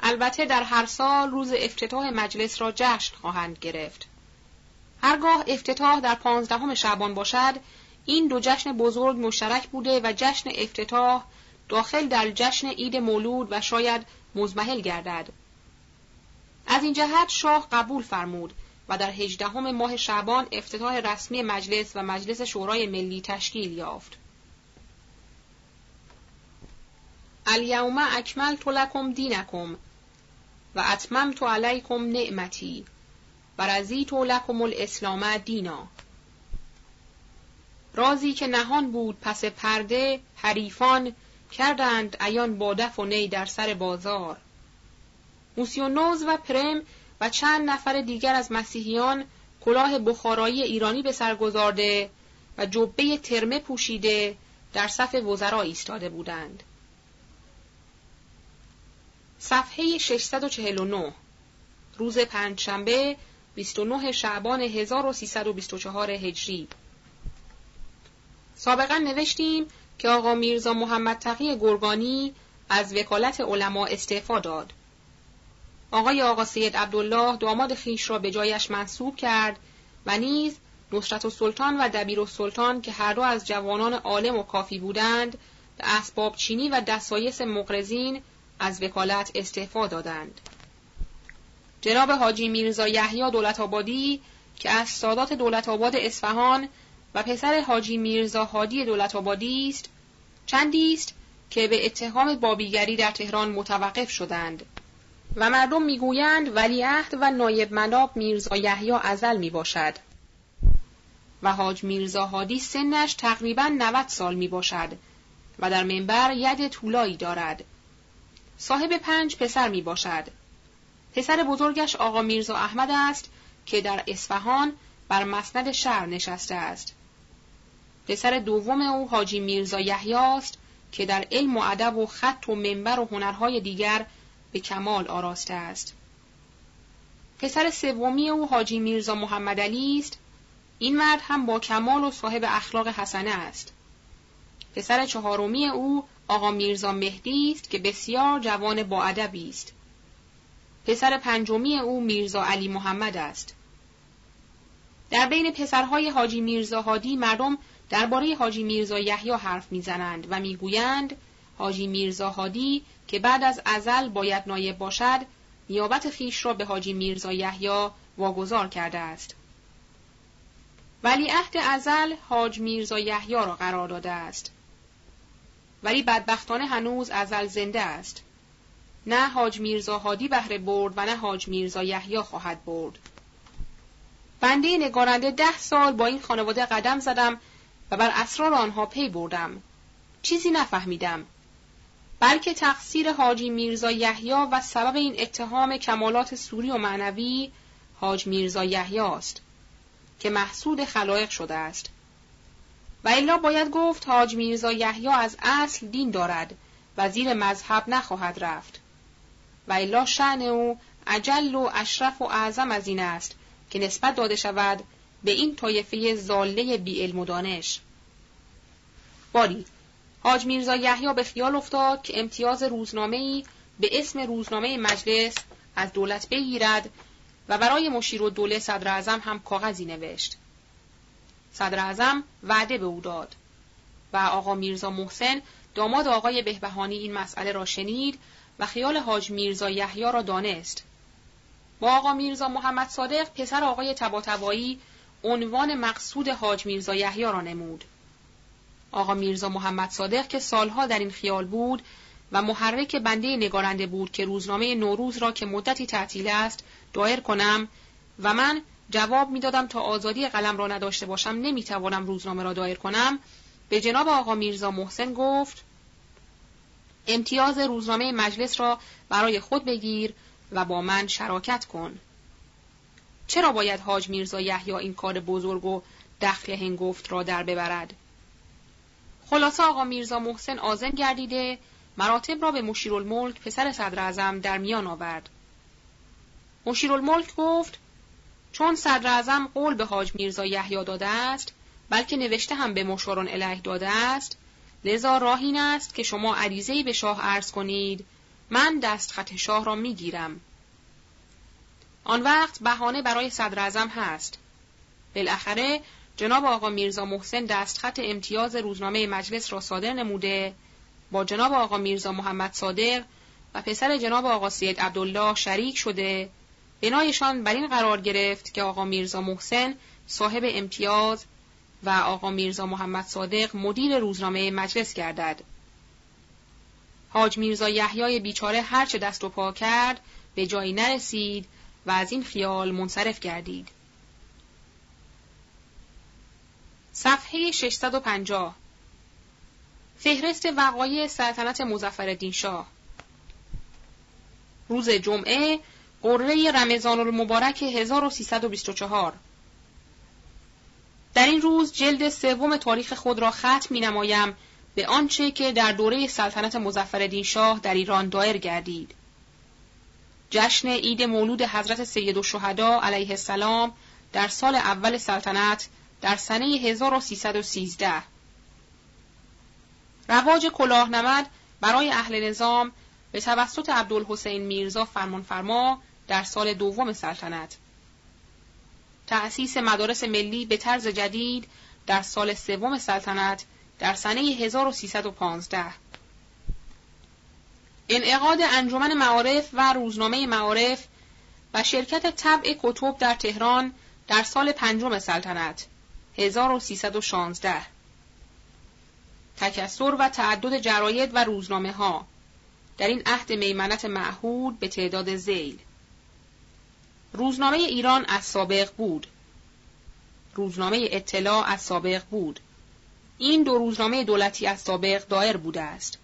البته در هر سال روز افتتاح مجلس را جشن خواهند گرفت. هرگاه افتتاح در پانزدهم شعبان باشد، این دو جشن بزرگ مشترک بوده و جشن افتتاح داخل در جشن عید مولود و شاید مزمحل گردد. از این جهت شاه قبول فرمود و در هجدهم ماه شعبان افتتاح رسمی مجلس و مجلس شورای ملی تشکیل یافت. الیوم اکملت لکم دینکم و اتممت علیکم نعمتی و رضیت لکم الاسلام دینا رازی که نهان بود پس پرده حریفان کردند ایان با دف و نی در سر بازار موسیونوز و پرم و چند نفر دیگر از مسیحیان کلاه بخارایی ایرانی به سر گذارده و جبه ترمه پوشیده در صف وزرا ایستاده بودند. صفحه 649 روز پنجشنبه 29 شعبان 1324 هجری سابقا نوشتیم که آقا میرزا محمد تقی گرگانی از وکالت علما استعفا داد. آقای آقا سید عبدالله داماد خیش را به جایش منصوب کرد و نیز نصرت سلطان و دبیر سلطان که هر دو از جوانان عالم و کافی بودند به اسباب چینی و دستایس مقرزین از وکالت استعفا دادند. جناب حاجی میرزا یحیی دولت آبادی که از سادات دولت آباد اصفهان و پسر حاجی میرزا هادی دولت آبادی است چندی است که به اتهام بابیگری در تهران متوقف شدند. و مردم می‌گویند ولیعهد و نایب مناب میرزا یحیی ازل می باشد و حاج میرزا هادی سنش تقریبا 90 سال می باشد و در منبر ید طولایی دارد. صاحب پنج پسر می باشد پسر بزرگش آقا میرزا احمد است که در اصفهان بر مسند شهر نشسته است. پسر دوم او حاجی میرزا یحیی است که در علم و ادب و خط و منبر و هنرهای دیگر به کمال آراسته است. پسر سومی او حاجی میرزا محمد علی است. این مرد هم با کمال و صاحب اخلاق حسنه است. پسر چهارمی او آقا میرزا مهدی است که بسیار جوان با ادبی است. پسر پنجمی او میرزا علی محمد است. در بین پسرهای حاجی میرزا هادی مردم درباره حاجی میرزا یحیی حرف می‌زنند و می‌گویند حاجی میرزا هادی که بعد از ازل باید نایب باشد نیابت خیش را به حاجی میرزا یحیی واگذار کرده است. ولی عهد ازل حاج میرزا یحیی را قرار داده است. ولی بدبختانه هنوز ازل زنده است. نه حاج میرزا هادی بهره برد و نه حاج میرزا یحیی خواهد برد. بنده نگارنده ده سال با این خانواده قدم زدم و بر اسرار آنها پی بردم. چیزی نفهمیدم. بلکه تقصیر حاجی میرزا یحیی و سبب این اتهام کمالات سوری و معنوی حاج میرزا یحیی است که محسود خلایق شده است. و الا باید گفت حاج میرزا یحیی از اصل دین دارد و زیر مذهب نخواهد رفت. و الا شعن او عجل و اشرف و اعظم از این است که نسبت داده شود به این طایفه زاله بی علم و دانش باری حاج میرزا یحیی به خیال افتاد که امتیاز روزنامه‌ای به اسم روزنامه مجلس از دولت بگیرد و برای مشیر و دوله صدر اعظم هم کاغذی نوشت. صدر اعظم وعده به او داد و آقا میرزا محسن داماد آقای بهبهانی این مسئله را شنید و خیال حاج میرزا یحیی را دانست. با آقا میرزا محمد صادق پسر آقای تباتبایی عنوان مقصود حاج میرزا یحیی را نمود. آقا میرزا محمد صادق که سالها در این خیال بود و محرک بنده نگارنده بود که روزنامه نوروز را که مدتی تعطیل است دایر کنم و من جواب می‌دادم تا آزادی قلم را نداشته باشم نمی‌توانم روزنامه را دایر کنم به جناب آقا میرزا محسن گفت امتیاز روزنامه مجلس را برای خود بگیر و با من شراکت کن چرا باید حاج میرزا یحیی این کار بزرگ و دخل هنگفت را در ببرد خلاصه آقا میرزا محسن آزم گردیده مراتب را به مشیرالملک پسر صدر در میان آورد. مشیرالملک گفت چون صدر قول به حاج میرزا یحیی داده است بلکه نوشته هم به مشارون الیه داده است لذا راه این است که شما عریضه‌ای به شاه عرض کنید. من دست خط شاه را می‌گیرم. آن وقت بهانه برای صدر هست. بالاخره جناب آقا میرزا محسن دستخط امتیاز روزنامه مجلس را صادر نموده با جناب آقا میرزا محمد صادق و پسر جناب آقا سید عبدالله شریک شده. بنایشان بر این قرار گرفت که آقا میرزا محسن صاحب امتیاز و آقا میرزا محمد صادق مدیر روزنامه مجلس گردد. حاج میرزا یحیای بیچاره هرچه دست و پا کرد به جایی نرسید و از این خیال منصرف گردید. صفحه 650 فهرست وقایع سلطنت مزفر شاه روز جمعه قره رمضان المبارک 1324 در این روز جلد سوم تاریخ خود را ختم می نمایم به آنچه که در دوره سلطنت مزفر شاه در ایران دایر گردید. جشن عید مولود حضرت سید الشهدا علیه السلام در سال اول سلطنت در سنه 1313 رواج نمد برای اهل نظام به توسط عبدالحسین میرزا فرمانفرما در سال دوم سلطنت تأسیس مدارس ملی به طرز جدید در سال سوم سلطنت در سنه 1315 انعقاد انجمن معارف و روزنامه معارف و شرکت طبع کتب در تهران در سال پنجم سلطنت 1316 تکسر و تعدد جراید و روزنامه ها در این عهد میمنت معهود به تعداد زیل. روزنامه ایران از سابق بود. روزنامه اطلاع از سابق بود. این دو روزنامه دولتی از سابق دایر بوده است.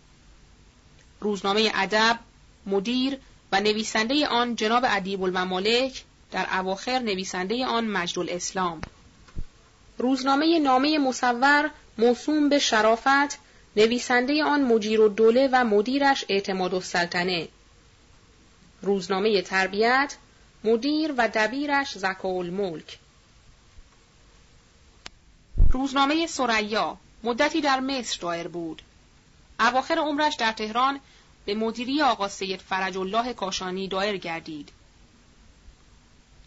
روزنامه ادب مدیر و نویسنده آن جناب ادیب الممالک در اواخر نویسنده آن مجد الاسلام روزنامه نامه مصور موسوم به شرافت نویسنده آن مجیر و دوله و مدیرش اعتماد السلطنه. روزنامه تربیت مدیر و دبیرش زکاول ملک روزنامه سریا مدتی در مصر دایر بود. اواخر عمرش در تهران به مدیری آقا سید فرج الله کاشانی دایر گردید.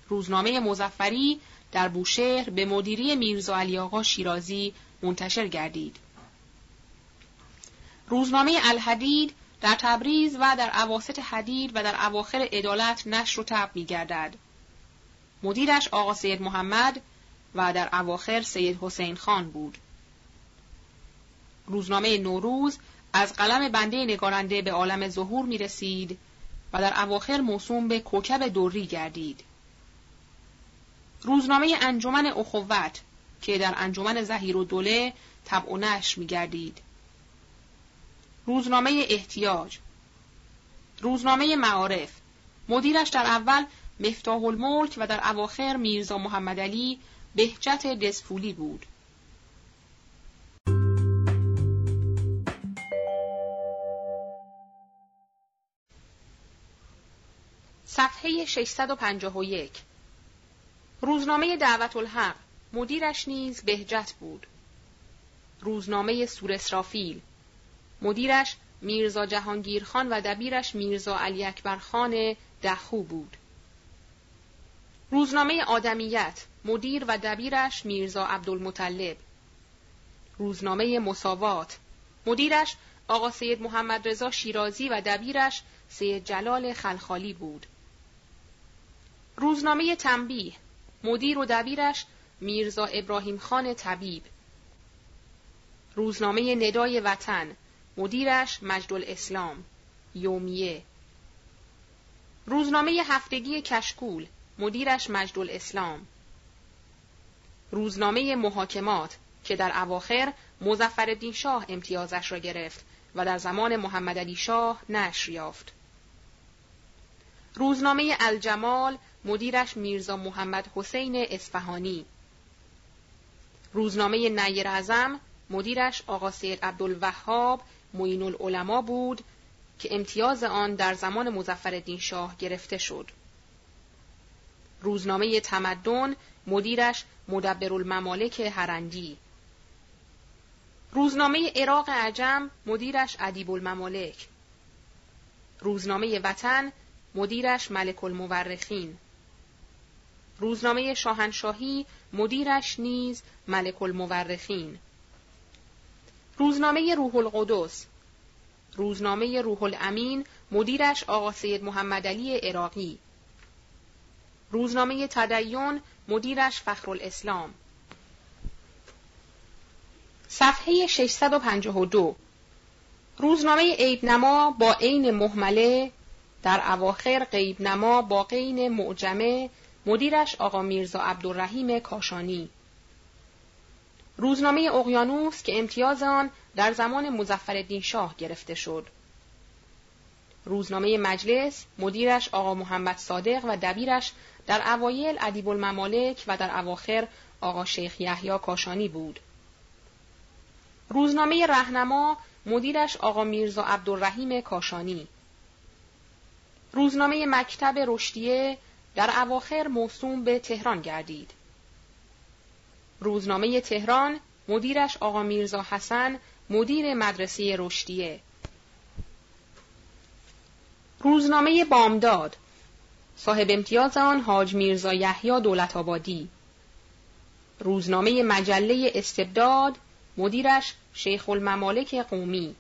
روزنامه مزفری در بوشهر به مدیری میرزا علی آقا شیرازی منتشر گردید. روزنامه الحدید در تبریز و در عواست حدید و در اواخر عدالت نشر و تب می گردد. مدیرش آقا سید محمد و در اواخر سید حسین خان بود. روزنامه نوروز از قلم بنده نگارنده به عالم ظهور می رسید و در اواخر موسوم به کوکب دوری گردید. روزنامه انجمن اخوت که در انجمن زهیر و دوله طبع و نشر می گردید. روزنامه احتیاج روزنامه معارف مدیرش در اول مفتاح الملک و در اواخر میرزا محمد علی بهجت دسفولی بود. صفحه 651 روزنامه دعوت الحق مدیرش نیز بهجت بود. روزنامه سور اسرافیل مدیرش میرزا جهانگیر خان و دبیرش میرزا علی اکبر خان دخو بود. روزنامه آدمیت مدیر و دبیرش میرزا عبدالمطلب روزنامه مساوات مدیرش آقا سید محمد رضا شیرازی و دبیرش سید جلال خلخالی بود. روزنامه تنبیه مدیر و دبیرش میرزا ابراهیم خان طبیب روزنامه ندای وطن مدیرش مجد الاسلام یومیه. روزنامه هفتگی کشکول مدیرش مجد الاسلام روزنامه محاکمات که در اواخر مزفر شاه امتیازش را گرفت و در زمان محمد علی شاه نشر یافت. روزنامه الجمال مدیرش میرزا محمد حسین اصفهانی. روزنامه نیر اعظم مدیرش آقا سید عبدالوهاب معین العلماء بود که امتیاز آن در زمان مزفر شاه گرفته شد. روزنامه تمدن مدیرش مدبر الممالک هرندی روزنامه عراق عجم مدیرش ادیب الممالک روزنامه وطن مدیرش ملک المورخین روزنامه شاهنشاهی مدیرش نیز ملک المورخین روزنامه روح القدس. روزنامه روح الامین مدیرش آقا سید محمد علی عراقی. روزنامه تدیون مدیرش فخر الاسلام. صفحه 652 روزنامه عیب نما با عین محمله در اواخر غیب نما با قین معجمه مدیرش آقا میرزا عبدالرحیم کاشانی. روزنامه اقیانوس که امتیاز آن در زمان مزفر شاه گرفته شد. روزنامه مجلس مدیرش آقا محمد صادق و دبیرش در اوایل ادیب الممالک و در اواخر آقا شیخ یحیی کاشانی بود. روزنامه رهنما مدیرش آقا میرزا عبدالرحیم کاشانی. روزنامه مکتب رشدیه در اواخر موسوم به تهران گردید. روزنامه تهران مدیرش آقا میرزا حسن مدیر مدرسه رشدیه. روزنامه بامداد. صاحب امتیاز آن حاج میرزا یحیی دولت آبادی. روزنامه مجله استبداد مدیرش شیخ الممالک قومی.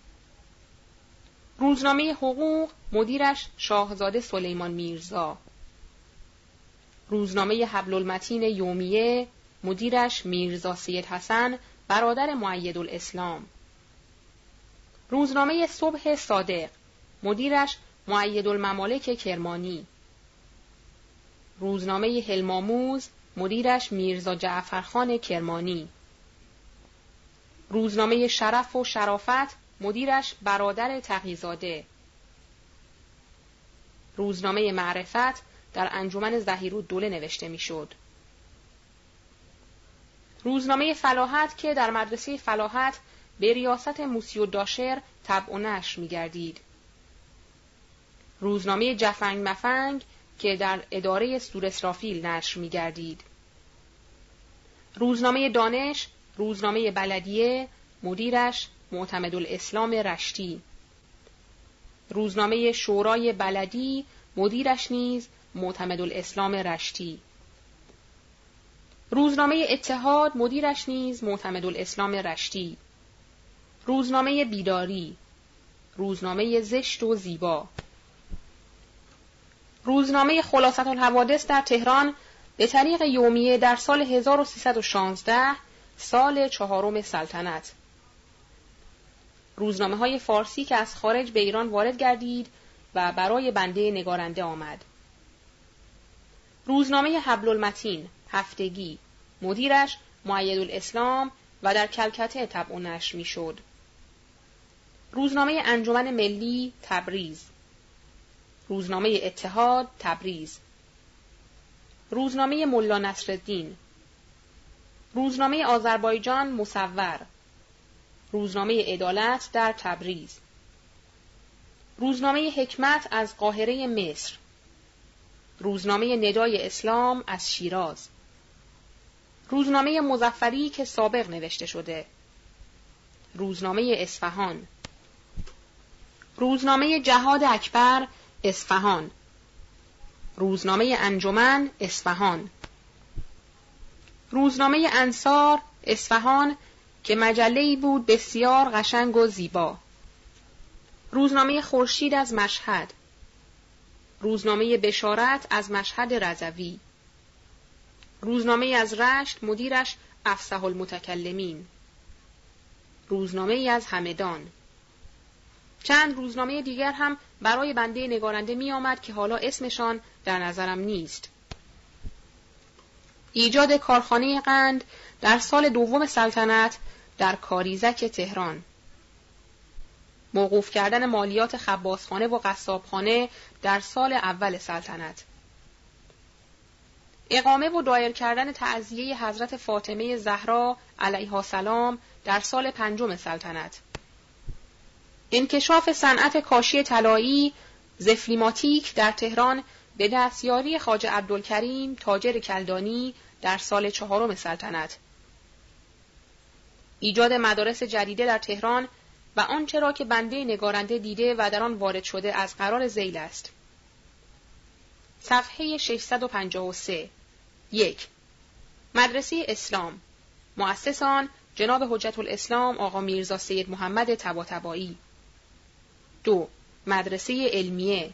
روزنامه حقوق مدیرش شاهزاده سلیمان میرزا. روزنامه حبل المتین یومیه مدیرش میرزا سید حسن برادر معید الاسلام روزنامه صبح صادق. مدیرش معید الممالک کرمانی. روزنامه هلماموز مدیرش میرزا جعفرخان کرمانی. روزنامه شرف و شرافت مدیرش برادر تقیزاده. روزنامه معرفت در انجمن زهیر دوله نوشته می‌شد. روزنامه فلاحت که در مدرسه فلاحت به ریاست موسی و داشر طبع و نشر می گردید. روزنامه جفنگ مفنگ که در اداره سور اسرافیل نشر می گردید. روزنامه دانش، روزنامه بلدیه، مدیرش معتمد الاسلام رشتی. روزنامه شورای بلدی، مدیرش نیز معتمد الاسلام رشتی. روزنامه اتحاد مدیرش نیز معتمد الاسلام رشتی. روزنامه بیداری. روزنامه زشت و زیبا. روزنامه خلاصت الحوادث در تهران به طریق یومیه در سال 1316 سال چهارم سلطنت. روزنامه های فارسی که از خارج به ایران وارد گردید و برای بنده نگارنده آمد. روزنامه حبل المتین. هفتگی. مدیرش معید الاسلام و در کلکته طبع و نشر می‌شد. روزنامه انجمن ملی تبریز. روزنامه اتحاد تبریز. روزنامه ملا نصرالدین. روزنامه آذربایجان مصور. روزنامه عدالت در تبریز. روزنامه حکمت از قاهره مصر. روزنامه ندای اسلام از شیراز. روزنامه مزفری که سابق نوشته شده. روزنامه اصفهان. روزنامه جهاد اکبر اصفهان. روزنامه انجمن اصفهان. روزنامه انصار اصفهان که مجله بود بسیار قشنگ و زیبا. روزنامه خورشید از مشهد. روزنامه بشارت از مشهد رضوی. روزنامه از رشت مدیرش افسح المتکلمین روزنامه از همدان. چند روزنامه دیگر هم برای بنده نگارنده می آمد که حالا اسمشان در نظرم نیست. ایجاد کارخانه قند در سال دوم سلطنت در کاریزک تهران. موقوف کردن مالیات خباسخانه و قصابخانه در سال اول سلطنت. اقامه و دایر کردن تعذیه حضرت فاطمه زهرا علیها سلام در سال پنجم سلطنت. انکشاف صنعت کاشی طلایی زفلیماتیک در تهران به دستیاری خواجه عبدالکریم تاجر کلدانی در سال چهارم سلطنت. ایجاد مدارس جدیده در تهران و آنچه را که بنده نگارنده دیده و در آن وارد شده از قرار زیل است. صفحه 653 یک. مدرسه اسلام. مؤسسان جناب حجت الاسلام آقا میرزا سید محمد تباتبایی دو. مدرسه علمیه.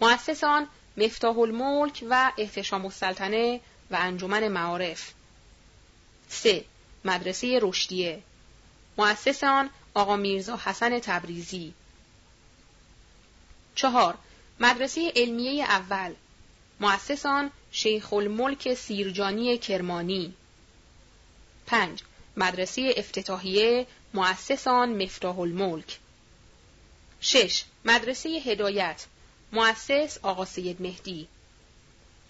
مؤسسان مفتاح الملک و احتشام السلطنه و انجمن معارف. سه. مدرسه رشدیه. مؤسسان آقا میرزا حسن تبریزی. چهار. مدرسه علمیه اول. مؤسسان شیخ الملک سیرجانی کرمانی. پنج. مدرسه افتتاحیه مؤسسان مفتاح الملک شش. مدرسه هدایت. مؤسس آقا سید مهدی.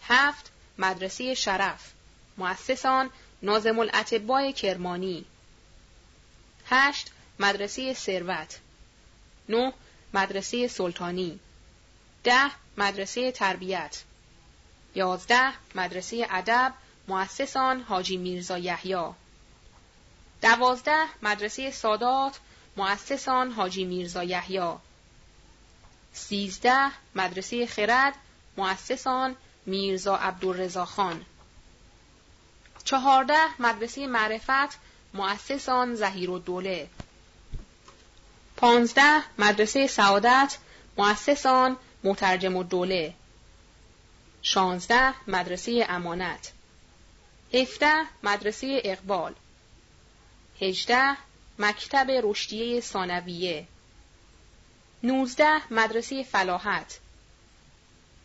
هفت. مدرسه شرف. مؤسسان نازم الاتباع کرمانی. هشت. مدرسه ثروت. نه. مدرسه سلطانی. ده. مدرسه تربیت. یازده مدرسه ادب مؤسسان حاجی میرزا یحیی. دوازده مدرسه سادات مؤسسان حاجی میرزا یحیی. سیزده مدرسه خرد مؤسسان میرزا عبدالرزا خان. چهارده مدرسه معرفت مؤسسان زهیر زهیر دوله پانزده مدرسه سعادت مؤسسان مترجم مترجم دوله 16 مدرسه امانت. 17 مدرسه اقبال. 18 مکتب رشدیه ثانویه. 19 مدرسه فلاحت.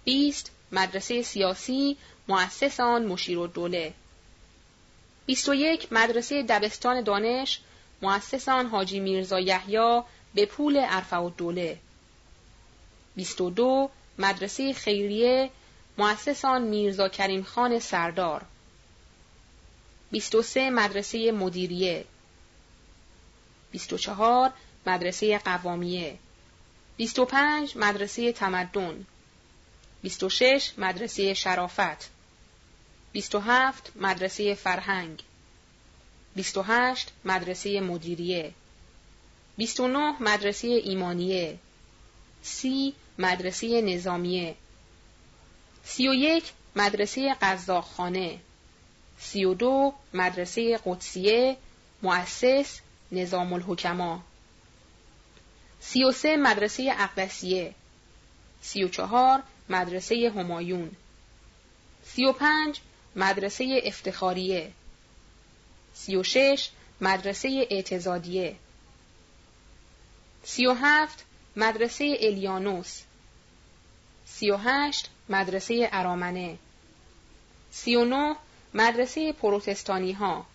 20 مدرسه سیاسی مؤسس آن مشیر و دوله 21 مدرسه دبستان دانش مؤسس آن حاجی میرزا یحیی به پول عرفه و دوله 22 مدرسه خیریه مؤسسان میرزا کریم خان سردار. 23 مدرسه مدیریه. 24 مدرسه قوامیه. 25 مدرسه تمدن. 26 مدرسه شرافت. 27 مدرسه فرهنگ. 28 مدرسه مدیریه. 29 مدرسه ایمانیه. 30 مدرسه نظامیه. 31 مدرسه قزاقخانه. 32 مدرسه قدسیه مؤسس نظام الحکما 33 مدرسه اقدسیه. 34 مدرسه همایون. 35 مدرسه افتخاریه. 36 مدرسه اعتزادیه. 37 مدرسه الیانوس. 38 مدرسه ارامنه. 39 مدرسه پروتستانی ها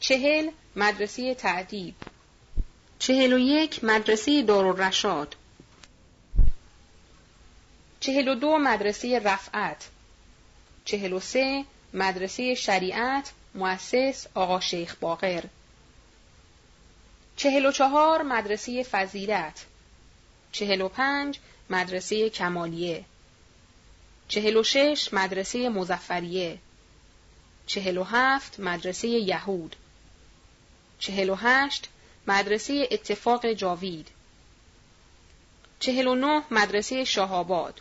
40 مدرسه تعدیب. 41 مدرسه دارالرشاد. 42 مدرسه رفعت. 43 مدرسه شریعت مؤسس آقا شیخ باقر. چهل و چهار مدرسه فضیلت. چهل و پنج مدرسه کمالیه. چهل و شش مدرسه مزفریه چهل و هفت مدرسه یهود. چهل و هشت مدرسه اتفاق جاوید. چهل و نه مدرسه شاهاباد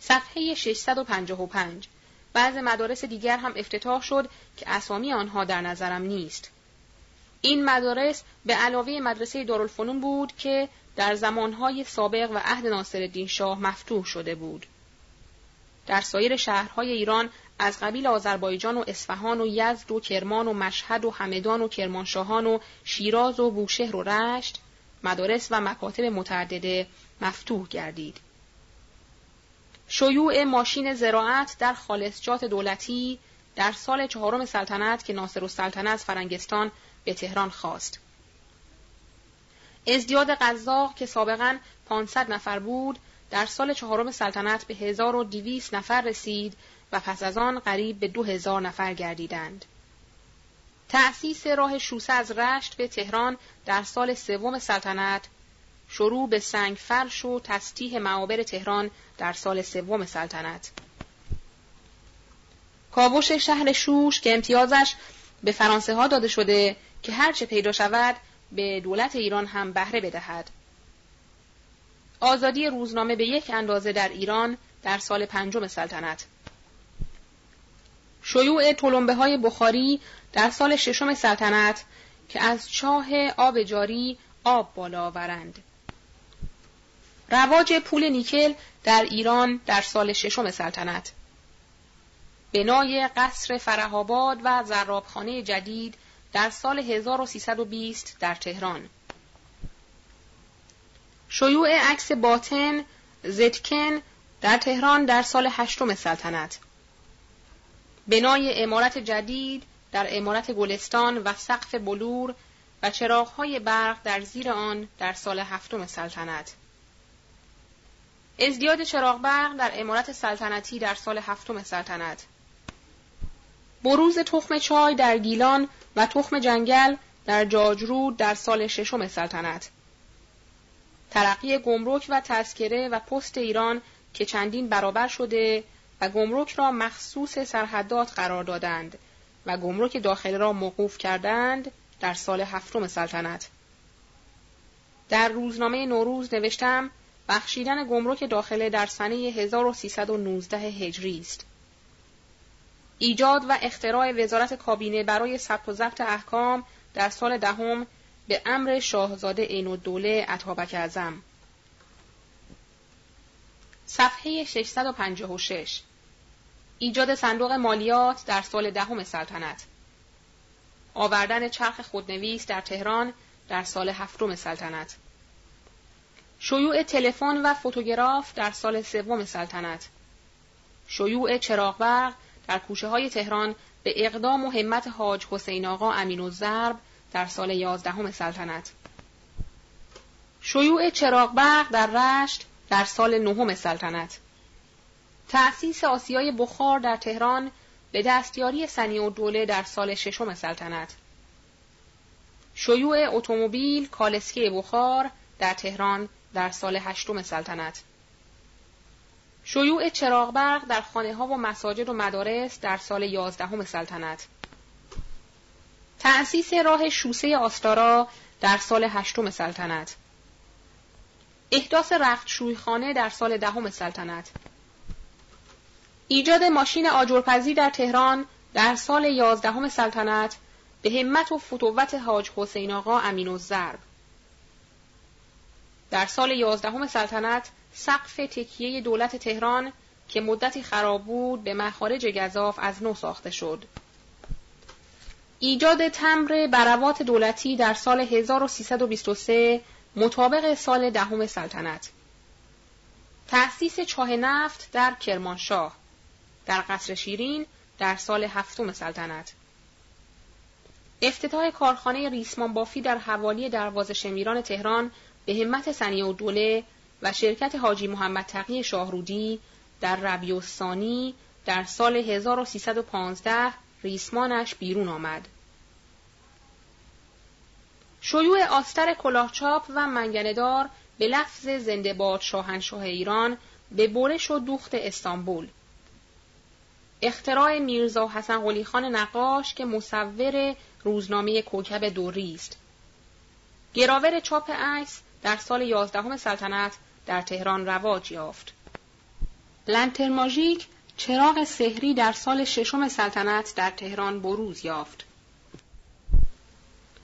صفحه 655 بعض مدارس دیگر هم افتتاح شد که اسامی آنها در نظرم نیست. این مدارس به علاوه مدرسه دارالفنون بود که در زمانهای سابق و عهد ناصرالدین شاه مفتوح شده بود. در سایر شهرهای ایران از قبیل آذربایجان و اصفهان و یزد و کرمان و مشهد و همدان و کرمانشاهان و شیراز و بوشهر و رشت مدارس و مکاتب متعدده مفتوح گردید. شیوع ماشین زراعت در خالصجات دولتی در سال چهارم سلطنت که ناصر السلطنه از فرنگستان به تهران خواست. ازدیاد قزاق که سابقا 500 نفر بود در سال چهارم سلطنت به 1200 نفر رسید و پس از آن قریب به 2000 نفر گردیدند. تأسیس راه شوسه از رشت به تهران در سال سوم سلطنت شروع به سنگ فرش و تستیح معابر تهران در سال سوم سلطنت کاوش شهر شوش که امتیازش به فرانسه ها داده شده که هرچه پیدا شود به دولت ایران هم بهره بدهد. آزادی روزنامه به یک اندازه در ایران در سال پنجم سلطنت. شیوع تلمبه های بخاری در سال ششم سلطنت که از چاه آب جاری آب بالا آورند. رواج پول نیکل در ایران در سال ششم سلطنت بنای قصر فرهاباد و زرابخانه جدید در سال 1320 در تهران شیوع عکس باطن زدکن در تهران در سال هشتم سلطنت. بنای امارت جدید در امارت گلستان و سقف بلور و چراغهای برق در زیر آن در سال هفتم سلطنت. ازدیاد چراغ برق در امارت سلطنتی در سال هفتم سلطنت. بروز تخم چای در گیلان و تخم جنگل در جاجرود در سال ششم سلطنت. ترقی گمرک و تذکره و پست ایران که چندین برابر شده و گمرک را مخصوص سرحدات قرار دادند و گمرک داخلی را موقوف کردند در سال هفتم سلطنت در روزنامه نوروز نوشتم بخشیدن گمرک داخله در سنه 1319 هجری است. ایجاد و اختراع وزارت کابینه برای ثبت و ضبط احکام در سال دهم به امر شاهزاده عین الدوله عطابک اعظم. صفحه 656 ایجاد صندوق مالیات در سال دهم سلطنت. آوردن چرخ خودنویس در تهران در سال هفتم سلطنت. شیوع تلفن و فوتوگراف در سال سوم سلطنت. شیوع چراغ در کوچه های تهران به اقدام و همت حاج حسین آقا امین الزرب در سال یازدهم سلطنت. شیوع چراغ برق در رشت در سال نهم سلطنت. تأسیس آسیای بخار در تهران به دستیاری سنی و دوله در سال ششم سلطنت. شیوع اتومبیل کالسکه بخار در تهران در سال هشتم سلطنت. شیوع چراغ برق در خانه ها و مساجد و مدارس در سال یازدهم سلطنت. تأسیس راه شوسه آستارا در سال هشتم سلطنت. احداث رخت شویخانه در سال دهم سلطنت. ایجاد ماشین آجرپزی در تهران در سال یازدهم سلطنت به همت و فتوت حاج حسین آقا امین الزرب در سال یازدهم سلطنت سقف تکیه دولت تهران که مدتی خراب بود به مخارج گذاف از نو ساخته شد. ایجاد تمر بروات دولتی در سال 1323 مطابق سال دهم سلطنت. تأسیس چاه نفت در کرمانشاه در قصر شیرین در سال هفتم سلطنت. افتتاح کارخانه ریسمان بافی در حوالی دروازه شمیران تهران به همت سنی و دوله و شرکت حاجی محمد تقی شاهرودی در ربیوستانی در سال 1315 ریسمانش بیرون آمد. شیوع آستر کلاهچاپ و منگندار به لفظ زنده باد شاهنشاه ایران به برش و دوخت استانبول. اختراع میرزا حسن قلی خان نقاش که مصور روزنامه کوکب دوری است. گراور چاپ عکس در سال یازدهم سلطنت در تهران رواج یافت. لنتر ماژیک چراغ سحری در سال ششم سلطنت در تهران بروز یافت.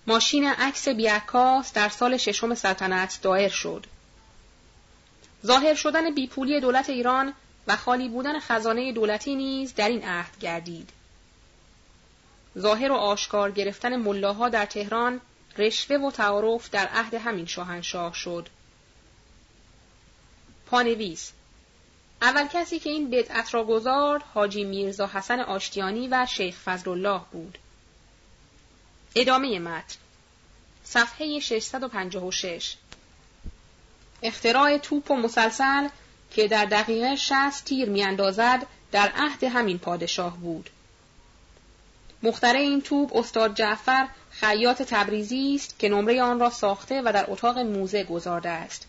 ماشین عکس بیعکاس در سال ششم سلطنت دایر شد. ظاهر شدن بیپولی دولت ایران و خالی بودن خزانه دولتی نیز در این عهد گردید. ظاهر و آشکار گرفتن ملاها در تهران رشوه و تعارف در عهد همین شاهنشاه شد. پانویس اول کسی که این بدعت را گذارد حاجی میرزا حسن آشتیانی و شیخ فضل الله بود. ادامه متن صفحه 656 اختراع توپ و مسلسل که در دقیقه 60 تیر میاندازد در عهد همین پادشاه بود. مختره این توپ استاد جعفر خیاط تبریزی است که نمره آن را ساخته و در اتاق موزه گذارده است.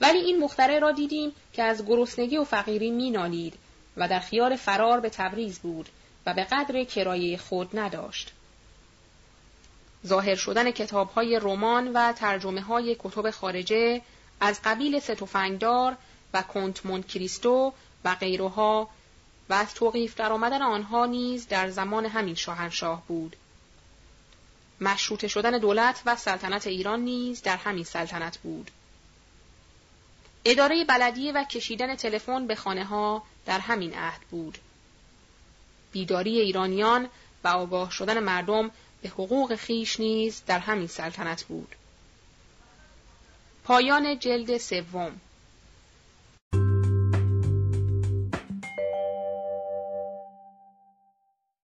ولی این مختره را دیدیم که از گرسنگی و فقیری مینالید و در خیال فرار به تبریز بود و به قدر کرایه خود نداشت. ظاهر شدن کتاب های رمان و ترجمه های کتب خارجه از قبیل ستوفنگدار و کنت مونت کریستو و غیرها و از توقیف در آمدن آنها نیز در زمان همین شاهنشاه بود. مشروط شدن دولت و سلطنت ایران نیز در همین سلطنت بود. اداره بلدیه و کشیدن تلفن به خانه ها در همین عهد بود. بیداری ایرانیان و آگاه شدن مردم به حقوق خیش نیز در همین سلطنت بود. پایان جلد سوم